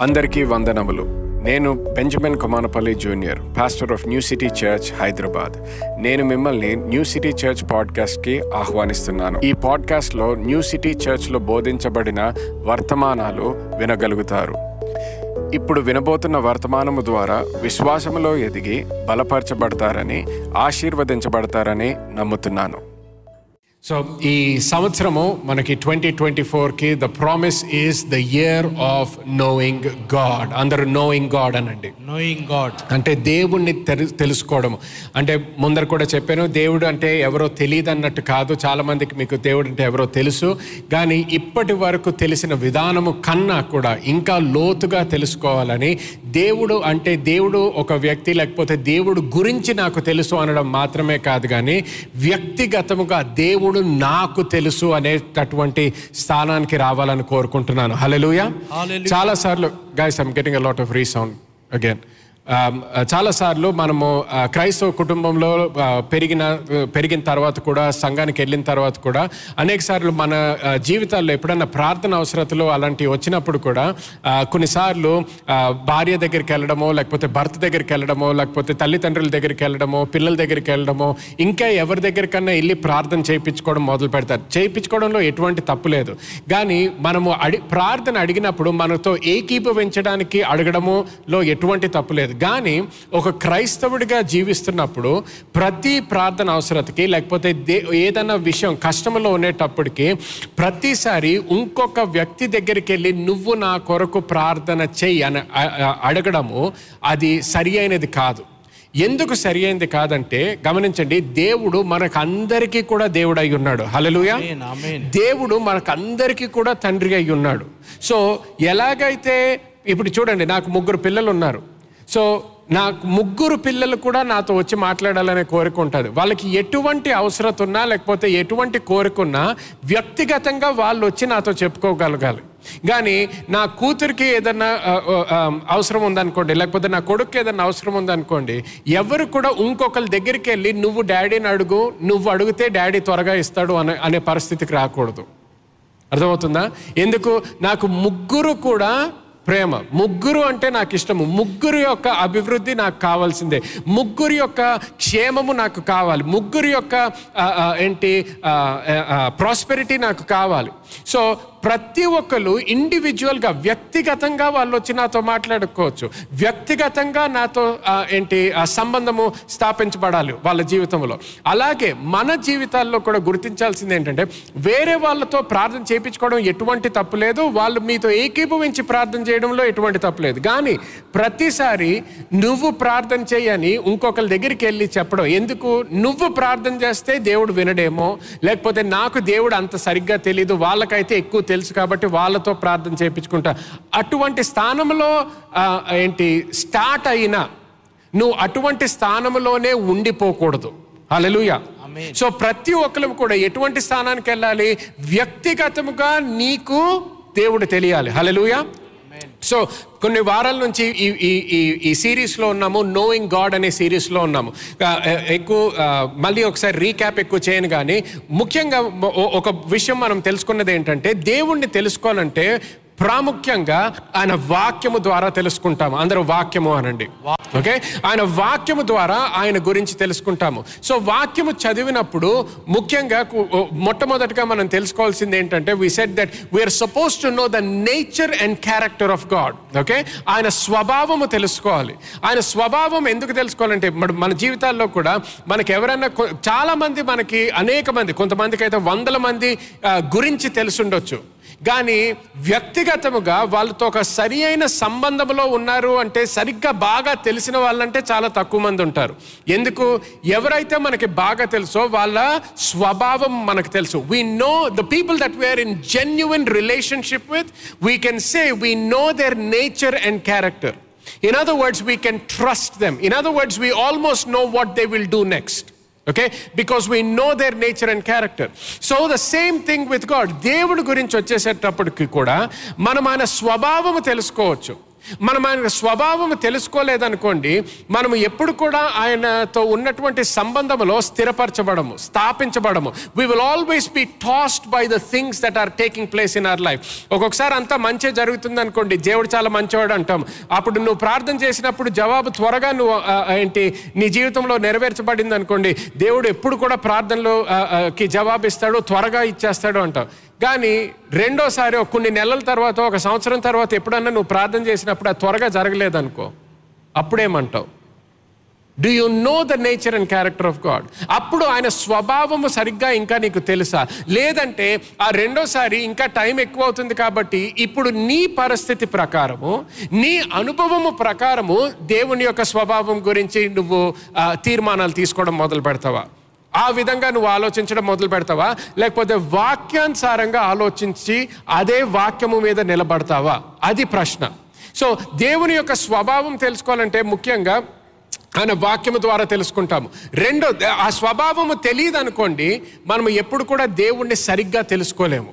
అందరికీ వందనములు. నేను Benjamin Kumanapalli junior pastor of New City Church Hyderabad. నేను మిమ్మల్ని న్యూ సిటీ చర్చ్ పాడ్కాస్ట్కి ఆహ్వానిస్తున్నాను. ఈ పాడ్కాస్ట్లో న్యూ సిటీ చర్చ్లో బోధించబడిన వర్తమానాలు వినగలుగుతారు. ఇప్పుడు వినబోతున్న వర్తమానము ద్వారా విశ్వాసములో ఎదిగి బలపరచబడతారని ఆశీర్వదించబడతారని నమ్ముతున్నాను. సో ఈ సంవత్సరము మనకి ట్వంటీ ట్వంటీ ఫోర్కి the promise is the year of knowing God అందరూ నోయింగ్ గాడ్ అనండి. Knowing God. అంటే దేవుణ్ణి తెలు- తెలుసుకోవడం అంటే ముందర కూడా చెప్పాను దేవుడు అంటే ఎవరో తెలియదు అన్నట్టు కాదు. చాలా మందికి మీకు దేవుడు అంటే ఎవరో తెలుసు. కానీ ఇప్పటి వరకు తెలిసిన విధానము కన్నా కూడా ఇంకా లోతుగా తెలుసుకోవాలని దేవుడు అంటే దేవుడు ఒక వ్యక్తి లేకపోతే దేవుడు గురించి నాకు తెలుసు అనడం మాత్రమే కాదు కానీ వ్యక్తిగతముగా దేవుడు నాకు తెలుసు అనేటటువంటి స్థానానికి రావాలని కోరుకుంటున్నాను. Hallelujah Hallelujah. చాలా సార్లు guys I'm getting a lot of resound again చాలాసార్లు మనము క్రైస్తవ కుటుంబంలో పెరిగిన పెరిగిన తర్వాత కూడా సంఘానికి వెళ్ళిన తర్వాత కూడా అనేక సార్లు మన జీవితాల్లో ఎప్పుడన్నా ప్రార్థన అవసరతలు అలాంటివి వచ్చినప్పుడు కూడా కొన్నిసార్లు భార్య దగ్గరికి వెళ్ళడమో లేకపోతే భర్త దగ్గరికి వెళ్ళడమో లేకపోతే తల్లిదండ్రుల దగ్గరికి వెళ్ళడమో పిల్లల దగ్గరికి వెళ్ళడమో ఇంకా ఎవరి దగ్గరికన్నా వెళ్ళి ప్రార్థన చేయించుకోవడం మొదలు పెడతారు. చేయించుకోవడంలో ఎటువంటి తప్పు లేదు. కానీ మనము అడి ప్రార్థన అడిగినప్పుడు మనతో ఏకీభవించడానికి అడగడములో ఎటువంటి తప్పు లేదు. కానీ ఒక క్రైస్తవుడిగా జీవిస్తున్నప్పుడు ప్రతి ప్రార్థన అవసరతకి లేకపోతే దే ఏదైనా విషయం కష్టంలో ఉండేటప్పటికి ప్రతిసారి ఇంకొక వ్యక్తి దగ్గరికి వెళ్ళి నువ్వు నా కొరకు ప్రార్థన చెయ్యి అని అడగడము అది సరి అయినది కాదు. ఎందుకు సరి అయింది కాదంటే గమనించండి దేవుడు మనకందరికీ కూడా దేవుడు అయి ఉన్నాడు హలలుయా. దేవుడు మనకందరికీ కూడా తండ్రి అయి ఉన్నాడు. సో ఎలాగైతే ఇప్పుడు చూడండి నాకు ముగ్గురు పిల్లలు ఉన్నారు సో నాకు ముగ్గురు పిల్లలు కూడా నాతో వచ్చి మాట్లాడాలనే కోరిక ఉంటుంది. వాళ్ళకి ఎటువంటి అవసరత ఉన్నా లేకపోతే ఎటువంటి కోరిక ఉన్నా వ్యక్తిగతంగా వాళ్ళు వచ్చి నాతో చెప్పుకోగలగాలి. కానీ నా కూతురికి ఏదన్నా అవసరం ఉందనుకోండి లేకపోతే నా కొడుకు ఏదన్నా అవసరం ఉందనుకోండి ఎవరు కూడా ఇంకొకరి దగ్గరికి వెళ్ళి నువ్వు డాడీని అడుగు నువ్వు అడిగితే డాడీ త్వరగా ఇస్తాడు అనే అనే పరిస్థితికి రాకూడదు. అర్థమవుతుందా? ఎందుకు? నాకు ముగ్గురు కూడా ప్రేమ. ముగ్గురు అంటే నాకు ఇష్టము. ముగ్గురు యొక్క అభివృద్ధి నాకు కావాల్సిందే. ముగ్గురు యొక్క క్షేమము నాకు కావాలి. ముగ్గురు యొక్క ఏంటి ప్రాస్పెరిటీ నాకు కావాలి. సో ప్రతి ఒక్కరు ఇండివిజువల్గా వ్యక్తిగతంగా వాళ్ళు వచ్చి నాతో మాట్లాడుకోవచ్చు. వ్యక్తిగతంగా నాతో ఏంటి సంబంధము స్థాపించబడాలి వాళ్ళ జీవితంలో. అలాగే మన జీవితాల్లో కూడా గుర్తించాల్సింది ఏంటంటే వేరే వాళ్ళతో ప్రార్థన చేయించుకోవడం ఎటువంటి తప్పు లేదు. వాళ్ళు మీతో ఏకీభవించి ప్రార్థన చేయడంలో ఎటువంటి తప్పు లేదు. కానీ ప్రతిసారి నువ్వు ప్రార్థన చేయని ఇంకొకరి దగ్గరికి వెళ్ళి చెప్పడం ఎందుకు? నువ్వు ప్రార్థన చేస్తే దేవుడు వినడేమో లేకపోతే నాకు దేవుడు అంత సరిగ్గా తెలియదు వాళ్ళకైతే ఎక్కువ తెలుసు కాబట్టి వాళ్ళతో ప్రార్థన చేయించుకుంటా. అటువంటి స్థానంలో ఏంటి స్టార్ట్ అయినా నువ్వు అటువంటి స్థానంలోనే ఉండిపోకూడదు. Amen. సో ప్రతి ఒక్కరు కూడా ఎటువంటి స్థానానికి వెళ్ళాలి? వ్యక్తిగతముగా నీకు దేవుడు తెలియాలి. హల్లెలూయా. సో కొన్ని వారాల నుంచి ఈ ఈ ఈ ఈ సిరీస్లో ఉన్నాము నోయింగ్ గాడ్ అనే సిరీస్లో ఉన్నాము. ఎక్కువ మళ్ళీ ఒకసారి రీక్యాప్ ఎక్కువ చేయను కానీ ముఖ్యంగా ఒక విషయం మనం తెలుసుకున్నది ఏంటంటే దేవుణ్ణి తెలుసుకోవాలంటే ప్రాముఖ్యంగా ఆయన వాక్యము ద్వారా తెలుసుకుంటాము. అందరూ వాక్యము అనండి. ఓకే? ఆయన వాక్యము ద్వారా ఆయన గురించి తెలుసుకుంటాము. సో వాక్యము చదివినప్పుడు ముఖ్యంగా మొట్టమొదటిగా మనం తెలుసుకోవాల్సింది ఏంటంటే we said that we are supposed to know the nature and character of God okay? ఆయన స్వభావము తెలుసుకోవాలి. ఆయన స్వభావం ఎందుకు తెలుసుకోవాలంటే మన జీవితాల్లో కూడా మనకి ఎవరైనా చాలా మంది మనకి అనేక మంది కొంతమందికి అయితే వందల మంది గురించి తెలుసుండొచ్చు. కానీ వ్యక్తిగతముగా వాళ్ళతో ఒక సరి అయిన సంబంధంలో ఉన్నారు అంటే సరిగ్గా బాగా తెలిసిన వాళ్ళంటే చాలా తక్కువ మంది ఉంటారు. ఎందుకు? ఎవరైతే మనకి బాగా తెలుసో వాళ్ళ స్వభావం మనకు తెలుసు. We know the people that we are in genuine relationship with we can say we know their nature and character in other words we can trust them in other words we almost know what they will do next okay because we know their nature and character so the same thing with God దేవుడి గురించి వచ్చేసేటప్పటికి కూడా మనం ఆయన స్వభావము తెలుసుకోవచ్చు. మనం ఆయన స్వభావం తెలుసుకోలేదనుకోండి మనం ఎప్పుడు కూడా ఆయనతో ఉన్నటువంటి సంబంధంలో స్థిరపరచబడము స్థాపించబడము. We will always be tossed by the things that are taking place in our life ఒక్కొక్కసారి అంతా మంచి జరుగుతుంది అనుకోండి దేవుడు చాలా మంచివాడు అంటాం. అప్పుడు నువ్వు ప్రార్థన చేసినప్పుడు జవాబు త్వరగా నువ్వు ఏంటి నీ జీవితంలో నెరవేర్చబడింది అనుకోండి దేవుడు ఎప్పుడు కూడా ప్రార్థనలో జవాబిస్తాడు కి త్వరగా ఇచ్చేస్తాడు అంటాం. కానీ రెండోసారి కొన్ని నెలల తర్వాత ఒక సంవత్సరం తర్వాత ఎప్పుడన్నా నువ్వు ప్రార్థన చేసినప్పుడు అది త్వరగా జరగలేదనుకో అప్పుడేమంటావు? Do you know the nature and character of God అప్పుడు ఆయన స్వభావము సరిగ్గా ఇంకా నీకు తెలుసా? లేదంటే ఆ రెండోసారి ఇంకా టైం ఎక్కువ అవుతుంది కాబట్టి ఇప్పుడు నీ పరిస్థితి ప్రకారము నీ అనుభవము ప్రకారము దేవుని యొక్క స్వభావం గురించి నువ్వు తీర్మానాలు తీసుకోవడం మొదలు పెడతావా? ఆ విధంగా నువ్వు ఆలోచించడం మొదలు పెడతావా? లేకపోతే వాక్యానుసారంగా ఆలోచించి అదే వాక్యము మీద నిలబడతావా? అది ప్రశ్న. సో దేవుని యొక్క స్వభావం తెలుసుకోవాలంటే ముఖ్యంగా ఆయన వాక్యము ద్వారా తెలుసుకుంటాము. రెండో ఆ స్వభావము తెలియదు అనుకోండి మనం ఎప్పుడు కూడా దేవుణ్ణి సరిగ్గా తెలుసుకోలేము.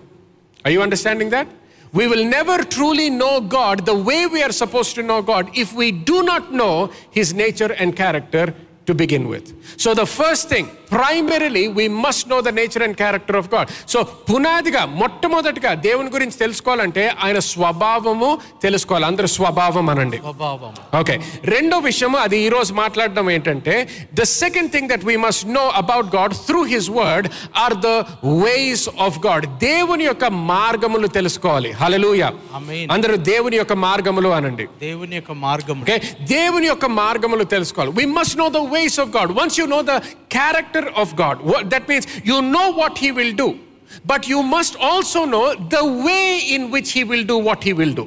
I you understanding that we will never truly know God the way we are suppose to know God if we do not know his nature and character to begin with so the first thing primarily we must know the nature and character of God so పునాదిగా మొట్టమొదటిగా దేవుని గురించి తెలుసుకోవాలంటే ఆయన స్వభావము తెలుసుకోవాలి. అందరూ స్వభావం అనండి. ఓకే రెండో విషయము అది ఈ రోజు మాట్లాడడం ఏంటంటే the second thing that we must know about God through his word are the ways of God దేవుని యొక్క మార్గములు తెలుసుకోవాలి. హలలుయ Amen. అందరూ దేవుని యొక్క మార్గములు అనండి. దేవుని యొక్క మార్గం దేవుని యొక్క మార్గములు తెలుసుకోవాలి. We must know the ways of God, once you know the character of God that means you know what he will do, but you must also know the way in which హీ will do what he will do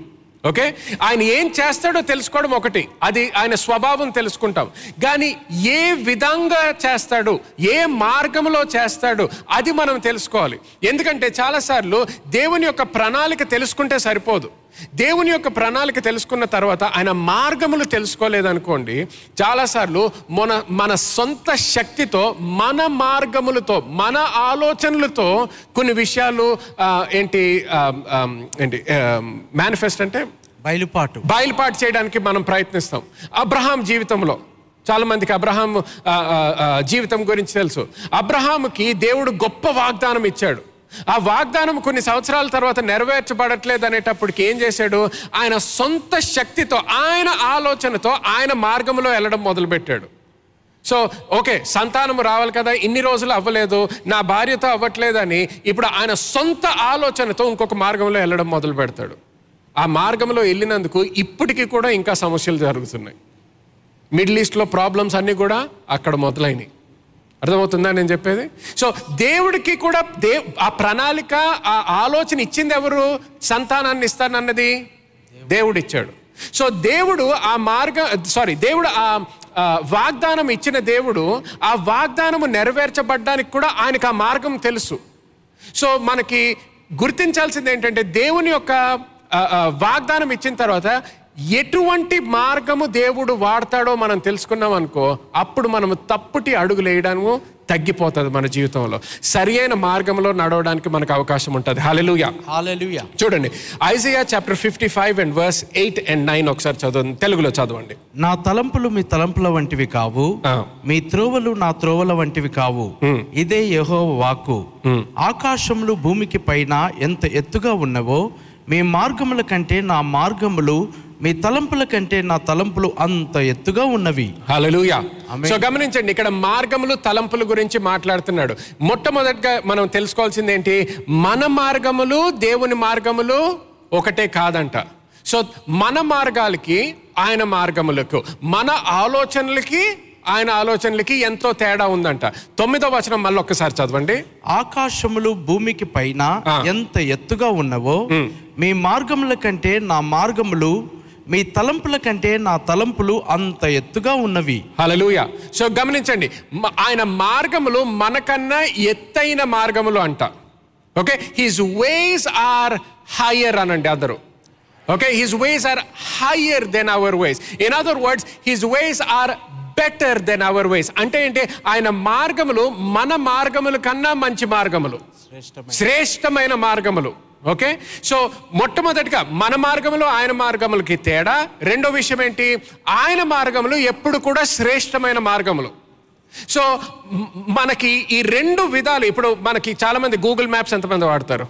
okay ఆయన ఏం చేస్తాడో తెలుసుకోవడం ఒకటి. అది ఆయన స్వభావం తెలుసుకుంటాం. కానీ ఏ విధంగా చేస్తాడు ఏ మార్గంలో చేస్తాడు అది మనం తెలుసుకోవాలి. ఎందుకంటే చాలాసార్లు దేవుని యొక్క ప్రణాళిక తెలుసుకుంటే సరిపోదు. దేవుని యొక్క ప్రణాళిక తెలుసుకున్న తర్వాత ఆయన మార్గములు తెలుసుకోలేదనుకోండి చాలాసార్లు మన మన సొంత శక్తితో మన మార్గములతో మన ఆలోచనలతో కొన్ని విషయాలు ఏంటి ఏంటి మేనిఫెస్ట్ అంటే బయలుపాటు. బయలుపాటు చేయడానికి మనం ప్రయత్నిస్తాం. అబ్రహాం జీవితంలో చాలా మందికి అబ్రహాం జీవితం గురించి తెలుసు. అబ్రహాముకి దేవుడు గొప్ప వాగ్దానం ఇచ్చాడు. ఆ వాగ్దానం కొన్ని సంవత్సరాల తర్వాత నెరవేర్చబడట్లేదు అనేటప్పటికి ఏం చేశాడు? ఆయన సొంత శక్తితో ఆయన ఆలోచనతో ఆయన మార్గంలో వెళ్ళడం మొదలుపెట్టాడు. సో ఓకే సంతానం రావాలి కదా ఇన్ని రోజులు అవ్వలేదు నా భార్యతో అవ్వట్లేదని ఇప్పుడు ఆయన సొంత ఆలోచనతో ఇంకొక మార్గంలో వెళ్ళడం మొదలు పెడతాడు ఆ మార్గంలో వెళ్ళినందుకు ఇప్పటికీ కూడా ఇంకా సమస్యలు జరుగుతున్నాయి. మిడిల్ ఈస్ట్లో ప్రాబ్లమ్స్ అన్నీ కూడా అక్కడ మొదలైనవి అర్థమవుతుందా నేను చెప్పేది? సో దేవుడికి కూడా దే ఆ ప్రణాళిక ఆ ఆలోచన ఇచ్చింది ఎవరు? సంతానాన్ని ఇస్తానన్నది దేవుడు ఇచ్చాడు సో దేవుడు ఆ మార్గం సారీ దేవుడు ఆ వాగ్దానం ఇచ్చిన దేవుడు ఆ వాగ్దానము నెరవేర్చబడ్డానికి కూడా ఆయనకు ఆ మార్గం తెలుసు. సో మనకి గుర్తించాల్సింది ఏంటంటే దేవుని యొక్క వాగ్దానం ఇచ్చిన తర్వాత ఎటువంటి మార్గము దేవుడు వాడతాడో మనం తెలుసుకున్నాం అనుకో అప్పుడు మనము తప్పుటి అడుగులు వేయడము తగ్గిపోతుంది మన జీవితంలో. సరి అయిన మార్గంలో నడవడానికి మనకు అవకాశం ఉంటుంది. హల్లెలూయా హాలెలుయా చూడండి Isaiah chapter fifty five and verse eight and nine ఒకసారి చదవండి. తెలుగులో చదవండి. నా తలంపులు మీ తలంపుల వంటివి కావు. మీ త్రోవలు నా త్రోవల వంటివి కావు. ఇదే యహో వాక్కు. ఆకాశములు భూమికి పైన ఎంత ఎత్తుగా ఉన్నవో మీ మార్గముల కంటే నా మార్గములు మీ తలంపుల కంటే నా తలంపులు అంత ఎత్తుగా ఉన్నవి. సో గమనించండి ఇక్కడ మార్గములు తలంపుల గురించి మాట్లాడుతున్నాడు. మొట్టమొదటిగా మనం తెలుసుకోవాల్సింది ఏంటి? మన మార్గములు దేవుని మార్గములు ఒకటే కాదంట. సో మన మార్గాలకి ఆయన మార్గములకు మన ఆలోచనలకి ఆయన ఆలోచనలకి ఎంతో తేడా ఉందంట. తొమ్మిదో వచనం మళ్ళీ ఒక్కసారి చదవండి. ఆకాశములు భూమికి పైన. ఎంత ఎత్తుగా ఉన్నవో మీ మార్గముల కంటే నా మార్గములు మీ తలంపుల కంటే నా తలంపులు అంత ఎత్తుగా ఉన్నవి. హలలుయ సో గమనించండి ఆయన మార్గములు మనకన్నా ఎత్తైన మార్గములు అంట. Okay his ways are higher అనండి అందరూ. Okay his ways are higher than our ways in other words his ways are better than our ways అంటే ఏంటి? ఆయన మార్గములు మన మార్గముల కన్నా మంచి మార్గములు. శ్రేష్టమైన మార్గములు. ఓకే? సో మొట్టమొదటిగా మన మార్గములు ఆయన మార్గములకి తేడా రెండో విషయం ఏంటి ఆయన మార్గములు ఎప్పుడు కూడా శ్రేష్టమైన మార్గములు. సో మనకి ఈ రెండు విధాలు ఇప్పుడు మనకి చాలామంది గూగుల్ మ్యాప్స్ ఎంతమంది వాడతారు?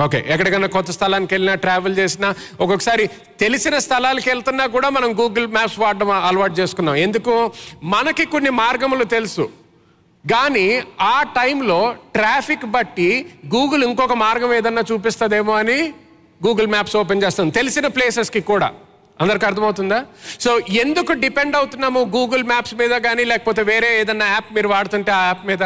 ఓకే ఎక్కడికైనా కొత్త స్థలానికి వెళ్ళినా ట్రావెల్ చేసినా ఒక్కొక్కసారి తెలిసిన స్థలాలకు వెళ్తున్నా కూడా మనం గూగుల్ మ్యాప్స్ వాడడం అలవాటు చేసుకున్నాం. ఎందుకు? మనకి కొన్ని మార్గములు తెలుసు. కానీ ఆ టైంలో ట్రాఫిక్ బట్టి గూగుల్ ఇంకొక మార్గం ఏదన్నా చూపిస్తుందేమో అని గూగుల్ మ్యాప్స్ ఓపెన్ చేస్తాం తెలిసిన ప్లేసెస్కి కూడా. అందరికి అర్థమవుతుందా? సో ఎందుకు డిపెండ్ అవుతున్నాము గూగుల్ మ్యాప్స్ మీద కానీ లేకపోతే వేరే ఏదన్నా యాప్ మీరు వాడుతుంటే ఆ యాప్ మీద?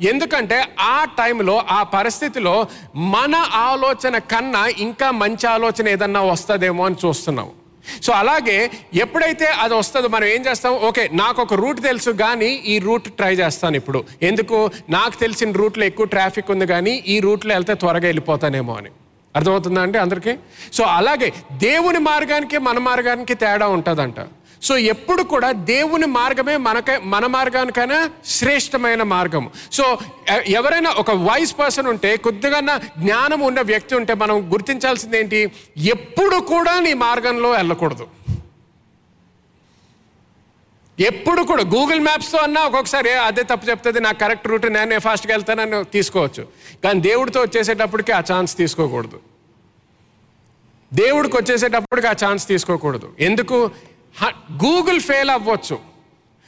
ఎందుకంటే ఆ టైంలో ఆ పరిస్థితిలో మన ఆలోచన కన్నా ఇంకా మంచి ఆలోచన ఏదన్నా వస్తుందేమో అని చూస్తున్నాము. సో అలాగే ఎప్పుడైతే అది వస్తుందో మనం ఏం చేస్తాం? ఓకే నాకు ఒక రూట్ తెలుసు కానీ ఈ రూట్ ట్రై చేస్తాను ఇప్పుడు. ఎందుకు? నాకు తెలిసిన రూట్లో ఎక్కువ ట్రాఫిక్ ఉంది కానీ ఈ రూట్లో వెళ్తే త్వరగా వెళ్ళిపోతానేమో అని. అర్థమవుతుందా అండి అందరికీ? సో అలాగే దేవుని మార్గానికి మన మార్గానికి తేడా ఉంటుందంట. సో ఎప్పుడు కూడా దేవుని మార్గమే మనక మన మార్గానికైనా శ్రేష్టమైన మార్గం సో ఎవరైనా ఒక వైస్ పర్సన్ ఉంటే కొద్దిగా జ్ఞానం ఉన్న వ్యక్తి ఉంటే మనం గుర్తించాల్సింది ఏంటి ఎప్పుడు కూడా నీ మార్గంలో వెళ్ళకూడదు. ఎప్పుడు కూడా గూగుల్ మ్యాప్స్తో అన్నా ఒక్కొక్కసారి అదే తప్పు చెప్తుంది నా కరెక్ట్ రూట్ నేనే ఫాస్ట్గా వెళ్తానని తీసుకోవచ్చు. కానీ దేవుడితో వచ్చేసేటప్పటికి ఆ ఛాన్స్ తీసుకోకూడదు. దేవుడికి వచ్చేసేటప్పటికి ఆ ఛాన్స్ తీసుకోకూడదు. ఎందుకు? గూగుల్ ఫెయిల్ అవ్వచ్చు.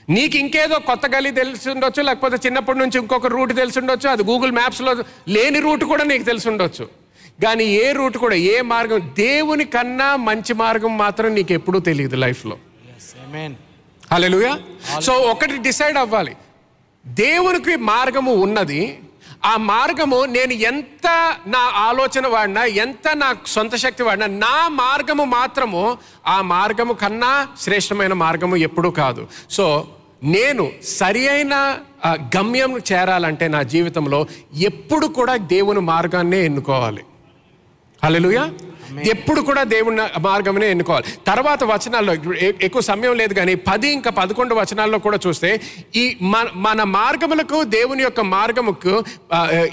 నీకు ఇంకేదో కొత్త గలీ తెలిసి ఉండొచ్చు లేకపోతే చిన్నప్పటి నుంచి ఇంకొక రూట్ తెలిసి ఉండొచ్చు అది గూగుల్ మ్యాప్స్లో లేని రూట్ కూడా నీకు తెలిసి ఉండొచ్చు కానీ ఏ రూట్ కూడా ఏ మార్గం దేవుని కన్నా మంచి మార్గం మాత్రం నీకు ఎప్పుడూ తెలియదు లైఫ్లో. హల్లెలూయా సో ఒకటి డిసైడ్ అవ్వాలి. దేవునికి మార్గము ఉన్నది ఆ మార్గము నేను ఎంత నా ఆలోచన వాడినా ఎంత నా సొంత శక్తి వాడినా నా మార్గము మాత్రము ఆ మార్గము కన్నా శ్రేష్టమైన మార్గము ఎప్పుడూ కాదు. సో నేను సరి అయిన గమ్యం చేరాలంటే నా జీవితంలో ఎప్పుడు కూడా దేవుని మార్గాన్నే ఎన్నుకోవాలి. హలో ఎప్పుడు కూడా దేవుని మార్గమనే ఎన్నుకోవాలి. తర్వాత వచనాల్లో ఎక్కువ సమయం లేదు కానీ పది ఇంకా పదకొండు వచనాల్లో కూడా చూస్తే ఈ మన మార్గములకు దేవుని యొక్క మార్గముకు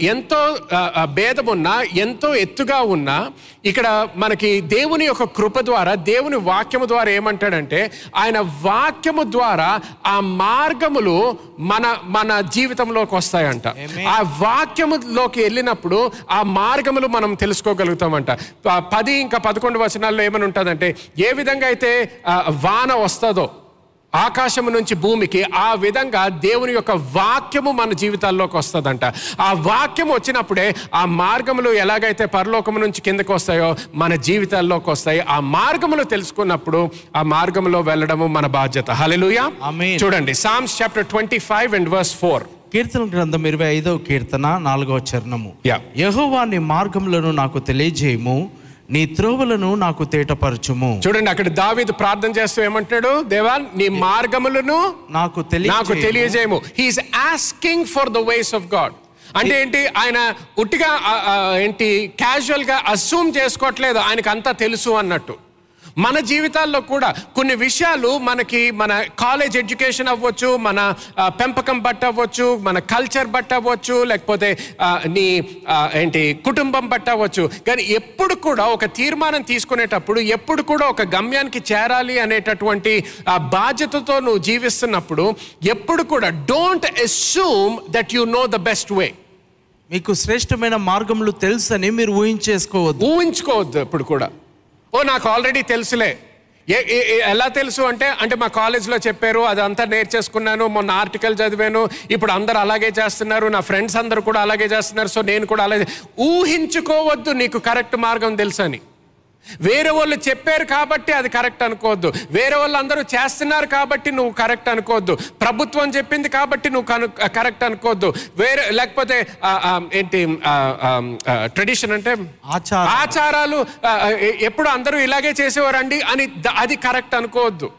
ఎంతో భేదమున్నా ఎంతో ఎత్తుగా ఉన్నా ఇక్కడ మనకి దేవుని యొక్క కృప ద్వారా దేవుని వాక్యము ద్వారా ఏమంటాడంటే ఆయన వాక్యము ద్వారా ఆ మార్గములు మన మన జీవితంలోకి వస్తాయంట. ఆ వాక్యములోకి వెళ్ళినప్పుడు ఆ మార్గములు మనం తెలుసుకోగలుగుతామంట. ప- పది ఇంకా పదకొండు వచనాల్లో ఏమని ఉంటుందంటే ఏ విధంగా అయితే వాన వస్తుందో ఆకాశము నుంచి భూమికి ఆ విధంగా దేవుని యొక్క వాక్యము మన జీవితాల్లోకి వస్తుందంట. ఆ వాక్యం వచ్చినప్పుడే ఆ మార్గములు ఎలాగైతే పరలోకము నుంచి కిందకు వస్తాయో మన జీవితాల్లోకి వస్తాయి. ఆ మార్గములు తెలుసుకున్నప్పుడు ఆ మార్గములో వెళ్ళడము మన బాధ్యత. ఆమేన్. చూడండి Psalms chapter twenty five and verse four కీర్తన గ్రంథం ఇరవై ఐదవ కీర్తన నాలుగవ చరణము. Yeah. యెహోవా నీ మార్గములను నాకు తెలియజేయము. నీ త్రోవలను నాకు తేటపరచుము. చూడండి అక్కడ దావీదు ప్రార్థన చేస్తూ ఏమంటున్నాడు? దేవా నీ మార్గములను నాకు నాకు తెలియ తెలియజేయము. He is asking for the ways of God అంటే ఏంటి? ఆయన ఉట్టిగా ఏంటి క్యాజువల్గా అస్యూమ్ చేసుకోవట్లేదు. ఆయనకు అంతా తెలుసు అన్నట్టు. మన జీవితాల్లో కూడా కొన్ని విషయాలు మనకి మన కాలేజ్ ఎడ్యుకేషన్ అవ్వచ్చు మన పెంపకం బట్టి అవ్వచ్చు మన కల్చర్ బట్టి అవ్వచ్చు లేకపోతే నీ ఏంటి కుటుంబం బట్టి అవ్వచ్చు. కానీ ఎప్పుడు కూడా ఒక తీర్మానం తీసుకునేటప్పుడు ఎప్పుడు కూడా ఒక గమ్యానికి చేరాలి అనేటటువంటి బాధ్యతతో నువ్వు జీవిస్తున్నప్పుడు ఎప్పుడు కూడా don't assume that you know the best way మీకు శ్రేష్టమైన మార్గములు తెలుసని మీరు ఊహించేసుకోవద్దు. ఊహించుకోవద్దు ఎప్పుడు కూడా. ఓ నాకు ఆల్రెడీ తెలుసులే. ఏ- ఏ- ఎలా తెలుసు అంటే అంటే మా కాలేజ్లో చెప్పారు అదంతా నేర్చేసుకున్నాను మొన్న ఆర్టికల్ చదివాను ఇప్పుడు అందరు అలాగే చేస్తున్నారు నా ఫ్రెండ్స్ అందరు కూడా అలాగే చేస్తున్నారు సో నేను కూడా అలాగే ఊహించుకోవద్దు నీకు కరెక్ట్ మార్గం తెలుసని. వేరే వాళ్ళు చెప్పారు కాబట్టి అది కరెక్ట్ అనుకోవద్దు. వేరే వాళ్ళు అందరూ చేస్తున్నారు కాబట్టి నువ్వు కరెక్ట్ అనుకోవద్దు. ప్రభుత్వం చెప్పింది కాబట్టి నువ్వు కను కరెక్ట్ అనుకోవద్దు. వేరే లేకపోతే ఏంటి ట్రెడిషన్ అంటే ఆచారం ఆచారాలు ఎప్పుడు అందరూ ఇలాగే చేసేవారండి అని అది కరెక్ట్ అనుకోవద్దు.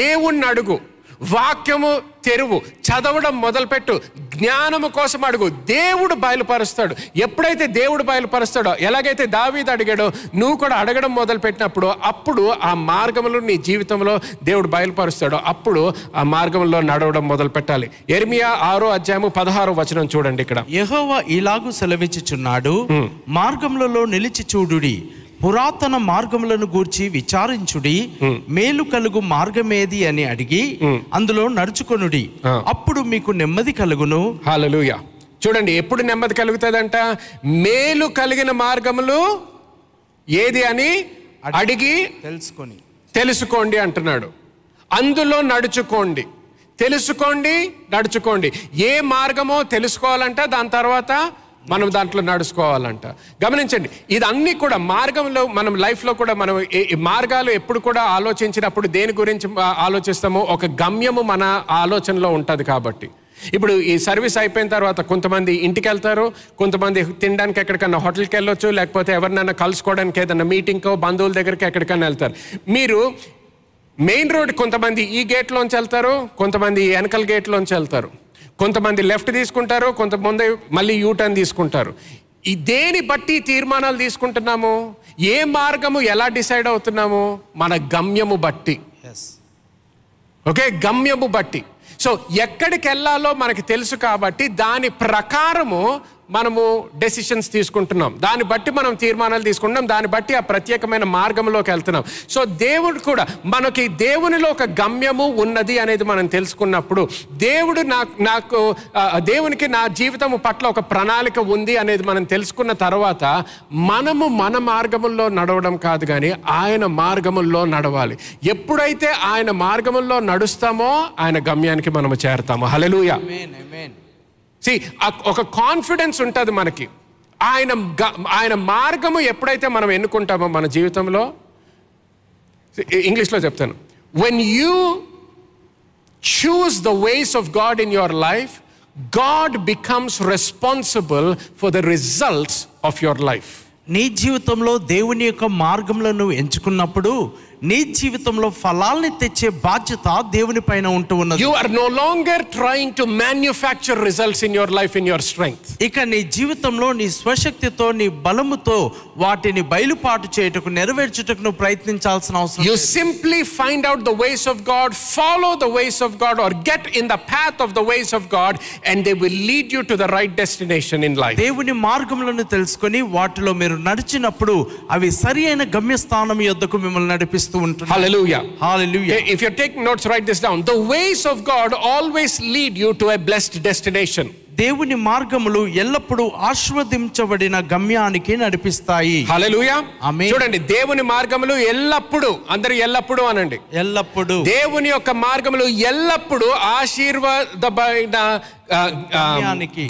దేవుణ్ణి అడుగు. వాక్యము తెరువు. చదవడం మొదలుపెట్టు. జ్ఞానము కోసం అడుగు. దేవుడు బయలుపరుస్తాడు. ఎప్పుడైతే దేవుడు బయలుపరుస్తాడో ఎలాగైతే దావీదు అడిగాడో నువ్వు కూడా అడగడం మొదలు పెట్టినప్పుడు అప్పుడు ఆ మార్గంలో నీ జీవితంలో దేవుడు బయలుపరుస్తాడో అప్పుడు ఆ మార్గంలో నడవడం మొదలు పెట్టాలి ఎర్మియా ఆరో అధ్యాయము పదహారో వచనం చూడండి ఇక్కడ. యెహోవా ఇలాగు సెలవిచ్చుచున్నాడు. మార్గములలో నిలిచి చూడుడి. పురాతన మార్గములను గూర్చి విచారించుడి మేలు కలుగు మార్గమేది అని అడిగి అందులో నడుచుకొనుడి. అప్పుడు మీకు నెమ్మది కలుగును. హాలలుయ. చూడండి ఎప్పుడు నెమ్మది కలుగుతుందంట? మేలు కలిగిన మార్గములు ఏది అని అడిగి తెలుసుకొని. తెలుసుకోండి అంటున్నాడు. అందులో నడుచుకోండి. తెలుసుకోండి నడుచుకోండి. ఏ మార్గమో తెలుసుకోవాలంట దాని తర్వాత మనం దాంట్లో నడుచుకోవాలంట. గమనించండి ఇదన్నీ కూడా మార్గంలో మనం లైఫ్లో కూడా మనం మార్గాలు ఎప్పుడు కూడా ఆలోచించినప్పుడు దేని గురించి ఆలోచిస్తామో ఒక గమ్యము మన ఆలోచనలో ఉంటుంది కాబట్టి. ఇప్పుడు ఈ సర్వీస్ అయిపోయిన తర్వాత కొంతమంది ఇంటికి వెళ్తారు కొంతమంది తినడానికి ఎక్కడికైనా హోటల్కి వెళ్ళొచ్చు లేకపోతే ఎవరినైనా కలుసుకోవడానికి ఏదైనా మీటింగ్కో బంధువుల దగ్గరికి ఎక్కడికైనా వెళ్తారు. మీరు మెయిన్ రోడ్ కొంతమంది ఈ గేట్లోంచి వెళ్తారు కొంతమంది వెనకల గేట్లోంచి వెళ్తారు. కొంతమంది లెఫ్ట్ తీసుకుంటారు కొంతమంది మళ్ళీ యూటర్న్ తీసుకుంటారు. ఈ దేని బట్టి తీర్మానాలు తీసుకుంటున్నాము? ఏ మార్గము ఎలా డిసైడ్ అవుతున్నాము? మన గమ్యము బట్టి. ఓకే? గమ్యము బట్టి. సో ఎక్కడికి వెళ్ళాలో మనకి తెలుసు కాబట్టి దాని ప్రకారము మనము డెసిషన్స్ తీసుకుంటున్నాం. దాన్ని బట్టి మనం తీర్మానాలు తీసుకుంటున్నాం. దాన్ని బట్టి ఆ ప్రత్యేకమైన మార్గంలోకి వెళ్తున్నాం. సో దేవుడు కూడా మనకి దేవునిలో ఒక గమ్యము ఉన్నది అనేది మనం తెలుసుకున్నప్పుడు దేవుడు నాకు నాకు దేవునికి నా జీవితం పట్ల ఒక ప్రణాళిక ఉంది అనేది మనం తెలుసుకున్న తర్వాత మనము మన మార్గముల్లో నడవడం కాదు కానీ ఆయన మార్గముల్లో నడవాలి. ఎప్పుడైతే ఆయన మార్గముల్లో నడుస్తామో ఆయన గమ్యానికి మనము చేరతాము. హలలుయ సి ఒక కాన్ఫిడెన్స్ ఉంటుంది మనకి. ఆయన ఆయన మార్గము ఎప్పుడైతే మనం ఎన్నుకుంటామో మన జీవితంలో ఇంగ్లీష్లో చెప్తాను. When you choose the ways of God in your life God becomes responsible for the results of your life నీ జీవితంలో దేవుని యొక్క మార్గంలో నువ్వు ఎంచుకున్నప్పుడు నీ జీవితంలో ఫలాల్ని తెచ్చే బాధ్యత దేవుని పైన ఉంటూ ఉన్నది You are no longer trying to manufacture results in your life in your strength. ఇక నీ జీవితంలో నీ స్వశక్తితో నీ బలముతో వాటిని బయలుపాటు చేయుటకు నెరవేర్చుటకు నువ్వు ప్రయత్నించాల్సిన అవసరం You లేదు. simply find out the ways of God, follow the ways of God, or get in the path of the ways of God, and they will lead you to the right destination in life. దేవుని మార్గములను తెలుసుకొని వాటిలో మీరు నడిచినప్పుడు అవి సరి అయిన గమ్యస్థానం యొద్దకు మిమ్మల్ని నడిపిస్తూ ఉంటుంది Hallelujah. Hallelujah. If you're taking notes, write this down. The ways of God always lead you to a blessed destination. దేవుని మార్గములు ఎల్లప్పుడూ ఆస్వాదించబడిన గమ్యానికి నడిపిస్తాయి హల్లెలూయా. చూడండి దేవుని మార్గములు ఎల్లప్పుడూ అందరు ఎల్లప్పుడూ అనండి ఎల్లప్పుడూ దేవుని యొక్క మార్గములు ఎల్లప్పుడూ ఆశీర్వాదమైన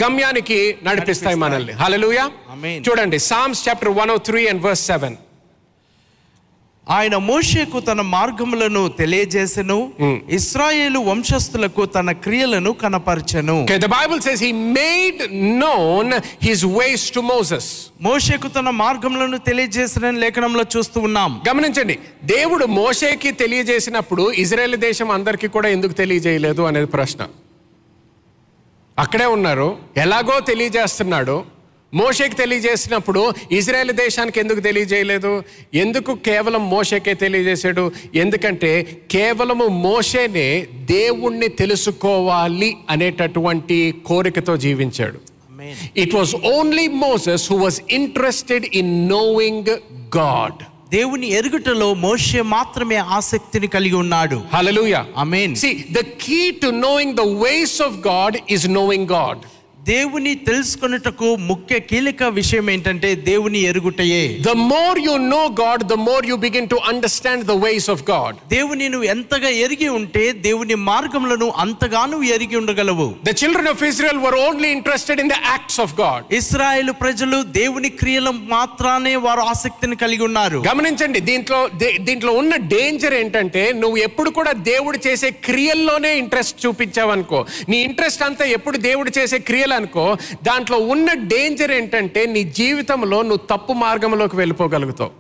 గమ్యానికి. నడిపిస్తాయి మనల్ని హల్లెలూయా ఆమేన్. చూడండి Psalms chapter one o three and verse seven ఆయన మోషేకు తన మార్గములను తెలియజేసెను. ఇస్రాయేలు వంశస్థులకు తన క్రియలను కనపరచెను. Okay, the Bible says he made known his ways to Moses. మోషేకు తన మార్గములను తెలియజేసిన లేఖనంలో చూస్తూ ఉన్నాం. గమనించండి దేవుడు మోషేకి తెలియజేసినప్పుడు ఇజ్రాయెల్ దేశం అందరికీ కూడా ఎందుకు తెలియజేయలేదు అనేది ప్రశ్న. అక్కడే ఉన్నారు ఎలాగో తెలియజేస్తున్నాడు మోషేకి తెలియజేసినప్పుడు ఇజ్రాయెల్ దేశానికి ఎందుకు తెలియజేయలేదు ఎందుకు కేవలం మోషేకే తెలియజేశాడు ఎందుకంటే కేవలము మోషేనే దేవుణ్ణి తెలుసుకోవాలి అనేటటువంటి కోరికతో జీవించాడు it was only Moses who was interested in knowing God దేవుని ఎరుగుటలో మోషే మాత్రమే ఆసక్తిని కలిగి ఉన్నాడు Hallelujah. Amen. See, the key to knowing the ways of God is knowing God. దేవుని తెలుసుకొనుటకు ముఖ్య కీలక విషయం ఏంటంటే దేవుని ఎరుగుటయే The more you know God, the more you begin to understand the ways of God. దేవుని నువ్వు ఎంతగా ఎరిగి ఉంటే దేవుని మార్గములను అంతగా నువ్వు ఎరిగి ఉండగలవు The children of Israel were only interested in the acts of God. ఇస్రాయేల్ ప్రజలు దేవుని క్రియల మాత్రానే వారు ఆసక్తిని కలిగి ఉన్నారు గమనించండి దీంట్లో దే- దీంట్లో ఉన్న డేంజర్ ఏంటంటే నువ్వు ఎప్పుడు కూడా దేవుడు చేసే క్రియల్లోనే ఇంట్రెస్ట్ చూపించావనుకో నీ ఇంట్రెస్ట్ అంతా ఎప్పుడు దేవుడు చేసే క్రియలు చేయాలనుకో దాంట్లో ఉన్న డేంజర్ ఏంటంటే నీ జీవితంలో నువ్వు తప్పు మార్గంలోకి వెళ్ళిపోగలుగుతావు.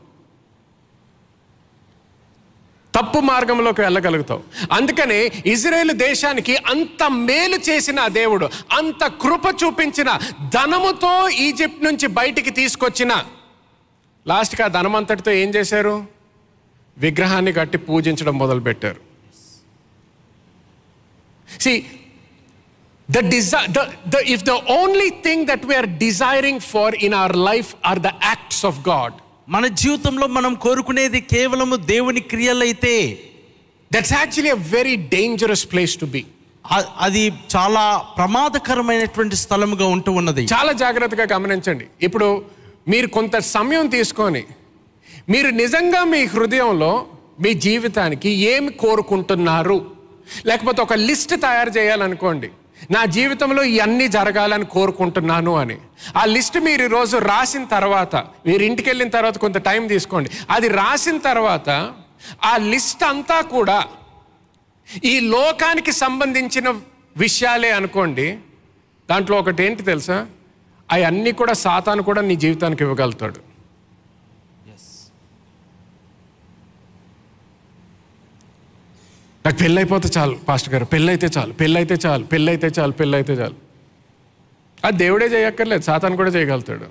తప్పు మార్గంలోకి వెళ్ళగలుగుతావు. అందుకనే ఇజ్రాయేల్ దేశానికి అంత మేలు చేసిన దేవుడు అంత కృప చూపించిన ధనముతో ఈజిప్ట్ నుంచి బయటికి తీసుకొచ్చిన లాస్ట్కి ఆ ధనమంతటితో ఏం చేశారు? విగ్రహాన్ని కట్టి పూజించడం మొదలుపెట్టారు. The desire, the, the, if the only thing that we are desiring for in our life are the acts of God, మన జీవితంలో మనం కోరుకునేది కేవలము దేవుని క్రియలైతే that's actually a very dangerous place to be. అ- అది చాలా ప్రమాదకరమైనటువంటి స్థలముగా ఉంటూ ఉన్నది. చాలా జాగ్రత్తగా గమనించండి. ఇప్పుడు మీరు కొంత సమయం తీసుకొని మీరు నిజంగా మీ హృదయంలో మీ జీవితానికి ఏమి కోరుకుంటున్నారు? లేకపోతే ఒక లిస్ట్ తయారు చేయాలనుకోండి. నా జీవితంలో ఇవన్నీ జరగాలని కోరుకుంటున్నాను అని. ఆ లిస్ట్ మీరు ఈరోజు రాసిన తర్వాత మీరు ఇంటికి వెళ్ళిన తర్వాత కొంత టైం తీసుకోండి. అది రాసిన తర్వాత ఆ లిస్ట్ అంతా కూడా ఈ లోకానికి సంబంధించిన విషయాలే అనుకోండి. దాంట్లో ఒకటి ఏంటి తెలుసా? అవన్నీ కూడా సాతాను కూడా నీ జీవితానికి ఇవ్వగలుగుతాడు. నాకు పెళ్ళైపోతే చాలు పాస్టర్ గారు. పెళ్ళైతే చాలు పెళ్ళైతే చాలు పెళ్ళైతే చాలు పెళ్ళైతే చాలు. అది దేవుడే చేయక్కర్లేదు సాతాను కూడా చేయగలుగుతాడు.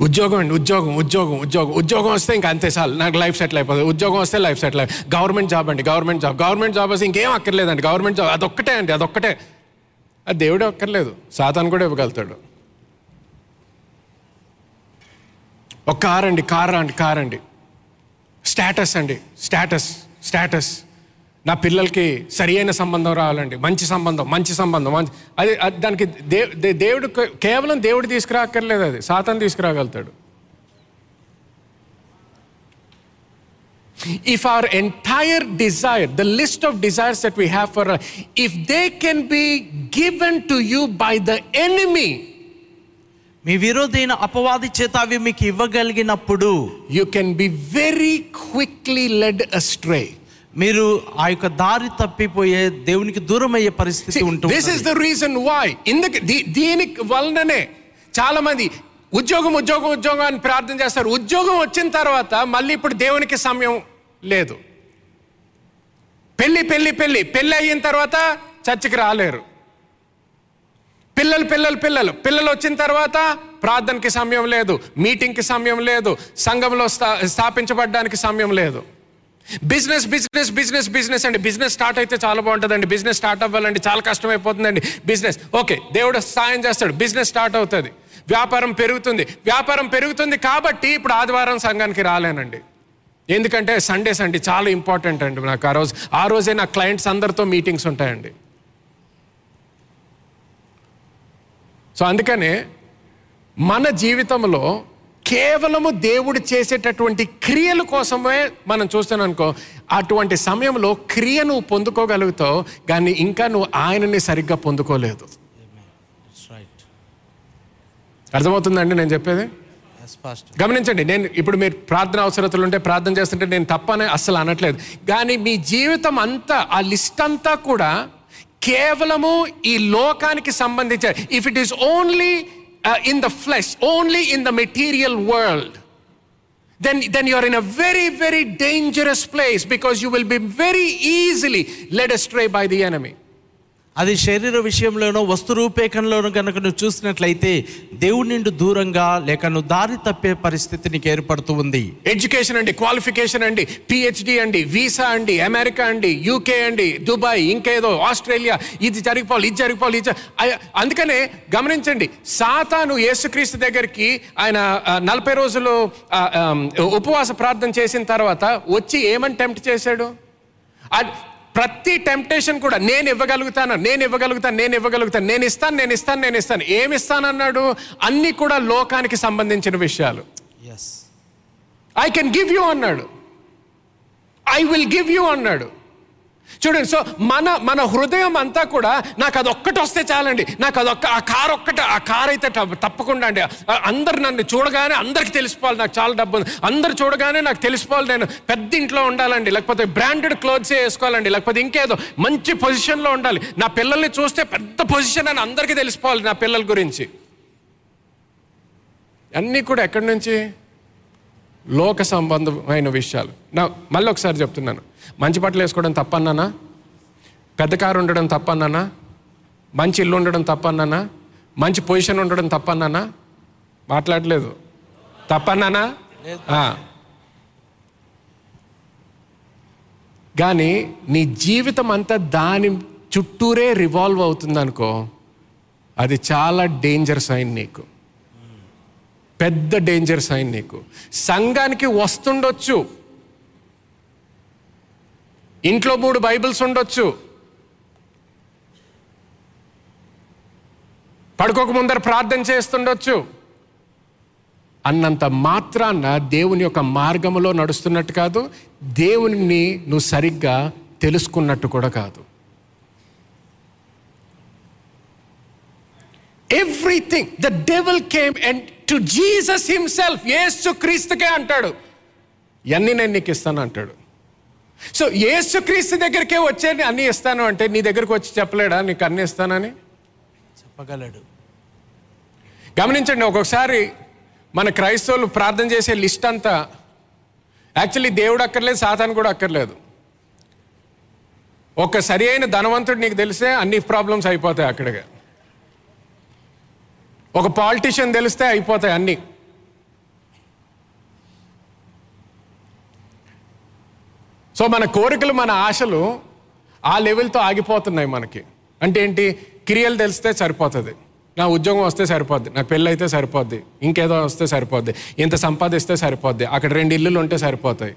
ఉద్యోగం అండి ఉద్యోగం ఉద్యోగం ఉద్యోగం. ఉద్యోగం వస్తే ఇంకా అంతే చాలు. నాకు లైఫ్ సెటిల్ అయిపోతుంది. ఉద్యోగం వస్తే లైఫ్ సెటిల్ అయి గవర్నమెంట్ జాబ్ అండి గవర్నమెంట్ జాబ్. గవర్నమెంట్ జాబ్ వస్తే ఇంకేం అక్కర్లేదండి. గవర్నమెంట్ జాబ్ అదొక్కటే అండి అదొక్కటే. అది దేవుడే అక్కర్లేదు. సాతాను కూడా ఇవ్వగలుగుతాడు. ఒక కార్ అండి కార్ అండి కార్ అండి స్టేటస్ అండి. Status status. నా పిల్లలకి సరి అయిన సంబంధం రావాలండి. మంచి సంబంధం మంచి సంబంధం మంచి అది దానికి దే దే- దేవుడు కేవలం దేవుడు తీసుకురాక్కర్లేదు అది. సాతాను తీసుకురాగలుగుతాడు. If our entire desire, the list of desires that we have for, if they can be given to you by the enemy, మీ విరోధైన అపవాది చేత అవి మీకు ఇవ్వగలిగినప్పుడు you can be very quickly led astray. మీరు ఆ యొక్క దారి తప్పిపోయే దేవునికి దూరం అయ్యే పరిస్థితి ఉంటుంది this is the reason why. ఇందుకు దీ- దీనికి వలననే చాలా మంది ఉద్యోగం ఉద్యోగం ఉద్యోగం అని ప్రార్థన చేస్తారు. ఉద్యోగం వచ్చిన తర్వాత మళ్ళీ ఇప్పుడు దేవునికి సమయం లేదు. పెళ్ళి పెళ్ళి పెళ్ళి పెళ్ళి అయిన తర్వాత చర్చికి రాలేరు. పిల్లలు పిల్లలు పిల్లలు. పిల్లలు వచ్చిన తర్వాత ప్రార్థనకి సమయం లేదు మీటింగ్కి సమయం లేదు సంఘంలో స్థా స్థాపించబడడానికి సమయం లేదు. బిజినెస్ బిజినెస్ బిజినెస్ బిజినెస్ అండి. బిజినెస్ స్టార్ట్ అయితే చాలా బాగుంటుందండి. బిజినెస్ స్టార్ట్ అవ్వాలండి. చాలా కష్టమైపోతుందండి. బిజినెస్. ఓకే దేవుడు సాయం చేస్తాడు. బిజినెస్ స్టార్ట్ అవుతుంది. వ్యాపారం పెరుగుతుంది. వ్యాపారం పెరుగుతుంది కాబట్టి ఇప్పుడు ఆదివారం సంఘానికి రాలేనండి. ఎందుకంటే సండేస్ అండి. చాలా ఇంపార్టెంట్ అండి నాకు ఆ రోజు. ఆ రోజే నా క్లయింట్స్ అందరితో మీటింగ్స్ ఉంటాయండి. సో అందుకనే మన జీవితంలో కేవలము దేవుడు చేసేటటువంటి క్రియల కోసమే మనం చూస్తాను అనుకో అటువంటి సమయంలో క్రియ నువ్వు పొందుకోగలుగుతావు కానీ ఇంకా నువ్వు ఆయనని సరిగ్గా పొందుకోలేదు. అర్థమవుతుందండి నేను చెప్పేది? గమనించండి నేను ఇప్పుడు మీరు ప్రార్థన అవసరతలు ఉంటే ప్రార్థన చేస్తుంటే నేను తప్పనే అస్సలు అనట్లేదు. కానీ మీ జీవితం అంతా ఆ లిస్ట్ అంతా కూడా కేవలము ఈ లోకానికి సంబంధించిన if it is only in the flesh only in the material world then, then you're in a very, very dangerous place because you will be very easily led astray by the enemy. అది శరీర విషయంలోనో వస్తు రూపేకంలోనో కనుక నువ్వు చూసినట్లయితే దేవుడి నుండి దూరంగా లేక నువ్వు దారి తప్పే పరిస్థితి నీకు ఏర్పడుతూ ఉంది. ఎడ్యుకేషన్ అండి క్వాలిఫికేషన్ అండి పిహెచ్డి అండి వీసా అండి అమెరికా అండి యూకే అండి దుబాయ్ ఇంకేదో ఆస్ట్రేలియా ఇది జరిగిపోవాలి ఇది జరిగిపోవాలి ఇది అందుకనే గమనించండి సాతాను యేసుక్రీస్తు దగ్గరికి ఆయన నలభై రోజులు ఉపవాస ప్రార్థన చేసిన తర్వాత వచ్చి ఏమని టెంప్ట్ చేశాడు? ప్రతి టెంప్టేషన్ కూడా నేను ఇవ్వగలుగుతాను నేను ఇవ్వగలుగుతాను నేను ఇవ్వగలుగుతాను నేను ఇస్తాను నేను ఇస్తాను నేను ఇస్తాను. ఏమి ఇస్తానన్నాడు? అన్నీ కూడా లోకానికి సంబంధించిన విషయాలు. ఐ కెన్ గివ్ యూ అన్నాడు. ఐ విల్ గివ్ యూ అన్నాడు. చూడండి సో మన మన హృదయం అంతా కూడా నాకు అది ఒక్కటి వస్తే చాలండి. నాకు అదొక్క ఆ కార్ ఒక్కటి ఆ కార్ అయితే తప్పకుండా అండి. అందరు నన్ను చూడగానే అందరికి తెలిసిపోవాలి నాకు చాలా డబ్బు ఉంది. అందరు చూడగానే నాకు తెలిసిపోవాలి నేను పెద్ద ఇంట్లో ఉండాలండి. లేకపోతే బ్రాండెడ్ క్లోత్స్ వేసుకోవాలండి. లేకపోతే ఇంకేదో మంచి పొజిషన్లో ఉండాలి. నా పిల్లల్ని చూస్తే పెద్ద పొజిషన్ అని అందరికీ తెలిసిపోవాలి నా పిల్లల గురించి. అన్నీ కూడా ఎక్కడి నుంచి? లోక సంబంధమైన విషయాలు. నా మళ్ళీ ఒకసారి చెప్తున్నాను. మంచి బట్టలు వేసుకోవడం తప్పన్నానా? పెద్ద కారు ఉండడం తప్పన్నానా? మంచి ఇల్లు ఉండడం తప్పన్నానా? మంచి పొజిషన్ ఉండడం తప్పన్నానా? మాట్లాడలేదు. తప్పన్నానా. కానీ నీ జీవితం అంతా దాని చుట్టూరే రివాల్వ్ అవుతుంది అనుకో అది చాలా డేంజర్ సైన్ నీకు. పెద్ద డేంజర్ సైన్ నీకు. సంఘానికి వస్తుండొచ్చు. ఇంట్లో మూడు బైబిల్స్ ఉండొచ్చు. పడుకోక ముందర ప్రార్థన చేస్తుండొచ్చు. అన్నంత మాత్రాన దేవుని యొక్క మార్గములో నడుస్తున్నట్టు కాదు దేవుని నువ్వు సరిగ్గా తెలుసుకున్నట్టు కూడా కాదు. Everything the devil came and to Jesus himself ఏసు క్రీస్తుకే అంటాడు. ఇవన్నీ నేను నీకు ఇస్తాను అంటాడు. సో యేసు క్రీస్తు దగ్గరికే వచ్చే అన్నీ ఇస్తాను అంటే నీ దగ్గరకు వచ్చి చెప్పలేడా? నీకు అన్నీ ఇస్తానని? చెప్పగలడు. గమనించండి ఒక్కొక్కసారి మన క్రైస్తవులు ప్రార్థన చేసే లిస్ట్ అంతా యాక్చువల్లీ దేవుడు అక్కర్లేదు సాతాను కూడా అక్కర్లేదు. ఒక సరి అయిన ధనవంతుడు నీకు తెలిస్తే అన్ని ప్రాబ్లమ్స్ అయిపోతాయి అక్కడిగా ఒక పాలిటీషియన్ తెలిస్తే అయిపోతాయి అన్నీ. సో మన కోరికలు మన ఆశలు ఆ లెవెల్తో ఆగిపోతున్నాయి మనకి. అంటే ఏంటి? క్రియలు తెలిస్తే సరిపోతుంది. నా ఉద్యోగం వస్తే సరిపోద్ది. నాకు పెళ్ళి అయితే సరిపోద్ది. ఇంకేదో వస్తే సరిపోద్ది. ఇంత సంపాదిస్తే సరిపోద్ది. అక్కడ రెండు ఇల్లులు ఉంటే సరిపోతాయి.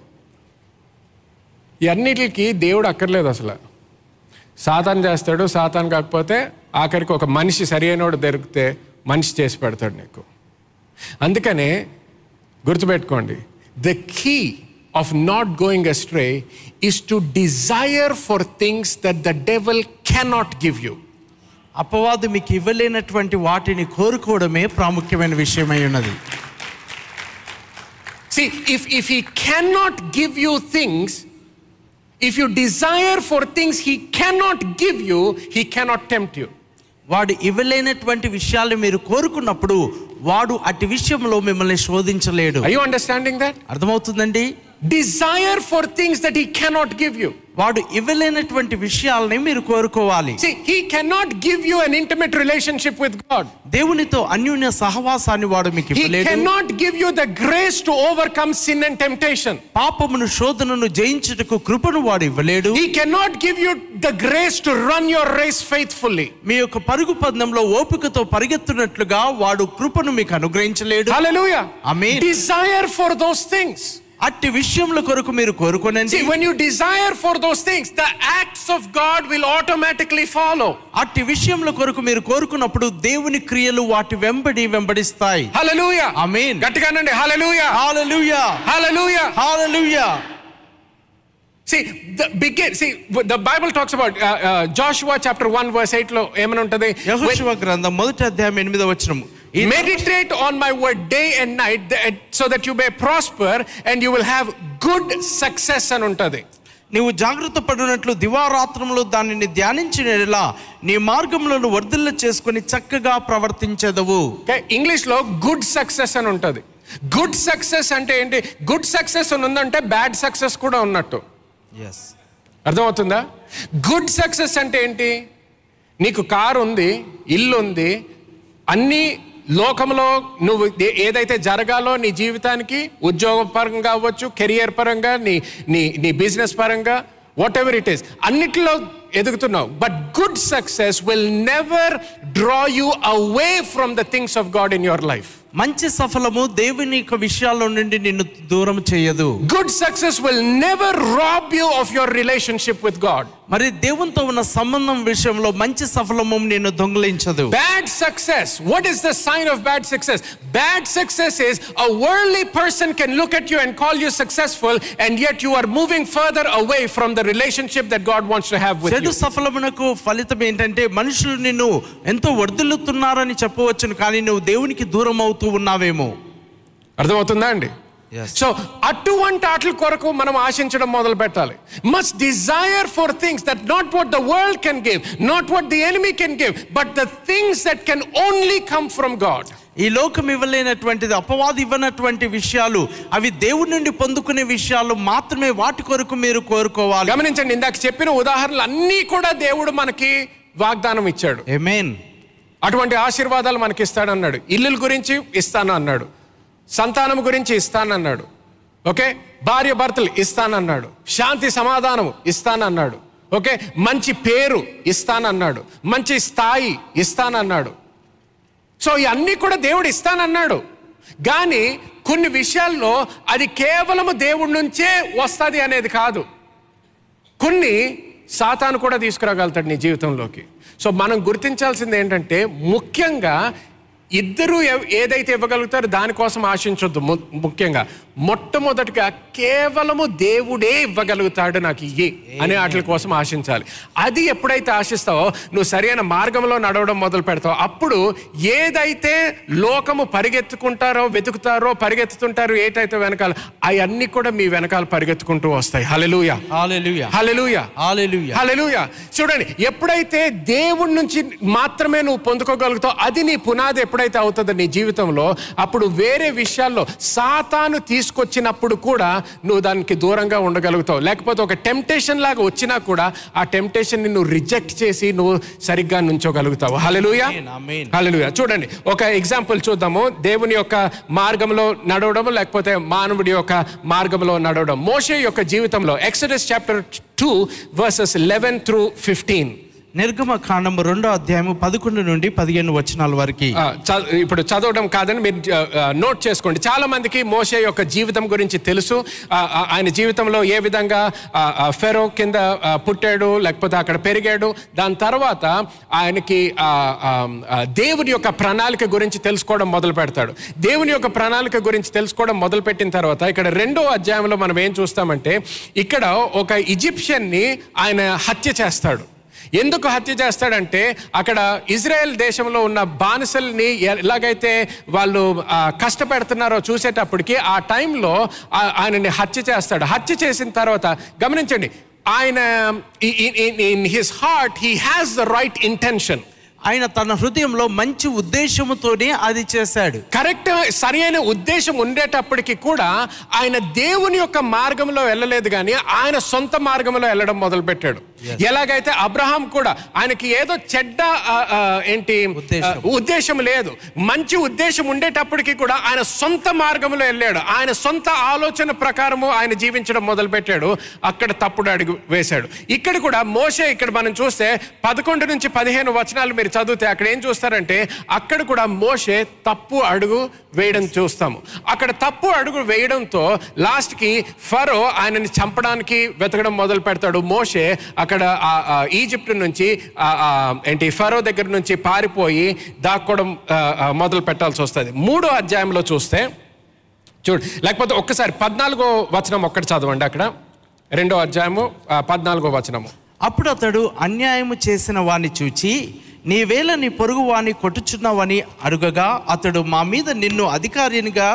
ఇవన్నిటికి దేవుడు అక్కర్లేదు అసలు. సాతాన్ చేస్తాడు సాతాన్ కాకపోతే ఆఖరికి ఒక మనిషి సరి అయినోడు దొరికితే మనిషి చేసి పెడతాడు నీకు. అందుకనే గుర్తుపెట్టుకోండి. The key Of not going astray is to desire for things that the devil cannot give you అపవాదు మీకు ఇవ్వలేనటువంటి వాటిని కోరుకోవడమే ప్రాముఖ్యమైన విషయమై ఉన్నది See, if, if he cannot give you things, if you desire for things he cannot give you, he cannot tempt you. వాడు ఇవ్వలేనటువంటి విషయాలు మీరు కోరుకున్నప్పుడు వాడు అటు విషయంలో మిమ్మల్ని శోధించలేడు Are you understanding that? అర్థమవుతుందండి Desire for things that he cannot give you. వాడు ఇవ్వలేనటువంటి విషయాలని మీరు కోరుకోవాలి See, he cannot give you an intimate relationship with God. దేవునితో అన్యోన్య సహవాసాన్ని వాడు మీకు He ఇవ్వలేడు cannot give you the grace to overcome sin and temptation. పాపమును శోధనను జయించుటకు కృపను వాడు ఇవ్వలేడు He cannot give you the grace to run your race faithfully. మీ యొక్క పరుగు పందెంలో ఓపికతో పరిగెత్తున్నట్లుగా వాడు కృపను మీకు అనుగ్రహించలేడు Hallelujah. Amen. Desire for those things. అట్టి విషయముల కొరకు మీరు కోరుకునేది when you desire for those things the acts of God will automatically follow అట్టి విషయముల కొరకు మీరు కోరుకున్నప్పుడు దేవుని క్రియలు వాటి వెంబడి వెంబడిస్తాయి. హల్లెలూయా ఆమేన్ గట్టిగా అనండి. హల్లెలూయా హల్లెలూయా హల్లెలూయా హల్లెలూయా See, the begin, see, the Bible talks about uh, uh, Joshua chapter 1, verse 8. Lo, Joshua when, on my word day and night that- so that you may prosper and you will have good success అని ఉంటది. నీవు జాగ్రత్త పడినట్లు దివారాత్రములు దానిని ధ్యానించినలా నీ మార్గములను వర్ధిల్ల చేసుకొని చక్కగా ప్రవర్తించదవు. ఇంగ్లీష్లో గుడ్ సక్సెస్ అని ఉంటుంది. గుడ్ సక్సెస్ అంటే ఏంటి? గుడ్ సక్సెస్ అని ఉందంటే బ్యాడ్ సక్సెస్ కూడా ఉన్నట్టు. ఎస్ అర్థమవుతుందా? గుడ్ సక్సెస్ అంటే ఏంటి? నీకు కారు ఉంది ఇల్లు ఉంది అన్ని లోకంలో నువ్వు ఏదైతే జరగాలో నీ జీవితానికి ఉద్యోగ పరంగా అవ్వచ్చు కెరియర్ పరంగా నీ నీ నీ బిజినెస్ పరంగా వాట్ ఎవర్ ఇట్ ఈస్ అన్నిటిలో ఎదుగుతున్నావు but good success will never draw you away from the things of God in your life మంచి సఫలము దేవుని యొక్క విషయాల్లో నుండి నిన్ను దూరం చేయదు good success will never rob you of your relationship with God మరి దేవునితో ఉన్న సంబంధం విషయంలో మంచి సఫలము నిన్ను దొంగిలించదు Bad success. What is the sign of bad success? Bad success is a worldly person can look at you and call you successful, and yet you are moving further away from the relationship that God wants to have with చెడు. సఫలమునకు ఫలితం ఏంటంటే మనుషులు నిన్ను ఎంతో వర్ధిల్లుతున్నారని చెప్పవచ్చును కానీ నువ్వు దేవునికి దూరం అవుతూ ఉన్నావేమో అర్థమవుతుందా అండి. సో అటువంటి ఆటల కొరకు మనం ఆశించడం మొదలు పెట్టాలి must desire for things that not what the world can give not what the enemy can give but the things that can only come from God ఈ లోకం ఇవ్వలేనటువంటిది అపవాది ఇవ్వనటువంటి విషయాలు అవి దేవుడి నుండి పొందుకునే విషయాలు మాత్రమే వాటి కొరకు మీరు కోరుకోవాలి. గమనించండి ఇందాక చెప్పిన ఉదాహరణలు అన్నీ కూడా దేవుడు మనకి వాగ్దానం ఇచ్చాడు. ఎమేన్ అటువంటి ఆశీర్వాదాలు మనకి ఇస్తాడన్నాడు ఇల్లుల గురించి ఇస్తాను అన్నాడు సంతానం గురించి ఇస్తానన్నాడు. ఓకే? భార్య భర్తలు ఇస్తానన్నాడు. శాంతి సమాధానం ఇస్తానన్నాడు. ఓకే? మంచి పేరు ఇస్తానన్నాడు. మంచి స్థాయి ఇస్తానన్నాడు. సో ఇవన్నీ కూడా దేవుడు ఇస్తానన్నాడు. కానీ కొన్ని విషయాల్లో అది కేవలము దేవుడి నుంచే వస్తుంది అనేది కాదు. కొన్ని సాతాను కూడా తీసుకురాగలుగుతాడు నీ జీవితంలోకి. సో మనం గుర్తించాల్సింది ఏంటంటే ముఖ్యంగా ఇద్దరు ఏదైతే ఇవ్వగలుగుతారో దానికోసం ఆశించొద్దు. ముఖ్యంగా మొట్టమొదటిగా కేవలము దేవుడే ఇవ్వగలుగుతాడు నాకు ఇయ్యి అనే వాటి కోసం ఆశించాలి. అది ఎప్పుడైతే ఆశిస్తావో నువ్వు సరైన మార్గంలో నడవడం మొదలు పెడతావు. అప్పుడు ఏదైతే లోకము పరిగెత్తుకుంటారో వెతుకుతారో పరిగెత్తుతుంటారో ఏటైతే వెనకాల అవన్నీ కూడా మీ వెనకాల పరిగెత్తుకుంటూ వస్తాయి. హలెలుయ హలెలుయ చూడండి ఎప్పుడైతే దేవుడి నుంచి మాత్రమే నువ్వు పొందుకోగలుగుతావు అది నీ పునాది ఎప్పుడైతే అవుతుందో నీ జీవితంలో అప్పుడు వేరే విషయాల్లో సాతాను తీసుకొచ్చినప్పుడు కూడా నువ్వు దానికి దూరంగా ఉండగలుగుతావు. లేకపోతే ఒక టెంప్టేషన్ లాగా వచ్చినా కూడా ఆ టెంప్టేషన్ నువ్వు రిజెక్ట్ చేసి నువ్వు సరిగ్గా నుంచోగలుగుతావు. ఆమేన్. హల్లెలూయా చూడండి ఒక ఎగ్జాంపుల్ చూద్దాము. దేవుని యొక్క మార్గంలో నడవడం లేకపోతే మానవుడి యొక్క మార్గంలో నడవడం. మోషే యొక్క జీవితంలో Exodus chapter two verses eleven through fifteen నిర్గమ కాండము రెండో అధ్యాయము పదకొండు నుండి పదిహేను వచనాల వరకు. ఇప్పుడు చదవడం కాదని మీరు నోట్ చేసుకోండి. చాలా మందికి మోషే యొక్క జీవితం గురించి తెలుసు. ఆయన జీవితంలో ఏ విధంగా ఫెరో కింద పుట్టాడు లేకపోతే అక్కడ పెరిగాడు. దాని తర్వాత ఆయనకి దేవుని యొక్క ప్రణాళిక గురించి తెలుసుకోవడం మొదలు పెడతాడు. దేవుని యొక్క ప్రణాళిక గురించి తెలుసుకోవడం మొదలు పెట్టిన తర్వాత ఇక్కడ రెండో అధ్యాయంలో మనం ఏం చూస్తామంటే ఇక్కడ ఒక ఈజిప్షియన్ని ఆయన హత్య చేస్తాడు. ఎందుకు హత్య చేస్తాడంటే అక్కడ ఇజ్రాయెల్ దేశంలో ఉన్న బానిసల్ని ఎలాగైతే వాళ్ళు కష్టపెడుతున్నారో చూసేటప్పటికి ఆ టైంలో ఆయనని హత్య చేస్తాడు. హత్య చేసిన తర్వాత గమనించండి ఆయన in his heart he has the right intention ఆయన తన హృదయంలో మంచి ఉద్దేశముతోనే అది చేశాడు. కరెక్ట్ సరి అయిన ఉద్దేశం ఉండేటప్పటికి కూడా ఆయన దేవుని యొక్క మార్గంలో వెళ్ళలేదు కానీ ఆయన సొంత మార్గంలో వెళ్ళడం మొదలుపెట్టాడు. ఎలాగైతే అబ్రహాం కూడా ఆయనకి ఏదో చెడ్డ ఏంటి ఉద్దేశం. లేదు. మంచి ఉద్దేశం ఉండేటప్పటికి కూడా ఆయన సొంత మార్గంలో వెళ్ళాడు. ఆయన సొంత ఆలోచన ప్రకారము ఆయన జీవించడం మొదలుపెట్టాడు. అక్కడ తప్పుడు అడుగు వేశాడు. ఇక్కడ కూడా మోసే ఇక్కడ మనం చూస్తే పదకొండు నుంచి పదిహేను వచనాలు మీరు చదివితే అక్కడ ఏం చూస్తారంటే అక్కడ కూడా మోసే తప్పు అడుగు వేయడం చూస్తాము. అక్కడ తప్పు అడుగు వేయడంతో లాస్ట్కి ఫరో ఆయనని చంపడానికి వెతకడం మొదలు పెడతాడు మోషే అక్కడ అక్కడ ఈజిప్ట్ నుంచి ఏంటి ఫరో దగ్గర నుంచి పారిపోయి దాక్కోవడం మొదలు పెట్టాల్సి వస్తుంది. మూడో అధ్యాయంలో చూస్తే చూడు లేకపోతే ఒక్కసారి పద్నాలుగో వచనం ఒక్కటి చదవండి అక్కడ. రెండో అధ్యాయము పద్నాలుగో వచనము. అప్పుడు అతడు అన్యాయము చేసిన వాణ్ణి చూచి నీవేళ నీ పొరుగు వాణ్ణి కొట్టుచున్నావని అడుగగా అతడు మా మీద నిన్ను అధికారినిగా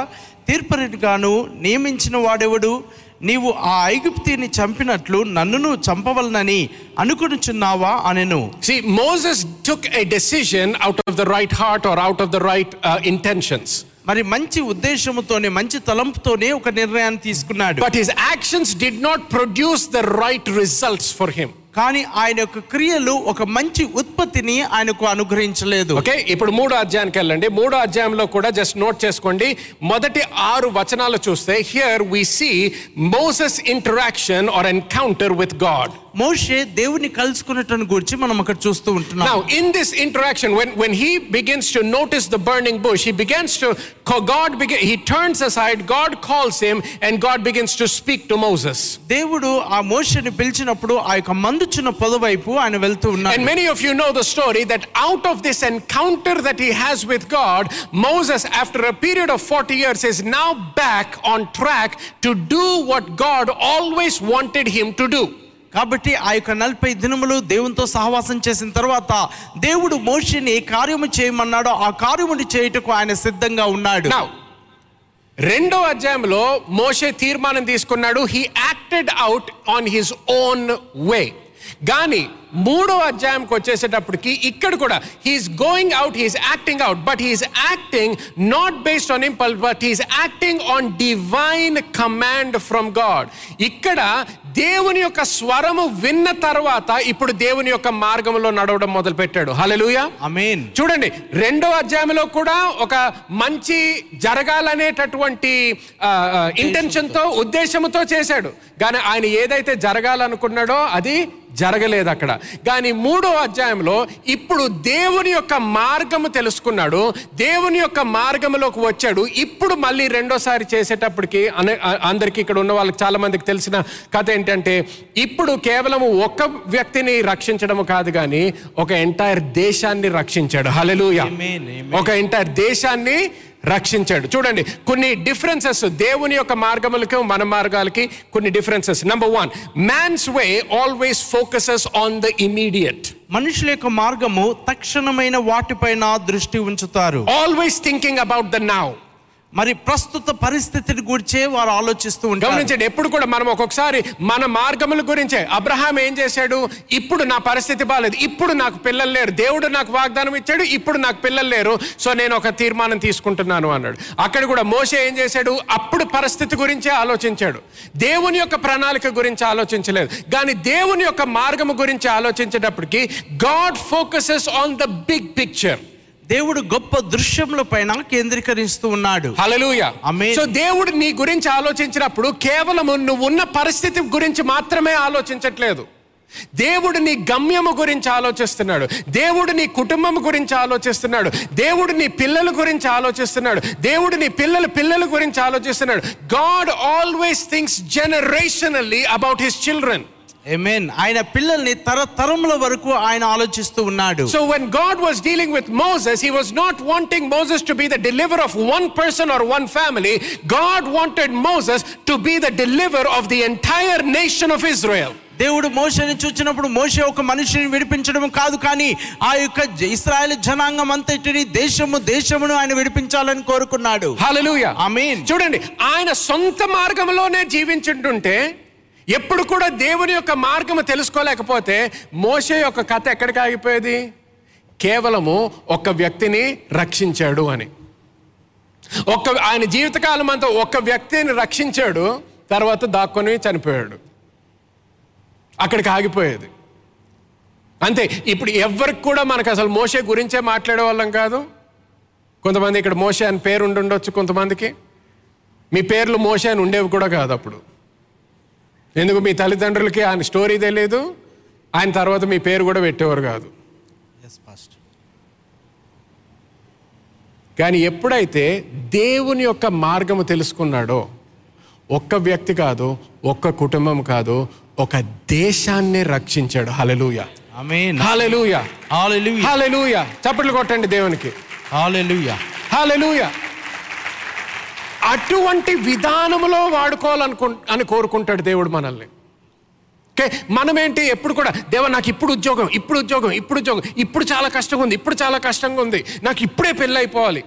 తీర్పరిగాను నియమించిన వాడెవడు? నీవు ఆ ఐగుప్తిని చంపినట్లు నన్నును చంపవలనని అనుకునుచున్నావా అనెను See, Moses took a decision out of the right heart or out of the right uh, intentions. మరి మంచి ఉద్దేశముతోనే మంచి తలంపుతోనే ఒక నిర్ణయాన్ని తీసుకున్నాడు But his actions did not produce the right results for him. కానీ ఆయన యొక్క క్రియలు ఒక మంచి ఉత్పత్తిని ఆయనకు అనుగ్రహించలేదు. ఓకే ఇప్పుడు మూడో అధ్యాయానికి వెళ్ళండి. మూడో అధ్యాయంలో కూడా జస్ట్ నోట్ చేసుకోండి. మొదటి ఆరు వచనాలు చూస్తే here we see Moses interaction or encounter with God మోషే దేవుని కలుసుకున్నట్టు గురించి మనం అక్కడ చూస్తూ ఉంటున్నాం. Now, in this interaction, when, when he begins to notice the burning bush, he begins to, God, begin, he turns aside, God calls him, and God begins to speak to Moses. దేవుడు ఆ మోషని పిలిచినప్పుడు ఆ యొక్క మందుచున్న పొదవైపు ఆయన వెళ్తూ And ఉన్నాడు many of you know the story that out of this encounter that he has with God, Moses, after a period of 40 years, is now back on track to do what God always wanted him to do. కాబట్టి ఆ యొక్క నలభై దినములు దేవునితో సహవాసం చేసిన తర్వాత దేవుడు మోషని ఏ కార్యము చేయమన్నాడో ఆ కార్యముని చేయుటకు ఆయన సిద్ధంగా ఉన్నాడు Now, రెండో అధ్యాయంలో మోషే తీర్మానం తీసుకున్నాడు he acted out on his own way కానీ మూడో అధ్యాయంకి వచ్చేసేటప్పటికి ఇక్కడ కూడా he is going out he is acting out but he is acting not based on impulse but he is acting on divine command from God ఇక్కడ దేవుని యొక్క స్వరము విన్న తర్వాత ఇప్పుడు దేవుని యొక్క మార్గంలో నడవడం మొదలు పెట్టాడు హల్లెలూయా అమేన్ చూడండి రెండో అధ్యాయంలో కూడా ఒక మంచి జరగాలనేటటువంటి ఇంటెన్షన్తో ఉద్దేశంతో. చేశాడు. కానీ ఆయన ఏదైతే జరగాలనుకున్నాడో అది జరగలేదు అక్కడ. కానీ మూడో అధ్యాయంలో ఇప్పుడు దేవుని యొక్క మార్గము తెలుసుకున్నాడు దేవుని యొక్క మార్గంలోకి వచ్చాడు. ఇప్పుడు మళ్ళీ రెండోసారి చేసేటప్పటికి అందరికీ ఇక్కడ ఉన్న వాళ్ళకి చాలా మందికి తెలిసిన కథ ఏంటంటే ఇప్పుడు కేవలం ఒక్క వ్యక్తిని రక్షించడం కాదు కానీ ఒక ఎంటైర్ దేశాన్ని రక్షించాడు. Amen. ఒక ఎంటైర్ దేశాన్ని రక్షించాడు. చూడండి కొన్ని డిఫరెన్సెస్ దేవుని యొక్క మార్గములకు మన మార్గాలకి కొన్ని differences number one man's way always focuses on the immediate మనుషుల యొక్క మార్గము తక్షణమైన వాటిపైన దృష్టి ఉంచుతారు. Always thinking about the now మరి ప్రస్తుత పరిస్థితిని గురించే వారు ఆలోచిస్తూ ఉంటారు. గమనించండి ఎప్పుడు కూడా మనం ఒక్కొక్కసారి మన మార్గముల గురించే. అబ్రహాం ఏం చేశాడు? ఇప్పుడు నా పరిస్థితి బాగాలేదు ఇప్పుడు నాకు పిల్లలు లేరు. దేవుడు నాకు వాగ్దానం ఇచ్చాడు. ఇప్పుడు నాకు పిల్లలు లేరు. సో నేను ఒక తీర్మానం తీసుకుంటున్నాను అన్నాడు. అక్కడ కూడా మోసే ఏం చేశాడు? అప్పుడు పరిస్థితి గురించే ఆలోచించాడు. దేవుని యొక్క ప్రణాళిక గురించి ఆలోచించలేదు. కానీ దేవుని యొక్క మార్గము గురించి ఆలోచించేటప్పటికి God focuses on the big picture దేవుడు గొప్ప దృశ్యముల పైన కేంద్రీకరిస్తూ ఉన్నాడు. సో దేవుడు నీ గురించి ఆలోచించినప్పుడు కేవలం నువ్వు ఉన్న పరిస్థితి గురించి మాత్రమే ఆలోచించట్లేదు. దేవుడు నీ గమ్యము గురించి ఆలోచిస్తున్నాడు. దేవుడు నీ కుటుంబం గురించి ఆలోచిస్తున్నాడు. దేవుడు నీ పిల్లల గురించి ఆలోచిస్తున్నాడు. దేవుడు నీ పిల్లల పిల్లల గురించి ఆలోచిస్తున్నాడు. God always thinks generationally about his children Amen. ఆయన పిల్లల్ని తరతరముల వరకు ఆయన ఆలోచిస్తూ ఉన్నాడు So when God was dealing with Moses, he was not wanting Moses to be the deliverer of one person or one family. God wanted Moses to be the deliverer of the entire nation of Israel. దేవుడు మోషని చూచినప్పుడు మోషే ఒక మనిషిని విడిపించడం కాదు కానీ ఆ యొక్క జ- Israel జనాంగం అంతటిని దేశము దేశమును ఆయన విడిపించాలని కోరుకున్నాడు Hallelujah. Amen. చూడండి ఆయన సొంత మార్గంలోనే జీవించుంటుంటే ఎప్పుడు కూడా దేవుని యొక్క మార్గము తెలుసుకోలేకపోతే మోషే యొక్క కథ ఎక్కడికి ఆగిపోయేది? కేవలము ఒక వ్యక్తిని రక్షించాడు అని. ఒక్క ఆయన జీవితకాలం అంతా ఒక్క వ్యక్తిని రక్షించాడు తర్వాత దాక్కుని చనిపోయాడు. అక్కడికి ఆగిపోయేది. అంతే ఇప్పుడు ఎవరికి కూడా మనకు అసలు మోసే గురించే మాట్లాడే వాళ్ళం కాదు. కొంతమంది ఇక్కడ మోసే అని పేరు ఉండుండొచ్చు కొంతమందికి. మీ పేర్లు మోసే అని ఉండేవి కూడా కాదు అప్పుడు. ఎందుకు మీ తల్లిదండ్రులకి ఆయన స్టోరీ తెలియదు ఆయన తర్వాత మీ పేరు కూడా పెట్టేవారు కాదు. కానీ ఎప్పుడైతే దేవుని యొక్క మార్గము తెలుసుకున్నాడో ఒక్క వ్యక్తి కాదు ఒక్క కుటుంబం కాదు ఒక దేశాన్ని రక్షించాడు. హలలుయ హలలుయ హలలుయ చప్పట్లు కొట్టండి దేవునికి. హల్లెలూయా. హలలుయ అటువంటి విధానములో వాడుకోవాలనుకు అని కోరుకుంటాడు దేవుడు మనల్ని. ఓకే మనమేంటి? ఎప్పుడు కూడా దేవ నాకు ఇప్పుడు ఉద్యోగం ఇప్పుడు ఉద్యోగం ఇప్పుడు ఉద్యోగం ఇప్పుడు చాలా కష్టంగా ఉంది ఇప్పుడు చాలా కష్టంగా ఉంది నాకు ఇప్పుడే పెళ్ళి అయిపోవాలి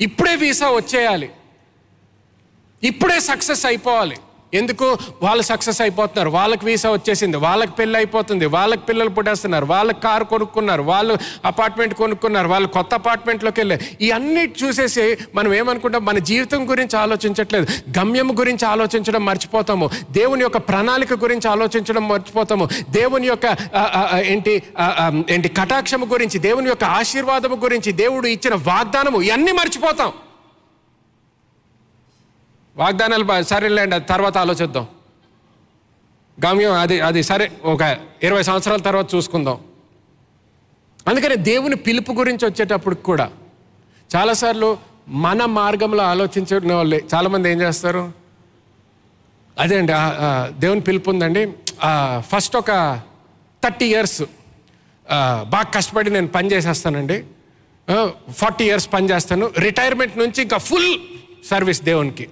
ఇప్పుడే వీసా వచ్చేయాలి ఇప్పుడే సక్సెస్ అయిపోవాలి ఎందుకు? వాళ్ళు సక్సెస్ అయిపోతున్నారు. వాళ్ళకి వీసా వచ్చేసింది. వాళ్ళకి పెళ్ళి అయిపోతుంది. వాళ్ళకి పిల్లలు పుట్టేస్తున్నారు. వాళ్ళకి కారు కొనుక్కున్నారు. వాళ్ళు అపార్ట్మెంట్ కొనుక్కున్నారు. వాళ్ళు కొత్త అపార్ట్మెంట్లోకి వెళ్ళారు. ఇవన్నీ చూసేసి మనం ఏమనుకుంటాం? మన జీవితం గురించి ఆలోచించట్లేదు. గమ్యం గురించి ఆలోచించడం మర్చిపోతాము. దేవుని యొక్క ప్రణాళిక గురించి ఆలోచించడం మర్చిపోతాము. దేవుని యొక్క ఏంటి ఏంటి కటాక్షము గురించి దేవుని యొక్క ఆశీర్వాదము గురించి దేవుడు ఇచ్చిన వాగ్దానము ఇవన్నీ మర్చిపోతాం. వాగ్దానాలు సరేలేండి అది తర్వాత ఆలోచిద్దాం. గమ్యం అది అది సరే ఒక ఇరవై సంవత్సరాల తర్వాత చూసుకుందాం. అందుకని దేవుని పిలుపు గురించి వచ్చేటప్పుడు కూడా చాలాసార్లు మన మార్గంలో ఆలోచించిన వాళ్ళే చాలామంది ఏం చేస్తారు? అదే అండి దేవుని పిలుపు ఉందండి. ఫస్ట్ ఒక థర్టీ ఇయర్స్ బాగా కష్టపడి నేను పని చేసేస్తానండి. ఫార్టీ ఇయర్స్ పని చేస్తాను. రిటైర్మెంట్ నుంచి ఇంకా ఫుల్ సర్వీస్ దేవునికి.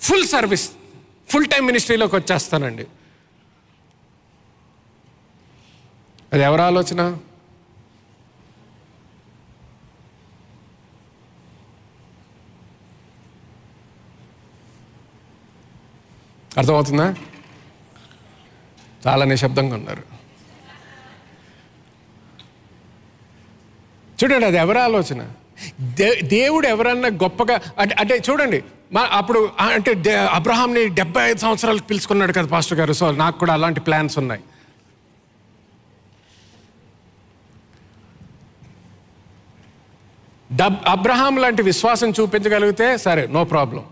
ఫుల్ సర్వీస్ ఫుల్ టైం మినిస్ట్రీలోకి వచ్చేస్తానండి. అది ఎవరి ఆలోచన? అర్థమవుతుందా? చాలా నిశ్శబ్దంగా ఉన్నారు. చూడండి అది ఎవరి ఆలోచన? దే దేవుడు ఎవరన్నా గొప్పగా అంటే అంటే చూడండి మా అప్పుడు అంటే అబ్రహాంని డెబ్బై ఐదు సంవత్సరాలకు పిలుచుకున్నాడు కదా పాస్టర్ గారు సో నాకు కూడా అలాంటి ప్లాన్స్ ఉన్నాయి. డబ్ అబ్రహాం లాంటి విశ్వాసం చూపించగలిగితే సరే నో ప్రాబ్లం.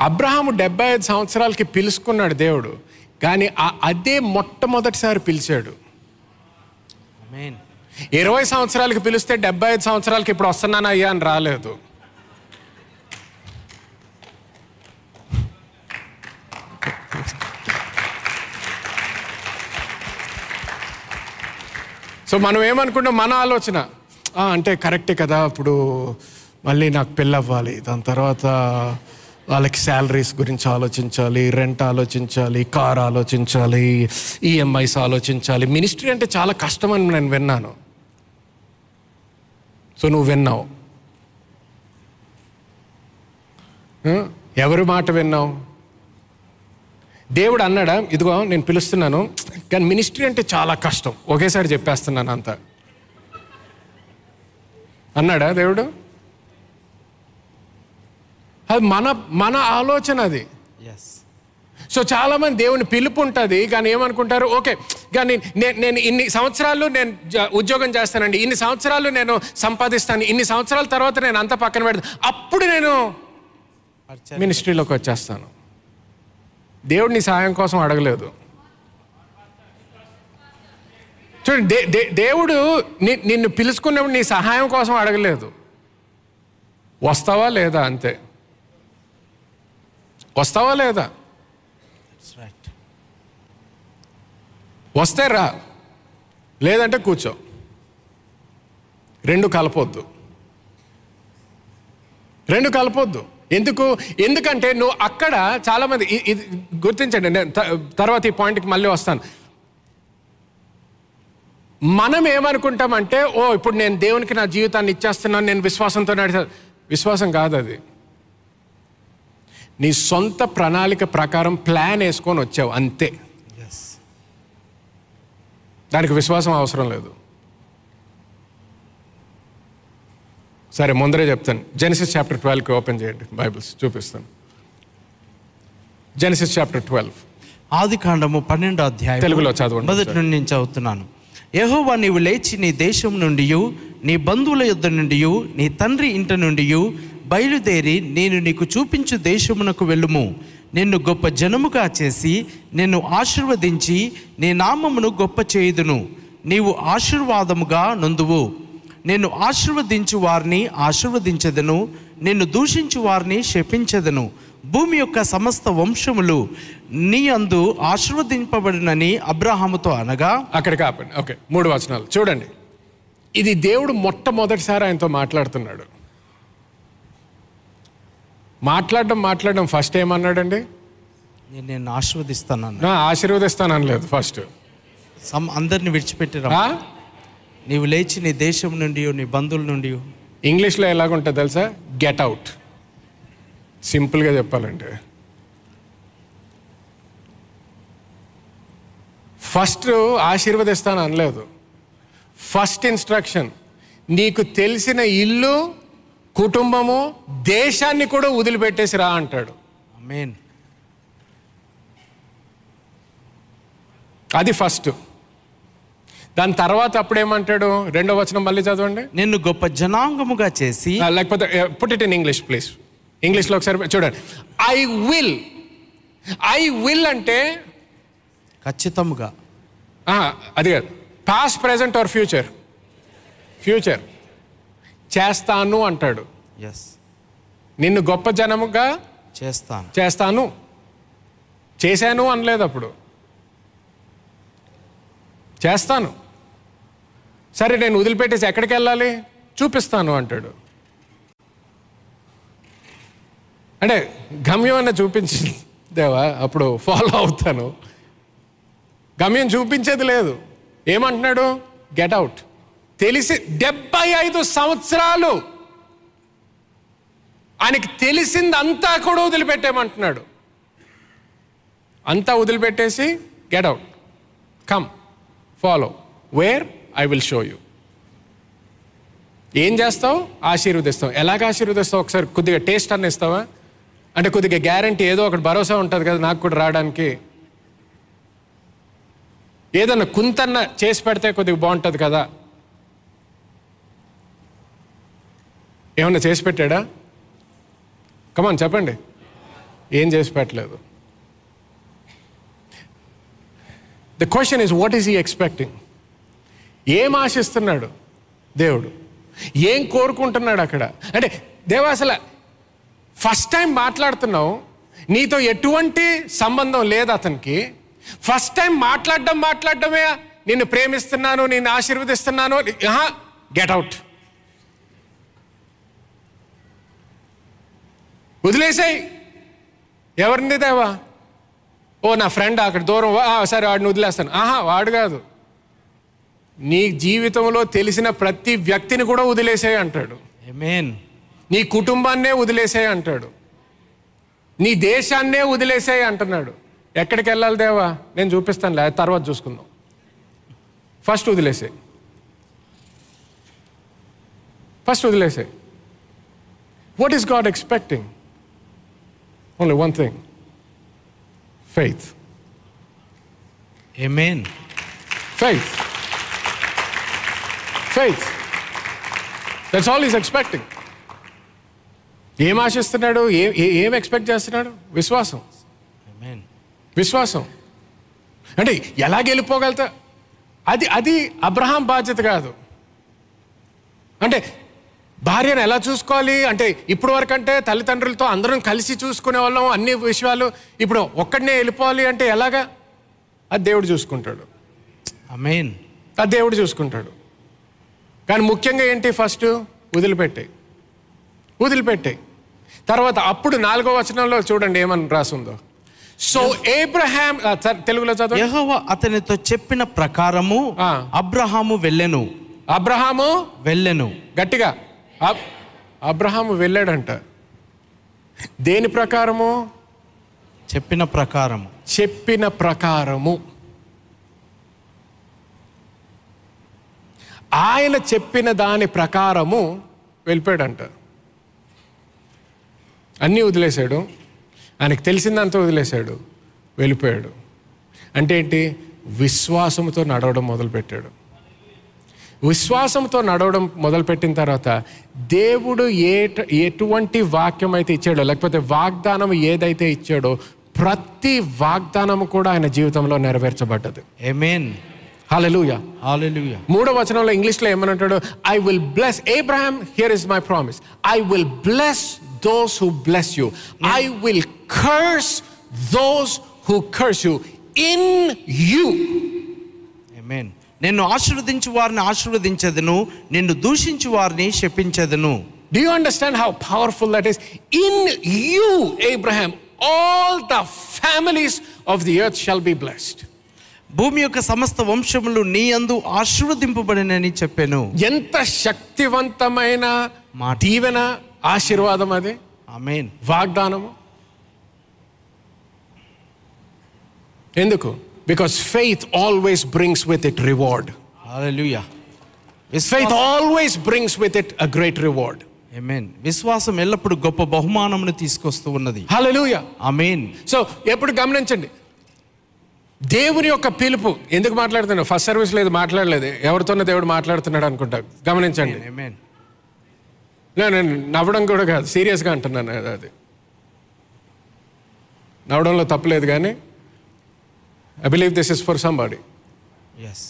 అబ్రహాము డెబ్బై ఐదు సంవత్సరాలకి పిలుచుకున్నాడు దేవుడు కానీ అదే మొట్టమొదటిసారి పిలిచాడు. ఇరవై సంవత్సరాలకి పిలిస్తే డెబ్బై ఐదు సంవత్సరాలకి ఇప్పుడు వస్తున్నాను అయ్యా అని రాలేదు. సో మనం ఏమనుకుంటాం మన ఆలోచన. అంటే కరెక్టే కదా ఇప్పుడు మళ్ళీ నాకు పెళ్ళి అవ్వాలి. దాని తర్వాత వాళ్ళకి శాలరీస్ గురించి ఆలోచించాలి రెంట్ ఆలోచించాలి కార్ ఆలోచించాలి ఈఎంఐస్ ఆలోచించాలి. మినిస్ట్రీ అంటే చాలా కష్టం అని నేను విన్నాను. సో నువ్వు విన్నావు. ఎవరి మాట విన్నావు? దేవుడు అన్నాడా? ఇదిగో నేను పిలుస్తున్నాను. కానీ మినిస్ట్రీ అంటే చాలా కష్టం. ఒకేసారి చెప్పేస్తున్నాను అంత. అన్నాడా దేవుడు? అది మన మన ఆలోచన అది. ఎస్ సో చాలా మంది దేవుని పిలుపు ఉంటుంది కానీ ఏమనుకుంటారు? ఓకే కానీ నేను నేను ఇన్ని సంవత్సరాలు నేను ఉద్యోగం చేస్తానండి. ఇన్ని సంవత్సరాలు నేను సంపాదిస్తాను. ఇన్ని సంవత్సరాల తర్వాత నేను అంతా పక్కన పెడతాను అప్పుడు నేను మినిస్ట్రీలోకి వచ్చేస్తాను. దేవుడు నీ సహాయం కోసం అడగలేదు. చూడండి దే- దే- దేవుడు నిన్ను పిలుచుకున్నప్పుడు నీ సహాయం కోసం అడగలేదు. వస్తావా లేదా? అంతే. వస్తావా లేదా? వస్తే రా. లేదంటే కూర్చో. రెండు కలపొద్దు. రెండు కలపొద్దు. ఎందుకు? ఎందుకంటే నువ్వు అక్కడ చాలామంది ఇది గుర్తించండి. నేను తర్వాత ఈ పాయింట్కి మళ్ళీ వస్తాను. మనం ఏమనుకుంటామంటే ఓ ఇప్పుడు నేను దేవునికి నా జీవితాన్ని ఇచ్చేస్తున్నాను నేను విశ్వాసంతో నడిచా విశ్వాసం కాదు అది నీ సొంత ప్రణాళిక ప్రకారం ప్లాన్ వేసుకొని వచ్చావు అంతే. దానికి విశ్వాసం అవసరం లేదు. సరే ముందరే చెప్తాను. జెనసిస్ చాప్టర్ ట్వెల్వ్కి ఓపెన్ చేయండి బైబిల్స్ చూపిస్తాను. జెనసిస్ చాప్టర్ ట్వెల్వ్ ఆది కాండము పన్నెండో అధ్యాయం తెలుగులో చదవండి మొదటి నుండి నేను చదువుతున్నాను. యెహోవా నీవు లేచి నీ దేశం నుండి నీ బంధువుల యొద్ద నుండి నీ తండ్రి ఇంటి నుండి బయలుదేరి నేను నీకు చూపించు దేశమునకు వెళ్ళుము. నిన్ను గొప్ప జనముగా చేసి నిన్ను ఆశీర్వదించి నీ నామమును గొప్ప చేయుదును. నీవు ఆశీర్వాదముగా నొందువు. నేను ఆశీర్వదించు వారిని ఆశీర్వదించదను. నిన్ను దూషించు వారిని శపించదను. భూమి యొక్క సమస్త వంశములు నీ అందు ఆశీర్వదింపబడినని అబ్రహాముతో అనగా అక్కడ కాపండి. ఓకే మూడు వచనాలు. చూడండి. ఇది దేవుడు మొట్టమొదటిసారి ఆయనతో మాట్లాడుతున్నాడు. మాట్లాడడం మాట్లాడడం. ఫస్ట్ ఏమన్నాడండి? నేను నిన్ను ఆశీర్వదిస్తానన్న నా ఆశీర్వదిస్తాను అనలేదు ఫస్ట్ సమ్ అందరిని విడిచిపెట్టిరా. నీవు లేచి నీ దేశం నుండి నీ బంధువుల నుండి ఇంగ్లీష్లో ఎలాగుంటుంది తెలుసా? గెట్ అవుట్ సింపుల్గా చెప్పాలంటే. ఫస్ట్ ఆశీర్వదిస్తాను అనలేదు ఫస్ట్ ఇన్స్ట్రక్షన్ నీకు తెలిసిన ఇల్లు కుటుంబము దేశాన్ని కూడా వదిలిపెట్టేసి రా అంటాడు. మెయిన్ అది ఫస్ట్. దాని తర్వాత అప్పుడేమంటాడు? రెండో వచనం మళ్ళీ చదవండి. నిన్ను గొప్ప జనాంగముగా చేసి లేకపోతే put it in English please ఇంగ్లీష్లో ఒకసారి చూడండి. ఐ విల్ ఐ విల్ అంటే ఖచ్చితముగా. ఆ, అది కాదు. Past present or future future చేస్తాను అంటాడు. ఎస్ నిన్ను గొప్ప జనముగా చేస్తాను. చేస్తాను. చేశాను అనలేదు అప్పుడు. చేస్తాను. సరే నేను వదిలిపెట్టేసి ఎక్కడికి వెళ్ళాలి? చూపిస్తాను అంటాడు. అంటే గమ్యం అన్న చూపించి దేవా అప్పుడు ఫాలో అవుతాను. గమ్యం చూపించేది లేదు. ఏమంటున్నాడు? గెట్ అవుట్ తెలిసి డెబ్బై ఐదు సంవత్సరాలు ఆయనకి తెలిసిందంతా కూడా వదిలిపెట్టేమంటున్నాడు అంతా వదిలిపెట్టేసి get out come follow where I will show you ఏం చేస్తావు? ఆశీర్వదిస్తావు. ఎలాగ ఆశీర్వదిస్తావు? ఒకసారి కొద్దిగా టేస్ట్ అన్న ఇస్తావా? అంటే కొద్దిగా గ్యారంటీ ఏదో ఒకటి భరోసా ఉంటుంది కదా నాకు కూడా రావడానికి. ఏదన్నా కుంతన్న చేసి పెడితే కొద్దిగా బాగుంటుంది కదా. ఏమన్నా చేసి పెట్టాడా? కమాన్ చెప్పండి. ఏం చేసి పెట్టలేదు? The question is what is he expecting ఏం ఆశిస్తున్నాడు దేవుడు? ఏం కోరుకుంటున్నాడు అక్కడ? అంటే దేవా అసలు ఫస్ట్ టైం మాట్లాడుతున్నావు నీతో ఎటువంటి సంబంధం లేదు అతనికి. ఫస్ట్ టైం మాట్లాడడం మాట్లాడడమే నిన్ను ప్రేమిస్తున్నాను నిన్ను ఆశీర్వదిస్తున్నాను. Get out వదిలేసాయి. ఎవరిని దేవా ఓ నా ఫ్రెండ్ అక్కడ దూరం సరే వాడిని వదిలేస్తాను. ఆహా వాడు కాదు. నీ జీవితంలో తెలిసిన ప్రతి వ్యక్తిని కూడా వదిలేసాయి అంటాడు. నీ కుటుంబాన్నే వదిలేసాయి అంటాడు. నీ దేశాన్నే వదిలేసాయి అంటున్నాడు. ఎక్కడికి వెళ్ళాలి దేవా? నేను చూపిస్తాను లే తర్వాత చూసుకుందాం. ఫస్ట్ వదిలేసాయి. First వదిలేసాయి. What is God expecting only one thing faith Amen. Faith. Faith. That's all he's expecting. ఏం ఆశిస్తున్నాడు ఏ ఏ- ఏం ఎక్స్పెక్ట్ చేస్తున్నాడు విశ్వాసం Amen. విశ్వాసం అంటే ఎలా గెలిపోగలుగుతా అది అది అబ్రహాం బాధ్యత కాదు అంటే భార్యను ఎలా చూసుకోవాలి? అంటే ఇప్పుడు వరకు అంటే తల్లిదండ్రులతో అందరం కలిసి చూసుకునే వాళ్ళం అన్ని విషయాలు. ఇప్పుడు ఒక్కడనే వెళ్ళిపోవాలి అంటే ఎలాగా? అది దేవుడు చూసుకుంటాడు. Amen. ఆ దేవుడు చూసుకుంటాడు. కానీ ముఖ్యంగా ఏంటి ఫస్ట్? వదిలిపెట్టే. వదిలిపెట్టే. తర్వాత అప్పుడు నాలుగో వచనంలో చూడండి ఏమని రాసిందో. సో ఏబ్రహాం తెలుగులో చదువు. యెహోవా అతనితో చెప్పిన ప్రకారము. అబ్రహాము వెళ్ళెను. అబ్రహాము వెళ్ళెను. గట్టిగా. అబ్- అబ్రహాము వెళ్ళాడంట. దేని ప్రకారము? చెప్పిన ప్రకారము. చెప్పిన ప్రకారము. ఆయన చెప్పిన దాని ప్రకారము వెళ్ళిపోయాడంట. అన్నీ వదిలేశాడు. ఆయనకు తెలిసిందంతా వదిలేశాడు. వెళ్ళిపోయాడు. అంటే ఏంటి? విశ్వాసంతో నడవడం మొదలుపెట్టాడు. విశ్వాసంతో నడవడం మొదలుపెట్టిన తర్వాత దేవుడు ఏ ఎటువంటి వాక్యం అయితే ఇచ్చాడో లేకపోతే వాగ్దానం ఏదైతే ఇచ్చాడో ప్రతి వాగ్దానం కూడా ఆయన జీవితంలో నెరవేర్చబడ్డది Amen. హల్లెలూయా Hallelujah. మూడో వచనంలో ఇంగ్లీష్లో ఏమనంటాడు I will bless Abraham here is my promise I will bless those who bless you I will curse those who curse you in you Amen. నిన్ను ఆశీర్వదించు వారిని ఆశీర్వదించదును నిన్ను దూషించు వారిని శపించదును Do you understand how powerful that is? In you, Abraham, all the families of the earth shall be blessed. భూమి యొక్క సమస్త వంశములు నీ అందు ఆశీర్వదింపబడినని చెప్పాను ఎంత శక్తివంతమైన మాట. దీవెన ఆశీర్వాదం అది ఆమెన్ వాగ్దానము ఎందుకు because faith always brings with it reward hallelujah faith always brings with it a great reward amen విశ్వాసం ఎల్లప్పుడూ గొప్ప బహుమానమును తీసుకొస్తూ ఉన్నది హల్లెలూయా ఆమెన్ సో ఎప్పుడు గమనించండి దేవుని యొక్క పిలుపు ఎందుకు మాట్లాడుతున్నాడు ఫస్ట్ సర్వీస్ లేదు మాట్లాడలేదు ఎవరితోనో దేవుడు మాట్లాడుతున్నాడు అనుకుంటా గమనించండి ఆమెన్ నేను నేను నవ్వడం కూడా కాదు సీరియస్గా అంటున్నాను అది- అది నవ్వడంలో తప్పలేదు కానీ I believe this is for somebody as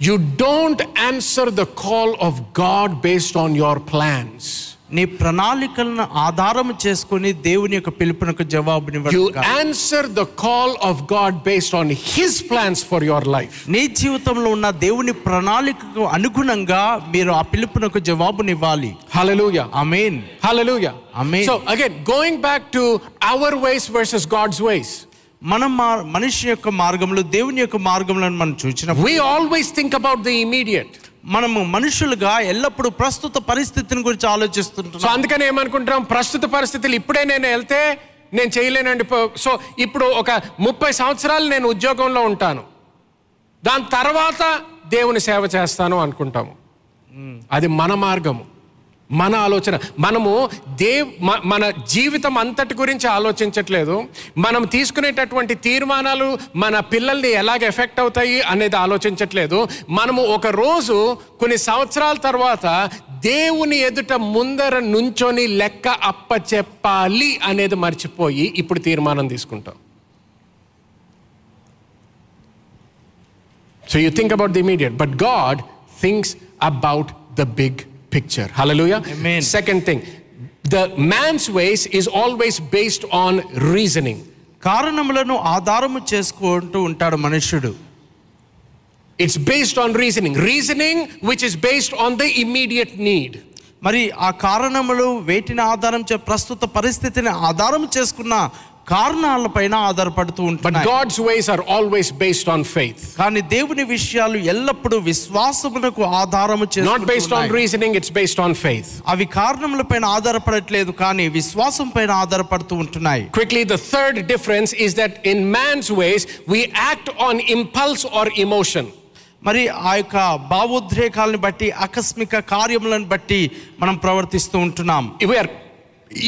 you don't answer the call of God based on your plans నీ ప్రణాళికలను ఆధారం చేసుకొని దేవుని యొక్క పిలుపునకు యు జవాబునివ్వడం కాదు. Answer the call of God based on his plans for your life నీ జీవితంలో ఉన్న దేవుని ప్రణాళికకు అనుగుణంగా మీరు ఆ పిలుపునకు జవాబునివ్వాలి hallelujah amen Hallelujah. Amen. So again, going back to our ways versus God's ways. మనం మా- మనిషి యొక్క మార్గంలో దేవుని యొక్క మార్గంలో మనం చూసినప్పుడు We always think about the immediate. మనము మనుషులుగా ఎల్లప్పుడూ ప్రస్తుత పరిస్థితిని గురించి సో ఆలోచిస్తుంటున్నాం అందుకని ఏమనుకుంటాం ప్రస్తుత పరిస్థితులు ఇప్పుడే నేను వెళ్తే నేను చేయలేనండి. సో ఇప్పుడు ఒక ముప్పై సంవత్సరాలు నేను ఉద్యోగంలో ఉంటాను. దాని తర్వాత దేవుని సేవ చేస్తాను అనుకుంటాము. అది మన మార్గము. మన ఆలోచన. మనము దేవ్ మన జీవితం అంతటి గురించి ఆలోచించట్లేదు. మనం తీసుకునేటటువంటి తీర్మానాలు మన పిల్లల్ని ఎలాగ ఎఫెక్ట్ అవుతాయి అనేది ఆలోచించట్లేదు. మనము ఒక రోజు కొన్ని సంవత్సరాల తర్వాత దేవుని ఎదుట ముందర నుంచొని లెక్క అప్ప చెప్పాలి అనేది మర్చిపోయి ఇప్పుడు తీర్మానం తీసుకుంటాం. So you think about the immediate but God thinks about the big picture hallelujah second thing the man's ways is always based on reasoning కారణములను ఆధారము చేసుకుంటూ ఉంటాడు మనుష్యుడు. It's based on reasoning reasoning which is based on the immediate need మరి ఆ కారణములు వేటిని ఆధారం చే ప్రస్తుత పరిస్థితిని ఆధారం చేసుకున్న కారణాలపైన ఆధారపడుతూ But ఉంటున్నాయి God's ways are always based on faith. కానీ దేవుని విషయాలు ఎల్లప్పుడూ విశ్వాసమునకు ఆధారము Not based on చేసుకుంటున్నాయి. reasoning, it's based on faith. అవి కారణములపైన ఆధారపడట్లేదు కానీ విశ్వాసం పైన ఆధారపడుతూ ఉంటున్నాయి Quickly, the third difference is that in man's ways, we act on impulse or emotion. మరి ఆ యొక్క భావోద్రేకాలను బట్టి ఆకస్మిక కార్యములను బట్టి మనం ప్రవర్తిస్తూ ఉంటున్నాం We are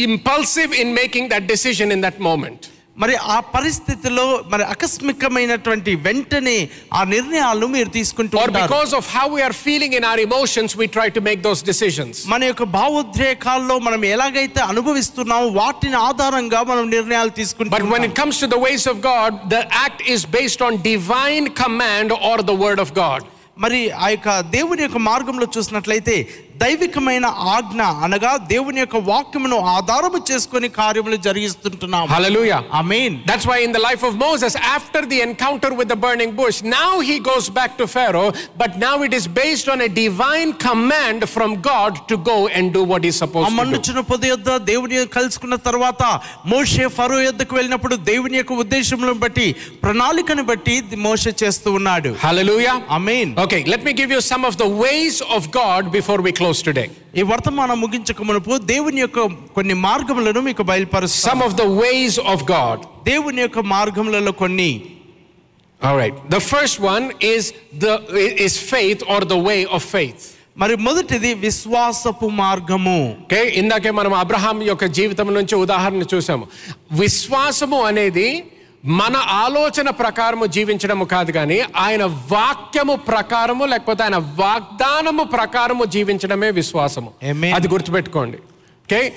impulsive in making that decision in that moment. మరి ఆ పరిస్థితిలో మరి ఆకస్మికమైనటువంటి వెంటనే ఆ నిర్ణయాలు మీరు తీసుకుంటూ Or ఉంటారు because of how we are feeling in our emotions, we try to make those decisions. మన యొక్క భావోద్రేకాల్లో మనం ఎలాగైతే అనుభవిస్తున్నామో వాటిని ఆధారంగా మనం నిర్ణయాలు But when తీసుకుంటాం it comes to the ways of God, the act is based on divine command or the word of God. మరి ఆ యొక్క దేవుని యొక్క మార్గంలో చూసినట్లయితే దైవికమైన ఆజ్ఞ అనగా దేవుని యొక్క వాక్యమును ఆధారము చేసుకొని కార్యములు జరిగిస్తుంటున్నాం Hallelujah. Amen That's why in the life of Moses, after the encounter with the burning bush, now he goes back to Pharaoh, but now it is based on a divine command from God to go and do what he's ఆ supposed to do. మన్నుచున్న పొద యొద్ద దేవుని కలుసుకున్న తర్వాత మోషే ఫరో యొద్దకు వెళ్ళినప్పుడు దేవుని యొక్క ఉద్దేశములను బట్టి ప్రణాళికను బట్టి మోషే చేస్తూ ఉన్నాడు Hallelujah. Amen Okay, let me give you some of the ways of God before we close today. ఈ వర్తమానం ముగించక మునుపు దేవుని యొక్క కొన్ని మార్గములను మీకు బయలుపరుస్తాం Some of the ways of God. దేవుని యొక్క మార్గములలో కొన్ని All right. The first one is the is faith or the way of faith. మరి మొదటిది విశ్వాసపు మార్గము ఓకే ఇందాకే మనం అబ్రహాం యొక్క జీవితం నుంచి ఉదాహరణ చూసాము విశ్వాసము అనేది మన ఆలోచన ప్రకారము జీవించడము కాదు కానీ ఆయన వాక్యము ప్రకారము లేకపోతే ఆయన వాగ్దానము ప్రకారము జీవించడమే విశ్వాసము. అది గుర్తుపెట్టుకోండి. ఓకే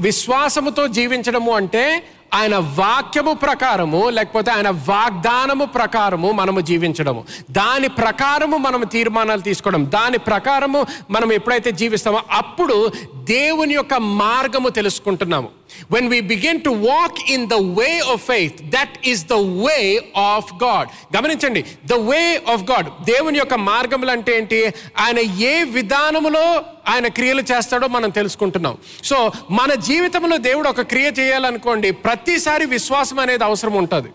విశ్వాసముతో జీవించడము అంటే ఆయన వాక్యము ప్రకారము లేకపోతే ఆయన వాగ్దానము ప్రకారము మనము జీవించడము. దాని ప్రకారము మనము తీర్మానాలు తీసుకోవడం. దాని ప్రకారము మనం ఎప్పుడైతే జీవిస్తామో అప్పుడు దేవుని యొక్క మార్గము తెలుసుకుంటున్నాము. When we begin to walk in the way of faith that is the way of God గమనించండి ద వే ఆఫ్ గాడ్ దేవుని యొక్క మార్గములు అంటే ఏంటి? ఆయన ఏ విధానములో ఆయన క్రియలు చేస్తాడో మనం తెలుసుకుంటున్నాం. సో మన జీవితంలో దేవుడు ఒక క్రియ చేయాలనుకోండి ప్రతి ప్రతిసారి విశ్వాసం అనేది అవసరం ఉంటుంది.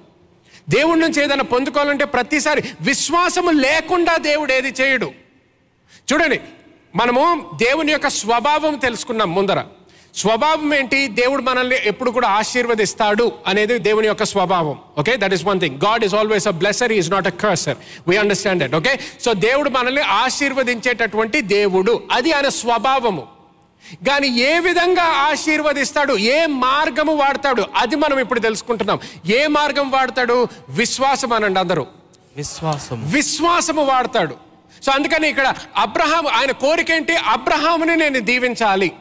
దేవుడి నుంచి ఏదైనా పొందుకోవాలంటే ప్రతిసారి విశ్వాసము లేకుండా దేవుడు ఏది చేయడు. చూడండి మనము దేవుని యొక్క స్వభావం తెలుసుకున్నాం ముందర. స్వభావం ఏంటి? దేవుడు మనల్ని ఎప్పుడు కూడా ఆశీర్వదిస్తాడు అనేది దేవుని యొక్క స్వభావం. Okay that is one thing God is always a blesser is not a curser we understand that okay so దేవుడు మనల్ని ఆశీర్వదించేటటువంటి దేవుడు. అది ఆయన స్వభావము. కానీ ఏ విధంగా ఆశీర్వదిస్తాడు ఏ మార్గము వాడతాడు అది మనం ఇప్పుడు తెలుసుకుంటున్నాం. ఏ మార్గం వాడతాడు? విశ్వాసం అనండి అందరూ. విశ్వాసం విశ్వాసము వాడతాడు. సో అందుకని ఇక్కడ అబ్రహాం ఆయన కోరిక ఏంటి? అబ్రహాముని నేను దీవించాలి.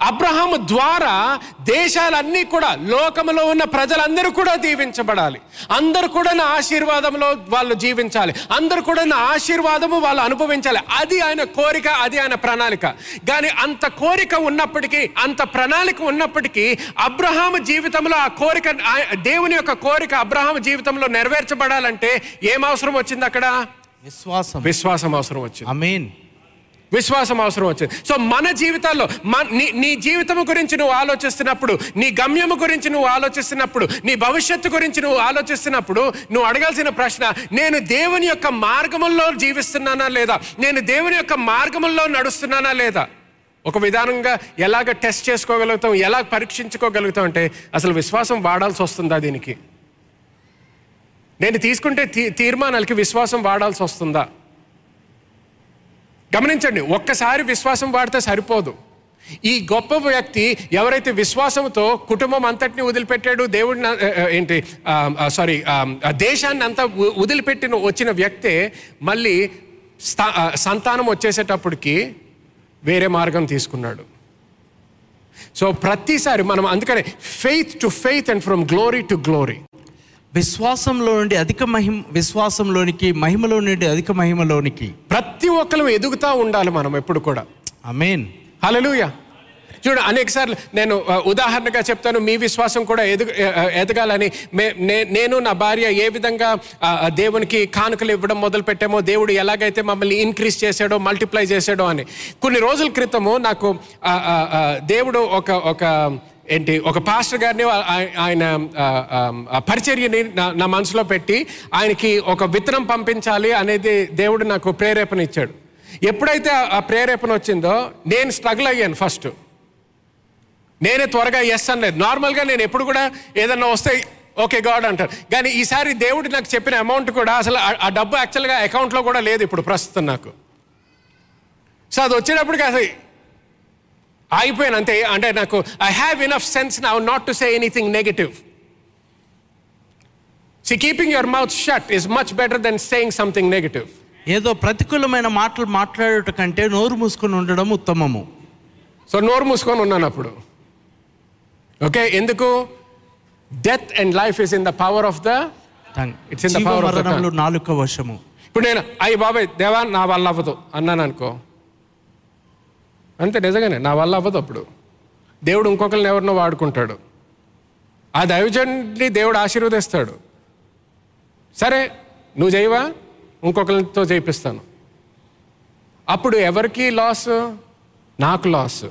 అబ్రహాము ద్వారా దేశాలన్నీ కూడా లోకములో ఉన్న ప్రజలందరూ కూడా దీవించబడాలి. అందరూ కూడా నా ఆశీర్వాదంలో వాళ్ళు జీవించాలి. అందరూ కూడా నా ఆశీర్వాదము వాళ్ళు అనుభవించాలి. అది ఆయన కోరిక అది ఆయన ప్రణాళిక. కానీ అంత కోరిక ఉన్నప్పటికీ అంత ప్రణాళిక ఉన్నప్పటికీ అబ్రహాము జీవితంలో ఆ కోరిక దేవుని యొక్క కోరిక అబ్రహాము జీవితంలో నెరవేర్చబడాలంటే ఏం అవసరం వచ్చింది అక్కడ? విశ్వాసం. విశ్వాసం అవసరం వచ్చింది. అమీన్ విశ్వాసం అవసరం వచ్చింది. సో మన జీవితాల్లో మన నీ నీ జీవితం గురించి నువ్వు ఆలోచిస్తున్నప్పుడు నీ గమ్యము గురించి నువ్వు ఆలోచిస్తున్నప్పుడు నీ భవిష్యత్తు గురించి నువ్వు ఆలోచిస్తున్నప్పుడు నువ్వు అడగాల్సిన ప్రశ్న నేను దేవుని యొక్క మార్గముల్లో జీవిస్తున్నానా లేదా? నేను దేవుని యొక్క మార్గముల్లో నడుస్తున్నానా లేదా? ఒక విధానంగా ఎలాగ టెస్ట్ చేసుకోగలుగుతాం ఎలా పరీక్షించుకోగలుగుతాం అంటే అసలు విశ్వాసం వాడాల్సి వస్తుందా దీనికి? నేను తీసుకుంటే తీ తీర్మానాలకి విశ్వాసం వాడాల్సి వస్తుందా? గమనించండి ఒక్కసారి విశ్వాసం వాడితే సరిపోదు. ఈ గొప్ప వ్యక్తి ఎవరైతే విశ్వాసంతో కుటుంబం అంతటిని వదిలిపెట్టాడు దేవుడిని ఏంటి సారీ దేశాన్ని అంతా వదిలిపెట్టిన వచ్చిన వ్యక్తే మళ్ళీ స్థా- సంతానం వచ్చేసేటప్పటికి వేరే మార్గం తీసుకున్నాడు. సో ప్రతిసారి మనం అందుకనే faith to faith and from glory to glory విశ్వాసంలో నుండి అధిక మహిమ విశ్వాసంలోనికి మహిమలో నుండి అధిక మహిమలోనికి. ప్రతి ఒక్కరు ఎదుగుతూ ఉండాలి మనం ఎప్పుడు కూడా. అమేన్ హలలుయ చూడు అనేక సార్లు నేను ఉదాహరణగా చెప్తాను మీ విశ్వాసం కూడా ఎదుగు ఎదగాలని. నేను నా భార్య ఏ విధంగా దేవునికి కానుకలు ఇవ్వడం మొదలు పెట్టామో దేవుడు ఎలాగైతే మమ్మల్ని ఇంక్రీజ్ చేశాడో మల్టిప్లై చేశాడో అని. కొన్ని రోజుల క్రితము నాకు దేవుడు ఒక ఒక ఏంటి? ఒక పాస్టర్ గారిని ఆయన పరిచర్యని నా మనసులో పెట్టి ఆయనకి ఒక విత్తనం పంపించాలి అనేది దేవుడు నాకు ప్రేరేపణ ఇచ్చాడు. ఎప్పుడైతే ఆ- ప్రేరేపణ వచ్చిందో నేను స్ట్రగుల్ అయ్యాను ఫస్ట్ నేనే త్వరగా ఎస్ అనలేదు నార్మల్గా నేను ఎప్పుడు కూడా ఏదన్నా వస్తే ఓకే గాడ్ అంటారు. కానీ ఈసారి దేవుడు నాకు చెప్పిన అమౌంట్ కూడా అసలు ఆ- ఆ డబ్బు యాక్చువల్గా అకౌంట్లో కూడా లేదు ఇప్పుడు ప్రస్తుతం నాకు. సో అది వచ్చేటప్పటికి అసలు ఆగిపోయాను అంతే అంటే నాకు I have enough sense now not to say anything negative see keeping your mouth shut is much better than saying something negative ఏదో ప్రతికూలమైన మాటలు మాట్లాడేట కంటే నోరు మూసుకొని ఉండడం ఉత్తమము. సో నోరు మూసుకొని ఉన్నాను అప్పుడు. ఓకే ఎందుకు? Death and life is in the power of the tongue. It's in the జీవ power of the మరణములు నాలుక వశము. ఇప్పుడు నేను అయ్యి బాబాయ్ దేవా నా వల్ల అవ్వదు. అన్నాను అనుకో. అంతే నిజంగానే. నా వల్ల అవ్వదు అప్పుడు. దేవుడు ఇంకొకరిని ఎవరినో వాడుకుంటాడు. ఆ దైవజన్ని దేవుడు ఆశీర్వదిస్తాడు. సరే నువ్వు చేయవా? ఇంకొకరితో చేయిస్తాను అప్పుడు ఎవరికి లాస్ నాకు లాస్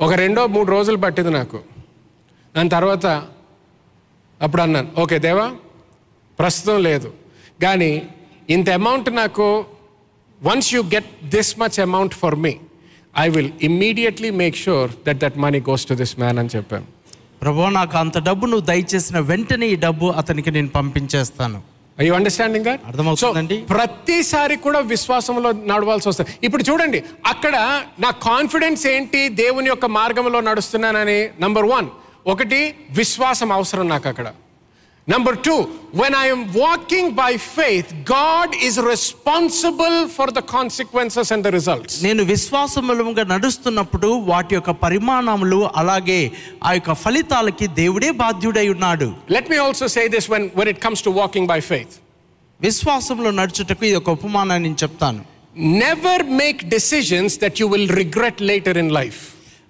ఒక రెండో మూడు రోజులు పట్టింది నాకు. దాని తర్వాత అప్పుడు అన్నాను ఓకే దేవా ప్రస్తుతం లేదు. కానీ ఇంత అమౌంట్ నాకు once you get this much amount for me I will immediately make sure that that money goes to this man అని చెప్పాను ప్రభు నాకు అంత డబ్బు నువ్వు దయచేసిన వెంటనే ఈ డబ్బు అతనికి నేను పంపించేస్తాను. ఐ యూ అండర్స్టాండింగ్ దట్ అర్థమవుతుందండి? ప్రతిసారి కూడా విశ్వాసంలో నడవాల్సి వస్తుంది. ఇప్పుడు చూడండి అక్కడ నా కాన్ఫిడెన్స్ ఏంటి దేవుని యొక్క మార్గంలో నడుస్తున్నానని? నంబర్ వన్ ఒకటి విశ్వాసం అవసరం నాకు అక్కడ. number two when I'm walking by faith God is responsible for the consequences and the results నేను విశ్వాసములుగా నడుస్తున్నప్పుడు వాటి యొక్క పరిమాణములు అలాగే ఆ యొక్క ఫలితాలకి దేవుడే బాధ్యుడై ఉన్నాడు let me also say this when when it comes to walking by faith విశ్వాసంలో నడుచుటకు ఇది ఒక ఉపమానాన్ని నేను చెప్తాను never make decisions that you will regret later in life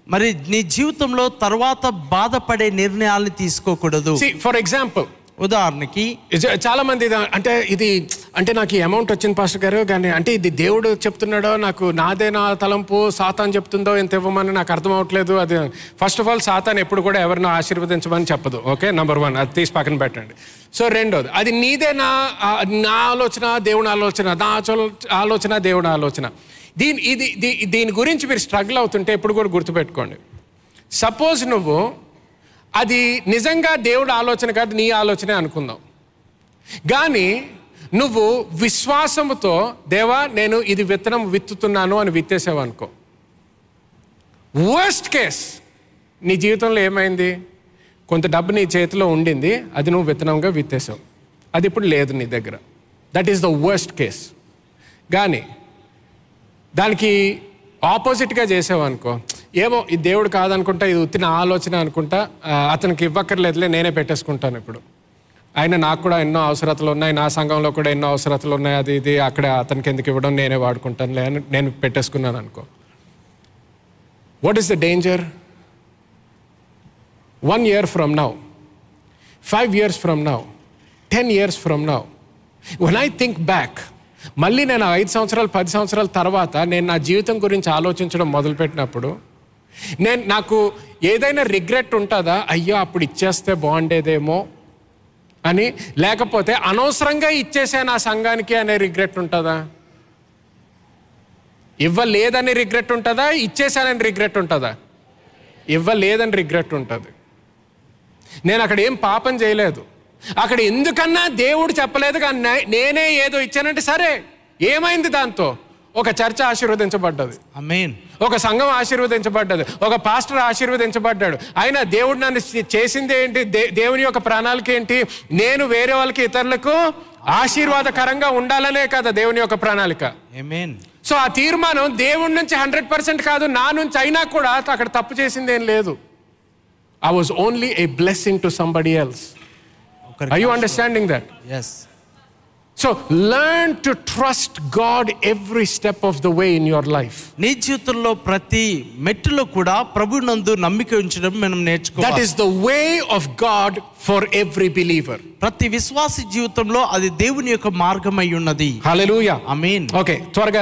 మరి నీ జీవితంలో తర్వాత బాధపడే నిర్ణయాలను తీసుకోకూడదు సి ఫర్ ఎగ్జాంపుల్ ఉదాహరణకి చాలా మంది ఇది అంటే ఇది అంటే నాకు ఈ అమౌంట్ వచ్చింది పాస్టర్ గారు కానీ అంటే ఇది దేవుడు చెప్తున్నాడో నాకు నాదే నా తలంపు సాతాన్ చెప్తుందో ఎంత ఇవ్వమని నాకు అర్థం అవ్వట్లేదు అది ఫస్ట్ ఆఫ్ ఆల్ సాతాన్ ఎప్పుడు కూడా ఎవరినో ఆశీర్వదించమని చెప్పదు. ఓకే నెంబర్ వన్ అది తీసి పక్కన పెట్టండి. సో రెండోది అది నీదే నా నా ఆలోచన దేవుని ఆలోచన నా ఆలోచన దేవుని ఆలోచన. దీని ఇది దీ- దీని గురించి మీరు స్ట్రగుల్ అవుతుంటే ఎప్పుడు కూడా గుర్తుపెట్టుకోండి. సపోజ్ నువ్వు అది నిజంగా దేవుడు ఆలోచన కాదు నీ ఆలోచనే అనుకుందాం. కానీ నువ్వు విశ్వాసముతో దేవా నేను ఇది విత్తనం విత్తుతున్నాను అని విత్తేసావు అనుకో. వర్స్ట్ కేస్ నీ జీవితంలో ఏమైంది? కొంత డబ్బు నీ చేతిలో ఉండింది అది నువ్వు విత్తనంగా విత్తేసావు. అది ఇప్పుడు లేదు నీ దగ్గర. That is the worst case కానీ దానికి ఆపోజిట్గా చేసావు అనుకో ఏమో ఇది దేవుడు కాదనుకుంటా ఇది ఉత్తిన ఆలోచన అనుకుంటా అతనికి ఇవ్వక్కర్లేదులే నేనే పెట్టేసుకుంటాను ఇప్పుడు. ఆయన నాకు కూడా ఎన్నో అవసరతలు ఉన్నాయి నా సంఘంలో కూడా ఎన్నో అవసరతలు ఉన్నాయి అది ఇది అక్కడ అతనికి ఎందుకు ఇవ్వడం నేనే వాడుకుంటానులే అని నేను పెట్టేసుకున్నాను అనుకో. What is the danger one year from now five years from now ten years from now one I think back మళ్ళీ నేను ఐదు సంవత్సరాలు పది సంవత్సరాల తర్వాత నేను నా జీవితం గురించి ఆలోచించడం మొదలుపెట్టినప్పుడు నేను నాకు ఏదైనా రిగ్రెట్ ఉంటుందా? అయ్యో అప్పుడు ఇచ్చేస్తే బాగుండేదేమో అని లేకపోతే అనవసరంగా ఇచ్చేసే నా సంఘానికి అనే రిగ్రెట్ ఉంటుందా? ఇవ్వలేదని రిగ్రెట్ ఉంటుందా? ఇచ్చేసానని రిగ్రెట్ ఉంటుందా? ఇవ్వలేదని రిగ్రెట్ ఉంటుంది. నేను అక్కడ ఏం పాపం చేయలేదు. అక్కడ ఎందుకన్నా దేవుడు చెప్పలేదు కానీ నేనే ఏదో ఇచ్చానంటే సరే ఏమైంది దాంతో? ఒక చర్చ ఆశీర్వదించబడ్డది. అమేన్ ఒక సంఘం ఆశీర్వదించబడ్డది. ఒక పాస్టర్ ఆశీర్వదించబడ్డాడు. అయినా దేవుడు నన్ను చేసింది ఏంటి? దేవుని యొక్క ప్రణాళిక ఏంటి? నేను వేరే వాళ్ళకి ఇతరులకు ఆశీర్వాదకరంగా ఉండాలనే కదా దేవుని యొక్క ప్రణాళిక. సో ఆ తీర్మానం దేవుడి నుంచి హండ్రెడ్ పర్సెంట్ కాదు నా నుంచి అయినా కూడా అక్కడ తప్పు చేసింది ఏం లేదు. I was only a blessing to somebody else I you understanding that yes so learn to trust God every step of the way in your life నీ జీవితంలో ప్రతి మెట్టులో కూడా ప్రభు నందు నమ్మిక ఉంచడం మనం దట్ నేర్చుకోవాలి is the way of God for every believer ప్రతి విశ్వాసి జీవితంలో అది దేవుని యొక్క మార్గం అయి ఉన్నది. హల్లెలూయా అమీన్ ఓకే త్వరగా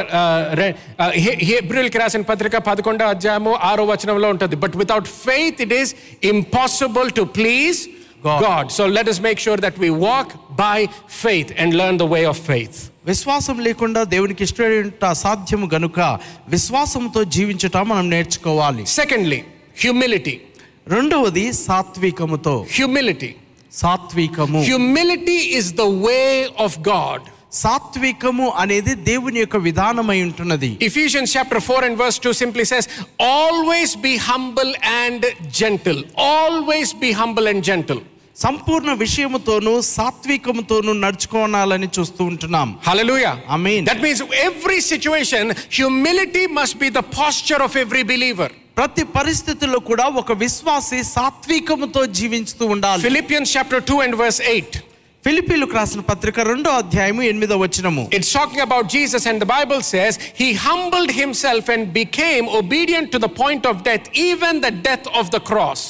హెబ్రిల్కి రాసిన పత్రిక పదకొండో అధ్యాయము ఆరో వచనంలో ఉంటుంది. But without faith it is impossible to please God. God so let us make sure that we walk by faith and learn the way of faith విశ్వాసం లేకుండా దేవునికి ఇష్టమైన అసాధ్యము గనుక విశ్వాసంతో జీవించుట మనం నేర్చుకోవాలి. సెకండ్లీ హ్యూమిలిటీ రెండవది సాత్వికముతో. హ్యూమిలిటీ సాత్వికము. Humility is the way of God సాత్వికము అనేది దేవుని యొక్క విధానమై ఉంటున్నది. Ephesians chapter 4 and verse 2 simply says, Always be humble and gentle. Always be humble and gentle. సంపూర్ణ విషయముతోను సాత్వికముతోను నడుచుకోనాలని చూస్తూ ఉంటున్నాం Hallelujah. Amen. That means every situation, humility must be the posture of every believer. ప్రతి పరిస్థితుల్లో కూడా ఒక విశ్వాసి సాత్వికముతో జీవించుతూ ఉండాలి Philippians chapter 2 and verse 8. ఫిలిపీలకు రాసిన పత్రిక రెండో అధ్యాయము ఎనిమిదో వచనము It's talking about Jesus, and the Bible says, He humbled Himself and became obedient to the point of death, even the death of the cross.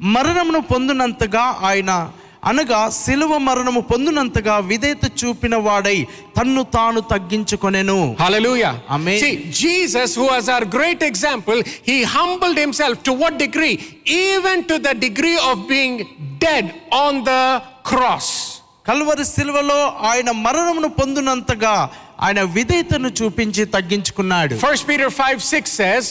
మరణమును పొందినంతగా ఆయన అనగా శిలువ మరణము పొందినంతగా విధేయత చూపిన వాడై తన్ను తాను తగ్గించుకొనెను Hallelujah. Amen. See, Jesus, who was our great example, he humbled himself to what degree? Even to the degree of being dead on the cross. Calvary శిలువలో ఆయన మరణమును పొందినంతగా ఆయన విధేయతను చూపించి తగ్గించుకున్నాడు First Peter 5 6 says,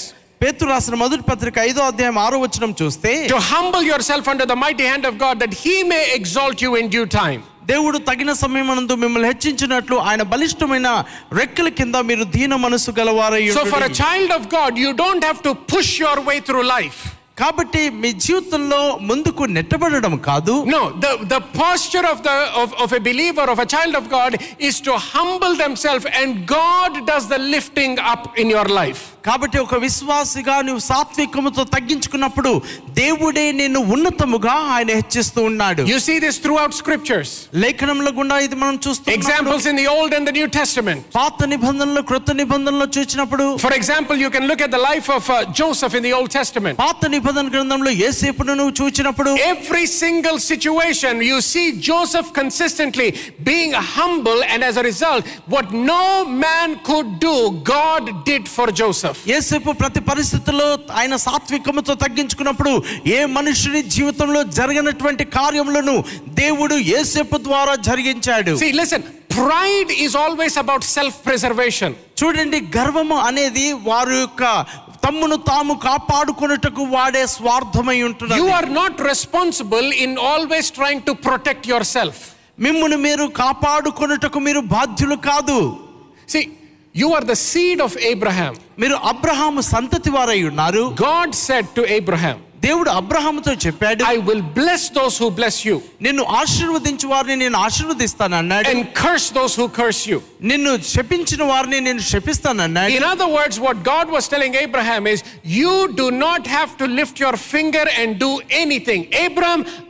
పేతురు రాసిన మొదటి పత్రిక ఐదో అధ్యాయం ఆరో వచనం చూస్తే to humble yourself under the mighty hand of God that he may exalt you in due time దేవుడు తగిన సమయం సమయమనందు మిమ్మల్ని హెచ్చించినట్లు ఆయన బలిష్టమైన రెక్కల కింద మీరు దీన మనసు గలవారయ్యో so for a child of God you don't have to push your way through life కాబట్టి మీ జీవితంలో ముందుకు నెట్టబడడం కాదు No, the, the posture of, the, of, of a believer, of a child of God, is to humble themselves, and God does the lifting up in your life. కాబట్టి ఒక విశ్వాసిగా నువ్వు సాత్వికముతో తగ్గించుకున్నప్పుడు దేవుడే నిన్ను ఉన్నతముగా ఆయన హెచ్చిస్తూ ఉన్నాడు You see this throughout scriptures. లేఖనంలో గుండా ఇది మనం చూస్తాం Examples in the Old and the New Testament. పాత నిబంధనలు క్రొత్త నిబంధనలు చూసినప్పుడు For example, you can look at the life of uh, Joseph in the Old Testament. పాత ప్రతిపదన గ్రంథంలో యేసేపును నువ్వు చూచినప్పుడు every single situation you see Joseph consistently being humble and as a result what no man could do God did for Joseph Yesepu ప్రతి పరిస్థితుల్లో ఆయన సాత్వికమతో తగ్గించుకున్నప్పుడు ఏ మనిషిని జీవితంలో జరిగినటువంటి కార్యములను దేవుడు యేసేపు ద్వారా జరిగించాడు. See listen pride is always about self preservation చూడండి గర్వము అనేది వారి యొక్క తమ్మును తాము కాపాడుకొనుటకు వాడే స్వార్థమై ఉంటున్నది. You are not responsible in always trying to protect yourself మిమ్మును మీరు కాపాడుకొనుటకు మీరు బాధ్యులు కాదు. See you are the seed of Abraham మీరు అబ్రహాము సంతతి వారై ఉన్నారు. గాడ్ సెడ్ టు అబ్రహాం దేవుడు అబ్రహాముతో చెప్పాడు I will bless those who bless you నిన్ను ఆశీర్వదించు వారిని నేను ఆశీర్వదిస్తాను అన్నాడు and curse those who curse you. నిన్ను శపించిన వారిని నేను శపిస్తాను అన్నాడు In other words, what God was telling Abraham is, you do not have to lift your finger and do anything. Abraham,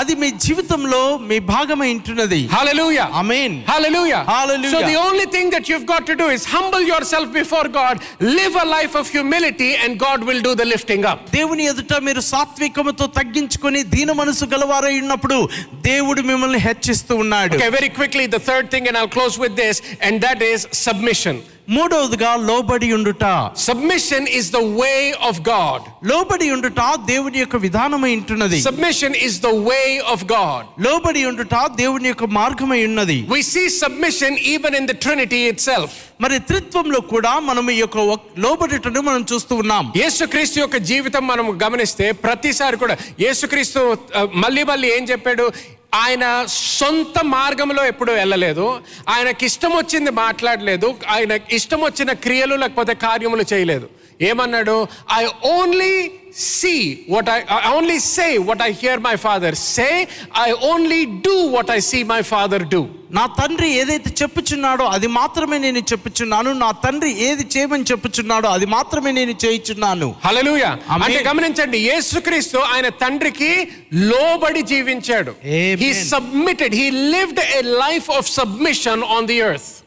అది మీ జీవితంలో మీ భాగమై ఉంటున్నది Hallelujah. Amen Hallelujah. Hallelujah. So the only thing that you've got to do is humble yourself before God, live a life of humility, and God will do the lifting up. దేవుని ఎదుట మీరు సాత్వికముతో తగ్గించుకొని దీన మనసు గలవారై ఉన్నప్పుడు దేవుడు మిమ్మల్ని హెచ్చిస్తూ ఉన్నాడు Okay, very quickly, the third thing, and I'll close with this, and that is submission. మూడవదిగా లోబడి ఉండుట Submission is the way of God. లోబడి ఉండుట దేవుని యొక్క విధానమై ఉంటున్నది Submission is the way of God. లోబడి ఉండుట దేవుని యొక్క మార్గమై ఉన్నది We see submission even in the Trinity itself. మరి త్రిత్వంలో కూడా మనం ఈ యొక్క ఒక్- లోబడుటను మనం చూస్తూ ఉన్నాం యేసుక్రీస్తు యొక్క జీవితం మనం గమనిస్తే ప్రతిసారి కూడా యేసుక్రీస్తు ఆ, మళ్ళీ మళ్ళీ ఏం చెప్పాడు ఆయన సొంత మార్గంలో ఎప్పుడు వెళ్ళలేదు. ఆయనకి ఇష్టం వచ్చింది మాట్లాడలేదు. ఆయన ఇష్టం వచ్చిన క్రియలు లేకపోతే కార్యములు చేయలేదు. ఏమన్నాడు? I only see what I I only say what I hear my father say I only do what I see my father do నా తండ్రి ఏదైతే చెప్పుచున్నాడో అది మాత్రమే నేను చెప్పుచున్నాను. నా తండ్రి ఏది చేయమని చెప్పుచున్నాడో అది మాత్రమే నేను చేయుచున్నాను. హల్లెలూయా ఆమేన్. అంటే గమనించండి యేసుక్రీస్తు ఆయన తండ్రికి లోబడి జీవించాడు. Amen. He submitted he lived a life of submission on the earth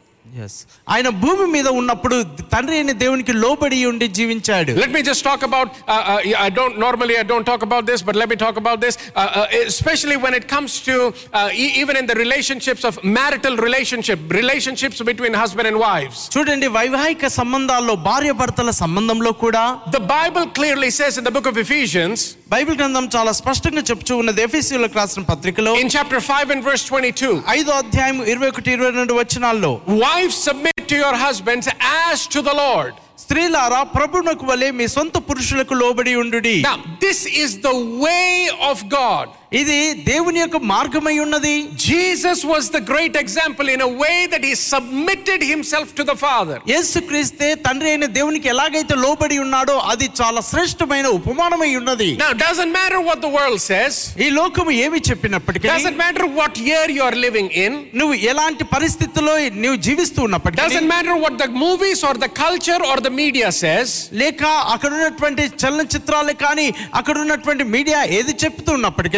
ఆయన భూమి మీద ఉన్నప్పుడు తండ్రి అయిన దేవునికి లోబడి ఉండి జీవించాడు Let me just talk about. Uh, uh, I don't normally I don't talk about this, but let me talk about this, uh, uh, especially when it comes to uh, e- even in the relationships of marital relationship, relationships between husband and wives. చూడండి వైవాహిక సంబంధాల్లో భార్య భర్తల సంబంధంలో కూడా The Bible clearly says in the book of Ephesians, Bible గ్రంథం చాలా స్పష్టంగా చెప్తూ ఉన్నది ఎఫీసీలకు రాసిన పత్రికలో in chapter five and verse twenty-two. ఐదో అధ్యాయం ఇరవై ఒకటి ఇరవై రెండు వచనాల్లో Wives, submit to your husbands as to the Lord. స్త్రీలారా ప్రభునకు వలె మీ సొంత పురుషులకు లోబడి ఉండుడి Now, this is the way of God. ఇది దేవుని యొక్క మార్గమై ఉన్నది Jesus was the great example in a way that he submitted himself to the Father. యేసుక్రీస్తే తండ్రి అయిన దేవునికి ఎలాగైతే లోబడి ఉన్నాడో అది చాలా శ్రేష్టమైన ఉపమానమై ఉన్నది Now, doesn't matter what the world says, ఈ లోకము ఏమి చెప్పినప్పటికీ doesn't matter what year you are living in, నువ్వు ఎలాంటి పరిస్థితుల్లో నువ్వు జీవిస్తూ ఉన్నప్పటికీ doesn't matter what the movies or the culture or the media says, లేక అక్కడ ఉన్నటువంటి చలనచిత్రాలు కానీ అక్కడ ఉన్నటువంటి మీడియా ఏది చెప్తూ ఉన్నప్పటికీ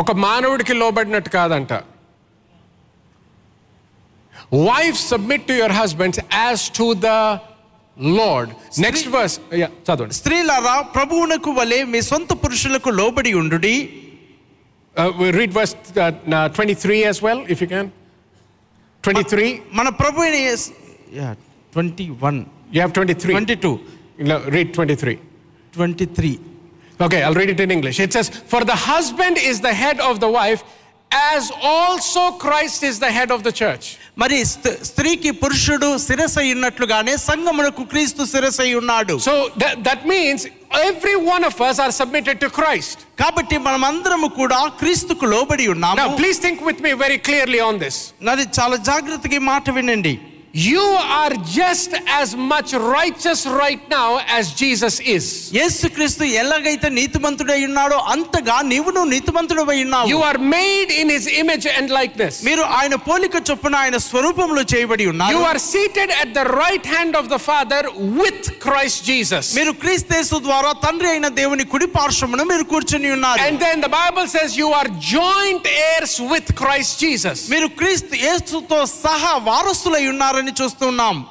ఒక మానవుడికి లోబడినట్టు కాదంట. Wife submit to your husbands as to the Lord next verse చదవండి. స్త్రీలారా ప్రభువునకు వలె మీ సొంత పురుషులకు లోబడి ఉండుడి. Read verse twenty three as well if you can twenty three మన ప్రభు twenty one you have twenty three twenty two read twenty three twenty three Okay, I'll read it in English. It says, For the husband is the head of the wife, as also Christ is the head of the church. మరి స్త- స్త్రీకి పురుషుడు శిరసై ఉన్నట్లుగానే సంగమునకు క్రీస్తు శిరసై ఉన్నాడు So that, that means every one of us are submitted to Christ. కాబట్టి మనమందరము కూడా క్రీస్తుకు లోబడి ఉన్నాము Now, please think with me very clearly on this. అది చాలా జాగ్రత్తగా ఈ మాట వినండి You are just as much righteous right now as Jesus is. యేసుక్రీస్తు ఎలాగైతే నీతిమంతుడై ఉన్నాడో అంతగా నీవును నీతిమంతుడవై ఉన్నావు You are made in his image and likeness. మీరు ఆయన పోలిక చొప్పున ఆయన స్వరూపంలో చేయబడి ఉన్నారు You are seated at the right hand of the Father with Christ Jesus. మీరు క్రీస్తేసు ద్వారా తండ్రి అయిన దేవుని కుడి పార్శ్వమున మీరు కూర్చుని ఉన్నారు And then the Bible says you are joint heirs with Christ Jesus. మీరు క్రీస్తు యేసుతో సహా వారసులై ఉన్నారని చూస్తున్నాం.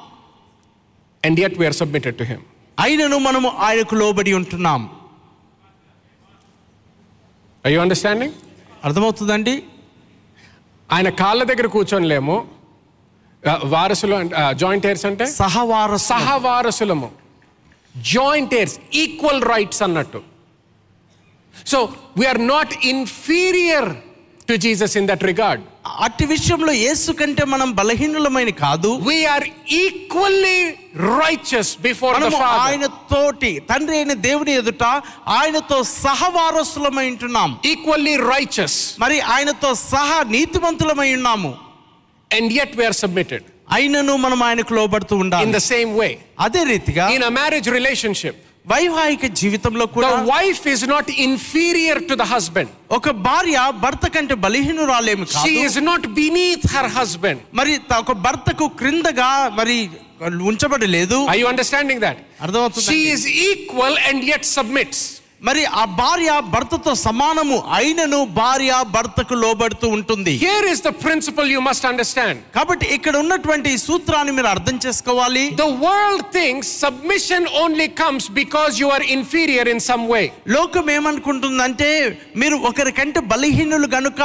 And yet we are submitted to him. అయినను మనము ఆయనకు లోబడి ఉంటున్నాం. Are you understanding? అర్థమవుతుందండి? ఆయన కాళ్ళ దగ్గర కూర్చొనిలేము. ఆ, వారసులు జాయింట్ ఎయిర్స్ అంటే? సహవారస సహవారసులము. జాయింట్ ఎయిర్స్ ఈక్వల్ రైట్స్ అన్నట్టు. So we're not inferior to Jesus in that regard అట్టి విషయంలో యేసు కంటే మనం బలహీనులమైన కాదు. వీఆర్ ఈక్వల్లీ రైచస్ బిఫోర్ ఆయన తోటి తండ్రి అయిన దేవుని ఎదుట ఆయనతో సహవారసులమై ఉంటున్నాం. ఈక్వల్లీ రైచస్ మరి ఆయనతో సహా నీతిమంతులమై ఉన్నాము. అండ్ యెట్ వీఆర్ సబ్మిటెడ్ అయినను మనం ఆయనకు లోబడుతూ ఇన్ ఉండాలి ద సేమ్ వే అదే రీతిగా ఇన్ అ మ్యారేజ్ రిలేషన్షిప్ వైవాహిక జీవితంలో కూడా The wife is not inferior to the husband. ఒక భార్య భర్త కంటే బలహీనురాలేమి She కాదు is not beneath her husband. మరి త- ఒక భర్తకు క్రిందగా మరి ఉంచబడి లేదు Are you understanding that? అర్థమవుతుంది She is equal and yet submits. మరి ఆ భార్య భర్తతో సమానము అయినను భార్య భర్తకు లోబడుతూ ఉంటుంది Here is the principle you must understand. కాబట్టి ఇక్కడ ఉన్నటువంటి ఈ సూత్రాన్ని మీరు అర్థం చేసుకోవాలి The world thinks submission only comes because you are inferior in some way. లోకం ఏమనుకుంటుందంటే మీరు ఒకరికంటే బలహీనులు గనుక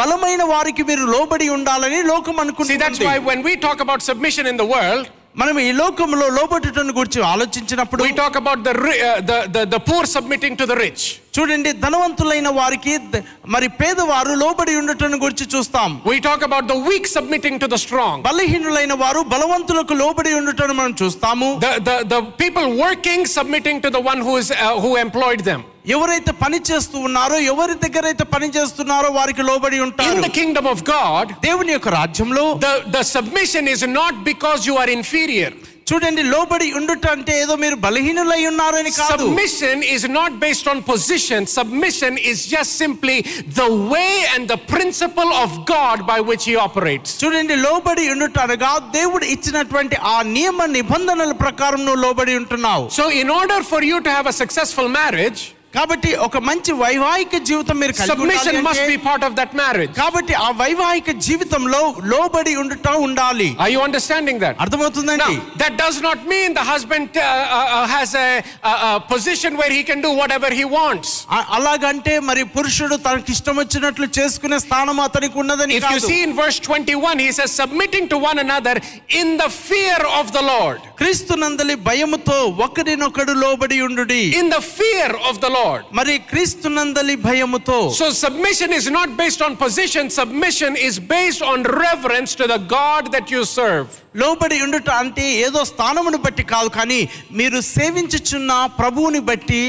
బలమైన వారికి మీరు లోబడి ఉండాలని లోకం See, that's అనుకుంటుంది why when we talk about submission in the world, మనం ఈ లోకంలో లోబడుటను గురించి ఆలోచించినప్పుడు we talk about the, ri- uh, the, the, the poor submitting to the rich. చూడండి ధనవంతులైన వారికి ద- మరి పేదవారు లోబడి ఉండటం గురించి చూస్తాం We talk about the weak submitting to the strong. బలహీనులైన వారు బలవంతులకు లోబడి ఉండటం మనం చూస్తాము The, the, the people working submitting to the one who, is, uh, who employed them. ఎవరైతే పని చేస్తూ ఉన్నారో ఎవరి దగ్గర అయితే పని చేస్తున్నారో వారికి లోబడి In ఉంటారు the kingdom of God, దేవుని యొక్క రాజ్యంలో the, the submission is not because you are inferior. చూడండి లోబడి ఉండుట అంటే ఏదో మీరు బలహీనులై ఉన్నారని కాదు Submission is not based on position. Submission is just simply the way and the principle of God by which He operates. చూడండి లోబడి ఉండుట అనగా దేవుడు ఇచ్చినటువంటి ఆ నియమ నిబంధనల ప్రకారం నువ్వు లోబడి ఉంటున్నావు So, in order for you to have a successful marriage, కాబట్టి ఒక మంచి వైవాహిక జీవితం మీరు కలిగి ఉండాలి submission must అంటే- be part of that marriage. కాబట్టి ఆ వైవాహిక జీవితంలో లోబడి ఉండుట ఉండాలి Are you understanding that? అర్థమవుతుందండి Now, that does not mean the husband uh, uh, uh, has a, a, a position where he can do whatever he wants. ఆ- అలాగంటే మరి పురుషుడు తనకి ఇష్టం వచ్చినట్లు చేసుకునే స్థానం అతనికి ఉన్నదని If you కాదు see in verse 21, he says, submitting to one another in the fear of the Lord. క్రీస్తునందలి భయముతో ఒకరినొకడు లోబడి ఉండుడి In the fear of the Lord. మరి క్రీస్తునందలి భయముతో So, submission is not based on position, submission is based on reverence to the God that you serve. లోబడి ఉండుట అంటే ఏదో స్థానమును బట్టి కాదు కానీ మీరు సేవించుచున్న ప్రభువుని బట్టి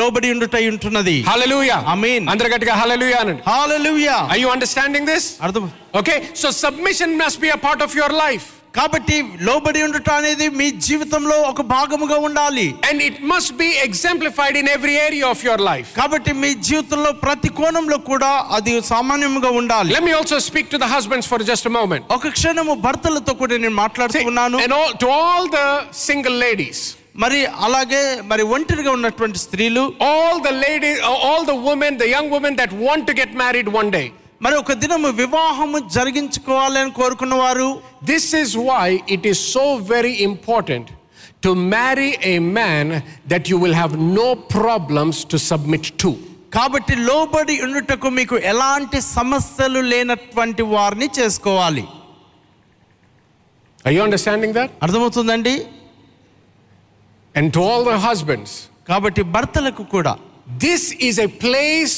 లోబడి ఉండుట ఉంటున్నది Hallelujah. Amen. అందరిగట్టిగా hallelujah అనండి. హల్లెలూయా Are you understanding this? అర్థం Okay, so submission must be a part of your life. కాబట్టి లోబడి ఉండుట అనేది మీ జీవితంలో ఒక భాగముగా ఉండాలి And it must be exemplified in every area of your life. కాబట్టి మీ జీవితంలో ప్రతి కోణంలో కూడా అది సామాన్యముగా ఉండాలి Let me also speak to the husbands for just a moment. ఒక క్షణము భర్తలతో కూడా నేను See, మాట్లాడుతూ ఉన్నాను and all, to all the single ladies, మరి అలాగే మరి ఒంటరిగా ఉన్నటువంటి స్త్రీలు all the ladies, all the women, the young women that want to get married one day. మరి ఒక దినము వివాహము జరిగించుకోవాలని కోరుకున్న వారు This is why it is so very important to marry a man that you will have no problems to submit to. కాబట్టి లోబడి ఉండుటకు మీకు ఎలాంటి సమస్యలు లేనటువంటి వారిని చేసుకోవాలి Are you understanding that? అర్థమవుతుందండి And to all the husbands, కాబట్టి భర్తలకు కూడా this is a place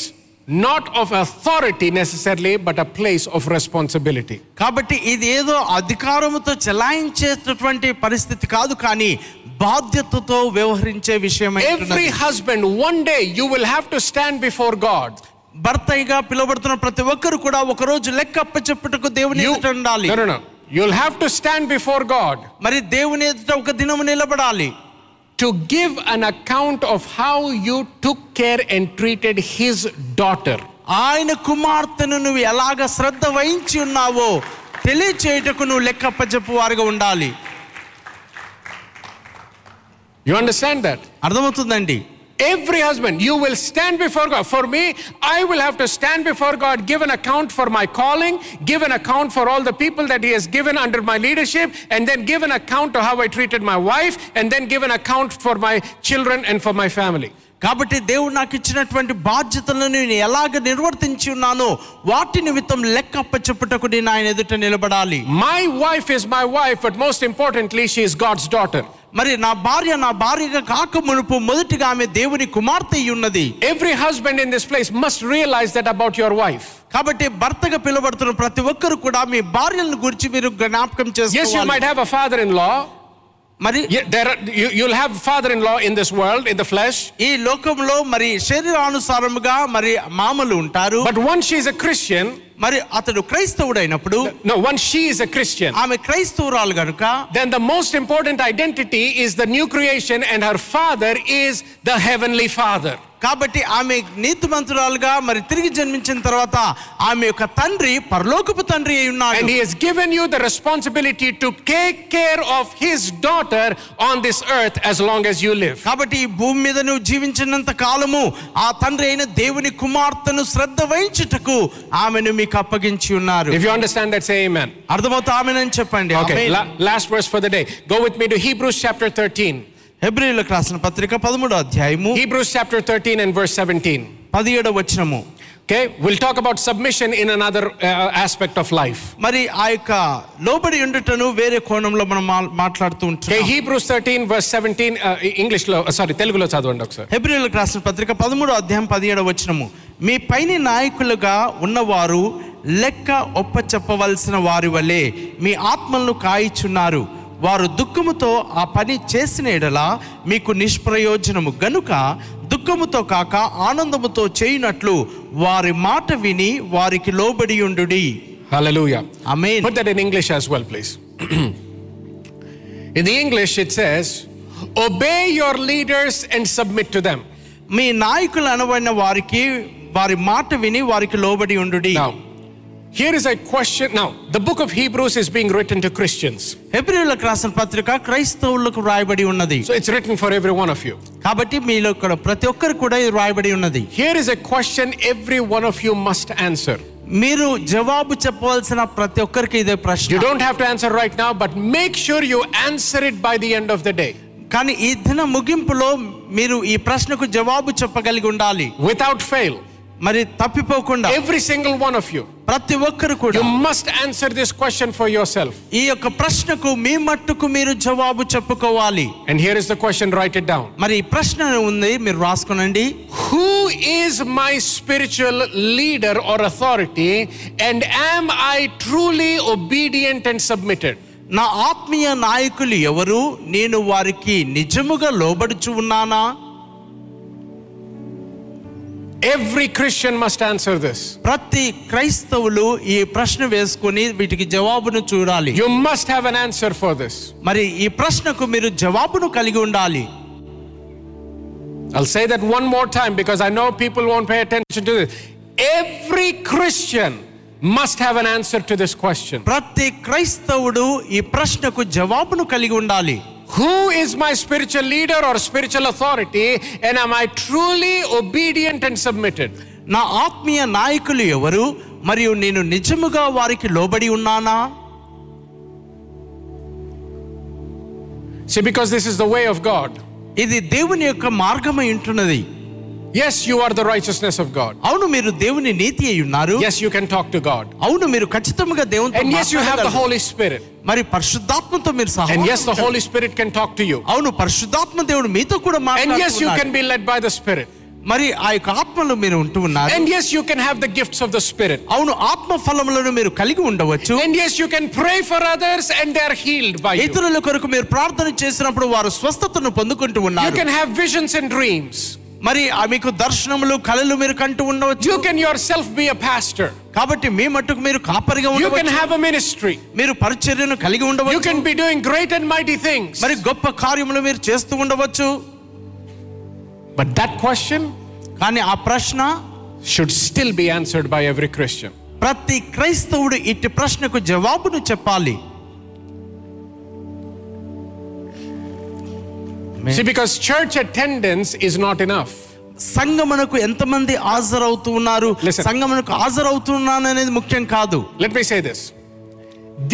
not of authority necessarily, but a place of responsibility. కాబట్టి ఇది ఏదో అధికారముతో చెలాయించేటటువంటి పరిస్థితి కాదు కానీ బాధ్యతతో వ్యవహరించే విషయం Every husband, one day you will have to stand before God. భర్తగా పిలువబడుతున్న ప్రతి ఒక్కరు కూడా ఒక రోజు లెక్క అప్పచెప్పుటకు దేవుని You, ఎదుట ఉండాలి no, no, no. You'll have to stand before God మరి దేవుని ఎదుట ఒక దినము నిలబడాలి to give an account of how you took care and treated his daughter. ఆయన కుమార్తెను నువ్వు ఎలాగ శ్రద్ధ వహించి ఉన్నావో తెలియచేయుటకు నువ్వు లెక్క అప్పచెప్పు వారిగా ఉండాలి You understand that? అర్థమవుతుందండి Every husband, you will stand before God. For me, I will have to stand before God, give an account for my calling, give an account for all the people that He has given under my leadership, and then give an account to how I treated my wife, and then give an account for my children and for my family. కాబట్టి దేవుడు నాకు ఇచ్చినటువంటి బాధ్యతలను నేను ఎలాగ నిర్వర్తించి ఉన్నానో వాటి నిమిత్తం లెక్క అప్పచెప్పుటకు నేను ఆయన ఎదుట నిలబడాలి My wife is my wife, but most importantly, she is God's daughter. మరి నా భార్య నా భార్యగా కాక మునుపు మొదటిగా ఆమె దేవుని కుమార్తె ఉన్నది Every husband in this place must realize that about your wife. కాబట్టి భర్తగా పిలువబడుతున్న ప్రతి ఒక్కరు కూడా మీ భార్యలను గురించి మీరు జ్ఞాపకం చేసుకోవాలి might have a father in law. మరి There are, you, you'll have father in law in this world, in the flesh. ఈ లోకంలో మరి శరీరానుసారముగా మరి మామలు ఉంటారు But once she's a Christian, మరి అతడు క్రైస్తవుడైనప్పుడు no, once she is a Christian, ఆమె క్రైస్తవురాలు గనుక then the most important identity is the new creation, and her father is the heavenly father. కాబట్టి ఆమె నీతిమంతురాలుగా మరి తిరిగి జన్మించిన తర్వాత ఆమె యొక్క తండ్రి పరలోకపు తండ్రి అయి ఉన్నాడు And he has given you the responsibility to take care of his daughter on this earth as long as you live. కాబట్టి ఈ భూమి మీద నువ్వు జీవించినంత కాలము ఆ తండ్రి అయిన దేవుని కుమార్తెను శ్రద్ధ వహించుటకు ఆమెను మీకు అప్పగించి ఉన్నారు If you understand that, say amen. అర్థమవుతా ఆమెనని చెప్పండి Okay, amen. la- last verse for the day. Go with me to Hebrews chapter 13. హెబ్రీయులకు రాసిన పత్రిక పదమూడో అధ్యాయము Hebrews chapter 13 and verse 17. పదిహేడో వచనము Okay, we'll talk about submission in another uh, aspect of life. మరి ఆ యొక్క లోబడి ఉండుటను వేరే కోణంలో మనం మా- మాట్లాడుతూ Okay, ఉంటాం Hebrews 13 verse 17, uh, English లో, sorry, తెలుగులో చదవండి ఒకసారి. హెబ్రిలకు రాసిన పత్రిక పదమూడో అధ్యాయం పదిహేడవ వచనము మీ పైని నాయకులుగా ఉన్నవారు లెక్క ఒప్ప చెప్పవలసిన వారి వలె మీ ఆత్మలను కాయిచున్నారు వారు దుఃఖముతో ఆ పని చేసిన ఎడల మీకు నిష్ప్రయోజనము గనుక దుఃఖముతో కాక ఆనందముతో చేయునట్లు వారి మాట విని వారికి లోబడి ఉండుడి Hallelujah. Amen Put that in English as well, please. in the English, it says, Obey your leaders and submit to them. మీ నాయకులు అనబడిన వారికి వారి మాట విని వారికి లోబడి ఉండుడి Now, here is a question. Now, the book of Hebrews is being written to Christians. హెబ్రిలకు రాసిన పత్రిక క్రైస్తవులకు రాయబడి ఉన్నది So it's written for every one of you. కాబట్టి మీలో ఇక్కడ ప్రతి ఒక్కరు కూడా ఇది రాయబడి ఉన్నది Here is a question every one of you must answer. మీరు జవాబు చెప్పవలసిన ప్రతి ఒక్కరికి ఇదే You ప్రశ్న don't have to answer right now, but make sure you answer it by the end of the day కానీ ఈ దిన ముగింపులో మీరు ఈ ప్రశ్నకు జవాబు చెప్పగలిగి ఉండాలి without fail. మరి తప్పిపోకుండా Every single one of you. ప్రతి ఒక్కరు కూడా You must answer this question for yourself. ఈ యొక్క ప్రశ్నకు మీ మట్టుకు మీరు జవాబు చెప్పుకోవాలి And here is the question write it down. మరి ఈ ప్రశ్న ఉంది మీరు రాసుకునండి Who is my spiritual leader or authority, and am I truly obedient and submitted? నా ఆత్మీయ నాయకులు ఎవరు నేను వారికి నిజముగా లోబడుచు ఉన్నానా Every Christian must answer this. ప్రతి క్రైస్తవులు ఈ ప్రశ్న వేసుకొని వీటికి జవాబును చూడాలి You must have an answer for this. మరి ఈ ప్రశ్నకు మీరు జవాబును కలిగి ఉండాలి I'll say that one more time because I know people won't pay attention to this. Every Christian must have an answer to this question. ప్రతి క్రైస్తవుడు ఈ ప్రశ్నకు జవాబును కలిగి ఉండాలి Who is my spiritual leader or spiritual authority, and am I truly obedient and submitted? నా ఆత్మీయ నాయకులు ఎవరు మరియు నేను నిజముగా వారికి లోబడి ఉన్నానా See, because this is the way of God. ఇది దేవుని యొక్క మార్గమై ఉంటున్నది Yes, you are the righteousness of God. అవును మీరు దేవుని నీతి అయి ఉన్నారు Yes, you can talk to God. అవును మీరు ఖచ్చితంగా దేవునితో And yes, you have the మాట్లాడగలరు. Holy Spirit. మరి పరిశుద్ధాత్మతో మీరు And సహవాసం yes, the Holy Spirit can talk to you. అవును పరిశుద్ధాత్మ దేవుడు మీతో కూడా And yes, you మాట్లాడుతున్నాడు can be led by the Spirit. మరి ఆ యొక్క ఆత్మలో మీరు ఉంటూ ఉన్నారు And yes, you can have the gifts of the Spirit. అవును ఆత్మ ఫలములను మీరు కలిగి ఉండవచ్చు And yes, you can pray for others and they are healed by you. ఇతరుల కొరకు మీరు ప్రార్థన చేసినప్పుడు వారు స్వస్థతను పొందుకుంటూ You ఉన్నారు can have visions and dreams. మరి మీకు దర్శనములు కళలు మీరు కంటూ ఉండవచ్చు. You can yourself be a pastor కాబట్టి మీ మట్టుకు మీరు కాపరిగా ఉండవచ్చు you can have a ministry మీరు పరిచర్యను కలిగి ఉండవచ్చు. You can be doing great and mighty things మరి గొప్ప కార్యములు మీరు చేస్తూ ఉండవచ్చు. బట్ దట్ క్వశ్చన్ కానీ ఆ ప్రశ్న should still be answered by every Christian ప్రతి క్రైస్తవుడు ఇటు ప్రశ్నకు జవాబును చెప్పాలి. See, because church attendance is not enough. సంగమునకు ఎంతమంది హాజరవుతూ ఉన్నారు Listen. సంగమునకు హాజరవుతున్నాను అనేది ముఖ్యం కాదు Let me say this.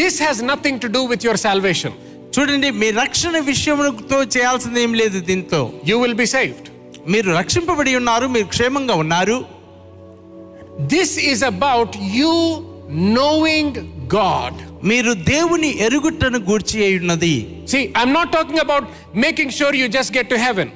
This has nothing to do with your salvation. చూడండి మీ రక్షణ విషయంతో చేయాల్సింది ఏం లేదు దీంతో You will be saved. మీరు రక్షింపబడి ఉన్నారు మీరు క్షేమంగా ఉన్నారు This is about you knowing God. మీరు దేవుని ఎరుగుట్టను గూర్చి ఉన్నది. See I'm not talking about making sure you just get to heaven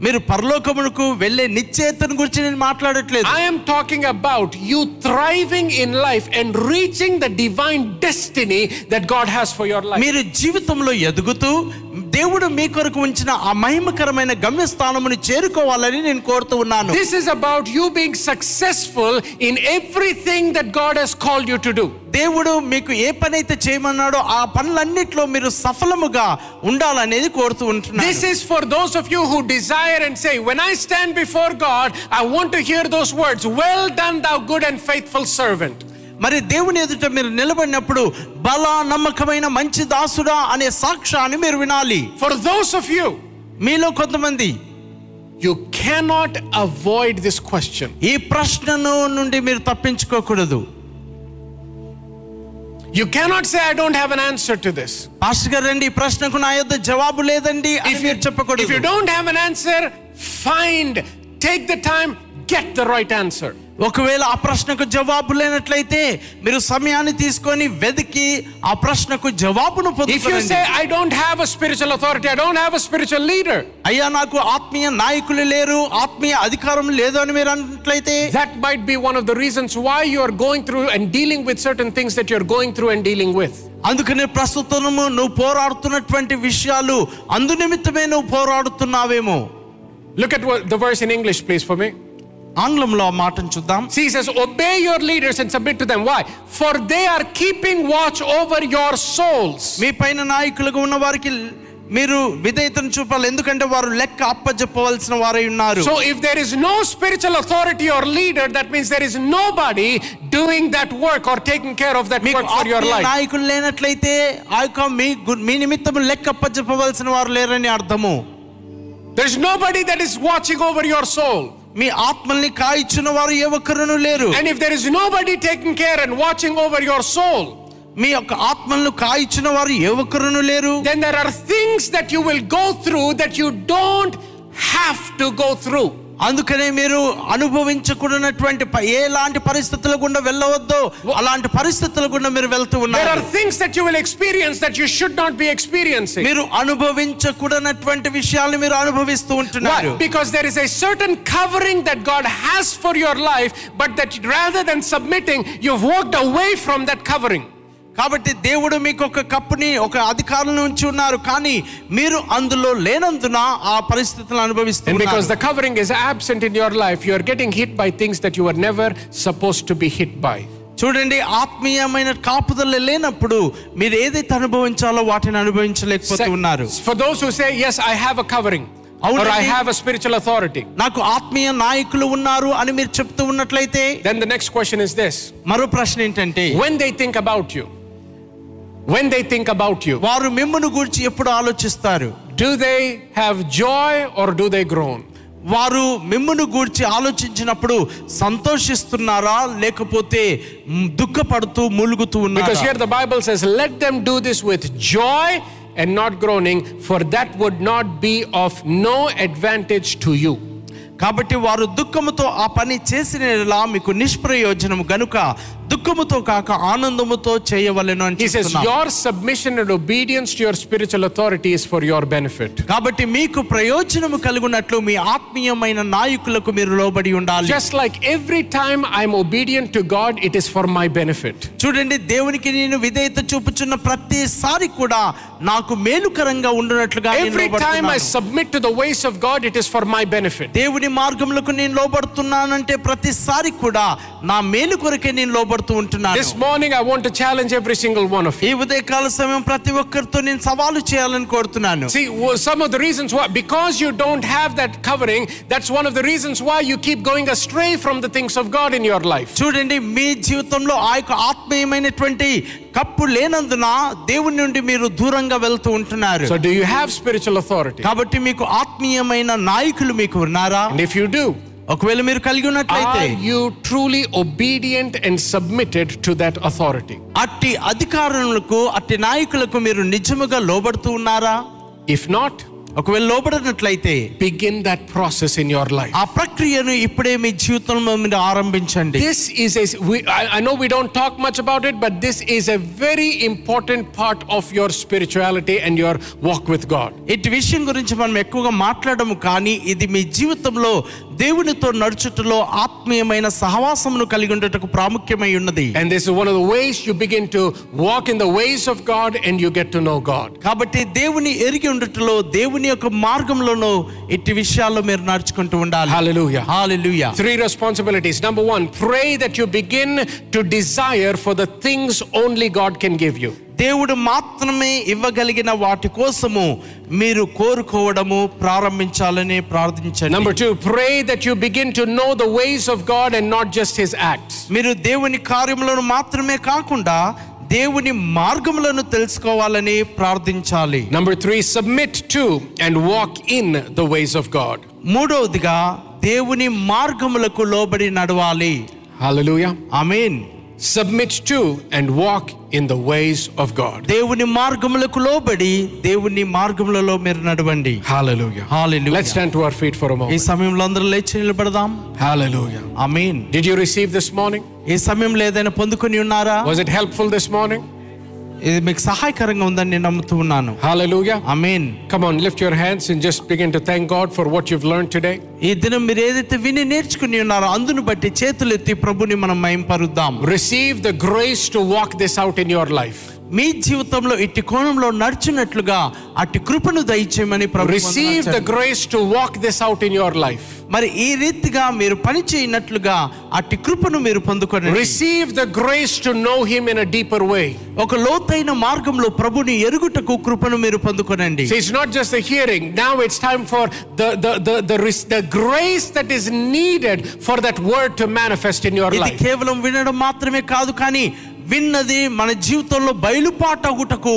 మీరు పరలోకమునకు వెళ్ళే నిశ్చేతను గురించి నేను మాట్లాడట్లేదు. I'm talking about you thriving in life and reaching the divine destiny that God has for your life మీరు జీవితంలో ఎదుగుతూ దేవుడు మీ కొరకు ఉంచిన ఆ మహిమకరమైన గమ్యస్థానముని చేరుకోవాలని నేను కోరుతూ ఉన్నాను. This is about you being successful in everything that God has called you to do దేవుడు మీకు ఏ పనైతే చేయమన్నాడో ఆ పనులన్నిటిలో మీరు సఫలముగా ఉండాలనేది కోరుతూ ఉంటున్నా this is for of you who desire and say when I stand before I want to those words well done the good and faithful servant మరి దేవుని ఎదుట మీరు నిలబడినప్పుడు బల నమ్మకమైన మంచి దాసుడా అనే సాక్ష్యాన్ని మీరు వినాలి. ఫర్ దోస్ ఆఫ్ యూ మీలో కొంతమంది you cannot avoid this question ఈ ప్రశ్నను నుండి మీరు తప్పించుకోకూడదు. You cannot say, I don't have an answer to this. Pastor గారు రండి ఈ ప్రశ్నకు నా యొద్ద జవాబు లేదండి అని If మీరు you, if you చెప్పకూడదు don't have an answer, find, take the time, get the right answer. ఒకవేళ ఆ ప్రశ్నకు జవాబు లేనట్లయితే మీరు సమయాన్ని తీసుకొని వెతికి ఆ ప్రశ్నకు జవాబును I don't have spiritual authority I don't have spiritual leader అయ్యా నాకు ఆత్మీయ నాయకులు లేరు ఆత్మీయ అధికారం లేదు అని మీరు అన్నట్లయితే that might be one of the reasons why you are going through and dealing with certain things that you going through and dealing with అందుకనే ప్రస్తుతము నువ్వు పోరాడుతున్నటువంటి విషయాలు అందు నిమిత్తమే నువ్వు పోరాడుతున్నావేమో. Look at the voice in English please for మీ ఆంగ్లంలో ఆ మాటను చూద్దాం See, he says, Obey your leaders and submit to them. Why? For they are keeping watch over your souls. మీ పైన నాయకులుగా ఉన్న వారికి మీరు విధేయతను చూపాలి ఎందుకంటే వారు లెక్క అప్పజెప్పవలసిన వారై ఉన్నారు So, if there is no spiritual authority or leader, that means there is nobody doing that work or taking care of that మీకు work for your ఆత్మీయ life. నాయకులు లేనట్లయితే ఆ యొక్క మీ గు- మీ నిమిత్తం లెక్క అప్పజెప్పవలసిన వారు లేరని అర్థము There's nobody that is watching over your soul. మీ ఆత్మల్ని కాయిచున్న వారు ఏ ఒక్కరును లేరు And if there is nobody taking care and watching over your soul, మీ యొక్క ఆత్మలను కాయిచున్న వారు ఏ ఒక్కరును లేరు then there are things that you will go through that you don't have to go through. అందుకనే మీరు అనుభవించకూడనటువంటి ప- ఎలాంటి పరిస్థితుల గుండా వెళ్ళవద్దో అలాంటి పరిస్థితుల గుండా మీరు వెళ్తూ There ఉన్నారు are things that you will experience that you should not be experiencing. మీరు అనుభవించకూడనటువంటి విషయాలు మీరు అనుభవిస్తూ ఉంటున్నారు Why? Because there is a certain covering that God has for your life, but that rather than submitting, you've walked away from that covering. కాబట్టి దేవుడు మీకు ఒక కప్పుని ఒక అధికారంలో ఉంచి ఉన్నారు. కానీ మీరు అందులో లేనందున ఆ పరిస్థితులను అనుభవిస్తున్నారు because the covering is absent in your life you getting hit by things that you are never supposed to be hit by చూడండి ఆత్మీయమైన కాపుదల లేనప్పుడు మీరు ఏదైతే అనుభవించాలో వాటిని అనుభవించలేకపోతూ ఉన్నారు. For those who say yes i have a covering or i have a spiritual authority. నాకు ఆత్మీయ నాయకులు ఉన్నారు అని మీరు చెప్తూ ఉన్నట్లయితే then the next question is this. మరో ప్రశ్న ఏంటంటే when they think about you when they think about you, వారు మిమ్మల్ని గురించి ఎప్పుడు ఆలోచిస్తారు do they have joy or do they groan? వారు మిమ్మును గూర్చి ఆలోచించినప్పుడు సంతోషిస్తున్నారా లేకపోతే మ్, దుఃఖపడుతూ మూలుగుతూ Because ఉన్నారా here the Bible says, let them do this with joy and not groaning, for that would not be of no advantage to you. కాబట్టి వారు దుఃఖముతో ఆ పని చేసిన మీకు నిష్ప్రయోజనము గనుక దుఃఖముతో కాక ఆనందముతో చేయవలెను అని He says, చెప్తున్నాం. Your submission and obedience to your spiritual authority is for your benefit. కాబట్టి మీకు ప్రయోజనము కలుగునట్లు మీ ఆత్మీయమైన నాయకులకు మీరు లోబడి ఉండాలి Just like every time I'm obedient to God, it is for my benefit. చూడండి దేవునికి నేను విధేయత చూపుచున్న ప్రతిసారి కూడా నాకు మేలుకరంగా ఉండునట్లుగా నేను Every time I లోబడుతున్నాను. submit to the ways of God, it is for my benefit. దేవుని మార్గములకు నేను లోబడుతున్నానంటే ప్రతిసారి కూడా నా మేలు కొరకే నేను లోబడుతూ ఉంటున్నాను This morning, I want to challenge every single one of you. ఈ ఉదయకాల సమయం ప్రతి ఒక్కరితో నేను సవాలు చేయాలని కోరుతున్నాను See, well, some of the reasons why, because you don't have that covering, that's one of the reasons why you keep going astray from the things of God in your life. చూడండి మీ జీవితంలో ఆ యొక్క ఆత్మీయమైనటువంటి cup లేనందున దేవుని నుండి మీరు దూరంగా వెళ్తూ ఉంటున్నారు So, do you have spiritual authority? కాబట్టి మీకు ఆత్మీయమైన నాయకులు మీకు ఉన్నారా And if you do, ఒకవేళ మీరు కలిగి ఉన్నట్లయితే are you truly obedient and submitted to that authority? అట్టి అధికారులకు అట్టి నాయకులకు మీరు నిజముగా లోబడుతూ ఉన్నారా If not, ఒకవేళ లోబడినట్లయితే begin that process in your life. ఆ ప్రక్రియను ఇప్పుడే మీ జీవితంలో మీరు ఆరంభించండి This is a, we, I, I know we don't talk much about it, but this is a very important part of your spirituality and your walk with God. ఇటు విషయం గురించి మనం ఎక్కువగా మాట్లాడము కానీ ఇది మీ జీవితంలో దేవునితో నడుచుటలో ఆత్మీయమైన సహవాసమును కలిగి ఉండటకు ప్రాముఖ్యమై ఉన్నది And this is one of the ways you begin to walk in the ways of God and you get to know God. కాబట్టి దేవుని ఎరిగి ఉండటలో దేవుని యొక్క మార్గంలోనూ ఇట్టి విషయాల్లో మీరు నడుచుకుంటూ ఉండాలి Hallelujah. Hallelujah Three responsibilities. Number one, pray that you begin to desire for the things only God can give you. దేవుడు మాత్రమే ఇవ్వగలిగిన వాటి కోసము మీరు కోరుకోవడము ప్రారంభించాలని ప్రార్థించండి. Number 2 pray that you begin to know the ways of God and not just his acts మీరు దేవుని కార్యములను మాత్రమే కాకుండా దేవుని మార్గములను తెలుసుకోవాలని ప్రార్థించాలి. Number three submit to and walk in the ways of God మూడవదిగా దేవుని మార్గములకు లోబడి నడవాలి. హల్లెలూయా ఆమేన్ Submit to and walk in the ways of God. దేవుని మార్గములకు లోబడి దేవుని మార్గములలో మీరు నడవండి Hallelujah. Hallelujah. Let's stand to our feet for a ఈ moment. సమయంలో అందరూ లేచి నిలబడదాం Hallelujah. Amen Did you receive this morning? ఈ సమయంలో ఏదైనా పొందుకొని ఉన్నారా Was it helpful this morning? ఇది మీకు సహాయకరంగా ఉందని నేను నమ్ముతూ ఉన్నాను Hallelujah. Amen Come on, lift your hands and just begin to thank God for what you've learned today. ఈ దినం మీరు ఏదైతే విని నేర్చుకుని ఉన్నారో అందును బట్టి చేతులు ఎత్తి ప్రభుని మనం మయంపరుద్దాం Receive the grace to walk this out in your life. మీ జీవితంలో ఇట్టి కోణంలో నడుచున్నట్లుగా అట్టి కృపను దయచేయమని ప్రభు Receive the grace to walk this out in your life. మరి ఈ రీతిగా మీరు పని చేయనట్లుగా అట్టి కృపను మీరు పొందుకోండి Receive the grace to know Him in a deeper way. ఒక లోతైన మార్గంలో ప్రభుని ఎరుగుటకు కృపను మీరు పొందుకోనండి See, it's not just the hearing. Now it's time for the, the, the, the, res- the grace that is needed for that word to manifest in your ఇది life. కేవలం వినడం మాత్రమే కాదు కానీ విన్నది మన జీవితంలో బయలుపాటగుటకు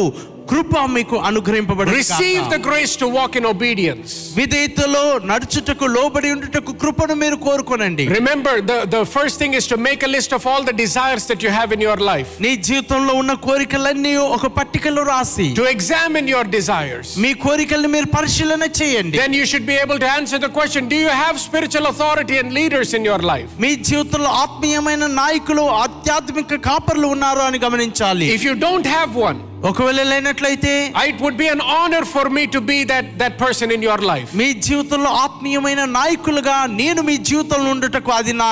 కృప మీకు అనుగ్రహింపబడి Receive the grace to walk in obedience. విధేయతలో నడుచుటకు లోబడి ఉండుటకు కృపను మీరు కోరుకోనండి Remember, the, the first thing is to make a list of all the desires that you have in your life, నీ జీవితంలో ఉన్న కోరికలన్నీ ఒక పట్టికలో రాసి to examine your desires. మీ కోరికల్ని మీరు పరిశీలన చేయండి Then you should be able to answer the question Do you have spiritual authority and leaders in your life? మీ జీవితంలో ఆత్మీయమైన నాయకులు ఆధ్యాత్మిక కాపర్లు ఉన్నారు అని గమనించాలి If you don't have one, ఒకవేళ లేనట్లయితే it would be an honor for me to be that, that person in your life. మీ జీవితంలో ఆత్మీయమైన నాయకులుగా నేను మీ జీవితంలో ఉండటకు అది నా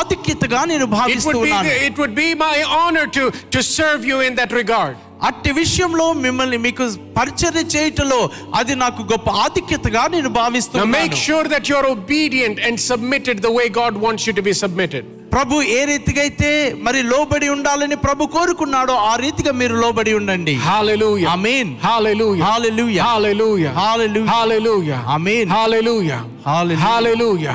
ఆధిక్యతగా నేను It భావిస్తూ would, be, ఉన్నాను it would be my honor to, to serve అట్టి విషయంలో మిమ్మల్ని మీకు పరిచర్య చేయటంలో అది నాకు గొప్ప ఆధిక్యతగా నేను భావిస్తున్నాను. Make sure that you are and submitted the way God wants you be submitted ప్రభు ఏ రీతిగైతే మరి లోబడి ఉండాలని ప్రభు కోరుకున్నాడో ఆ రీతిగా మీరు లోబడి ఉండండి. హల్లెలూయా ఆమేన్ హల్లెలూయా హల్లెలూయా హల్లెలూయా హల్లెలూయా హల్లెలూయా ఆమేన్ హల్లెలూయా హల్లెలూయా హల్లెలూయా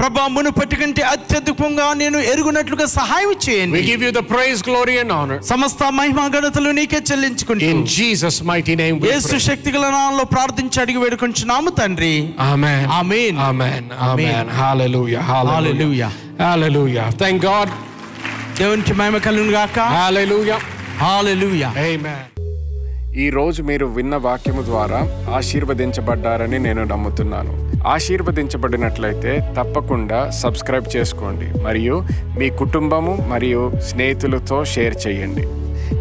ప్రభా మునుపటి కంటే అత్యధికంగా నేను ఎరుగునట్లుగా సహాయం చేయండి We give you the praise, glory, and honor. సమస్త మహిమా ఘనతలు నీకే చెల్లించుకుంటూ In Jesus' mighty name we Yesu pray. శక్తి గల నామంలో ప్రార్థించి అడిగి వేడుకొంచున్నాము తండ్రి Amen. Amen. Amen. Amen. Hallelujah. Hallelujah. Hallelujah. Hallelujah. Thank God. దేవునికి మహిమ కలుగును గాక Hallelujah. హల్లెలూయా Amen. ఈరోజు మీరు విన్న వాక్యము ద్వారా ఆశీర్వదించబడ్డారని నేను నమ్ముతున్నాను. ఆశీర్వదించబడినట్లయితే తప్పకుండా సబ్స్క్రైబ్ చేసుకోండి మరియు మీ కుటుంబము మరియు స్నేహితులతో షేర్ చేయండి.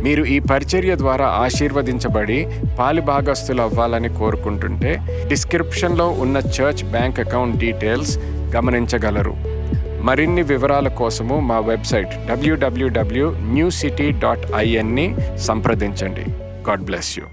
మీరు ఈ పరిచర్య ద్వారా ఆశీర్వదించబడి పాలిభాగస్తులు అవ్వాలని కోరుకుంటుంటే డిస్క్రిప్షన్లో ఉన్న చర్చ్ బ్యాంక్ అకౌంట్ డీటెయిల్స్ గమనించగలరు. మరిన్ని వివరాల కోసము మా website WWW new city dot ఐఎన్ని సంప్రదించండి. God bless you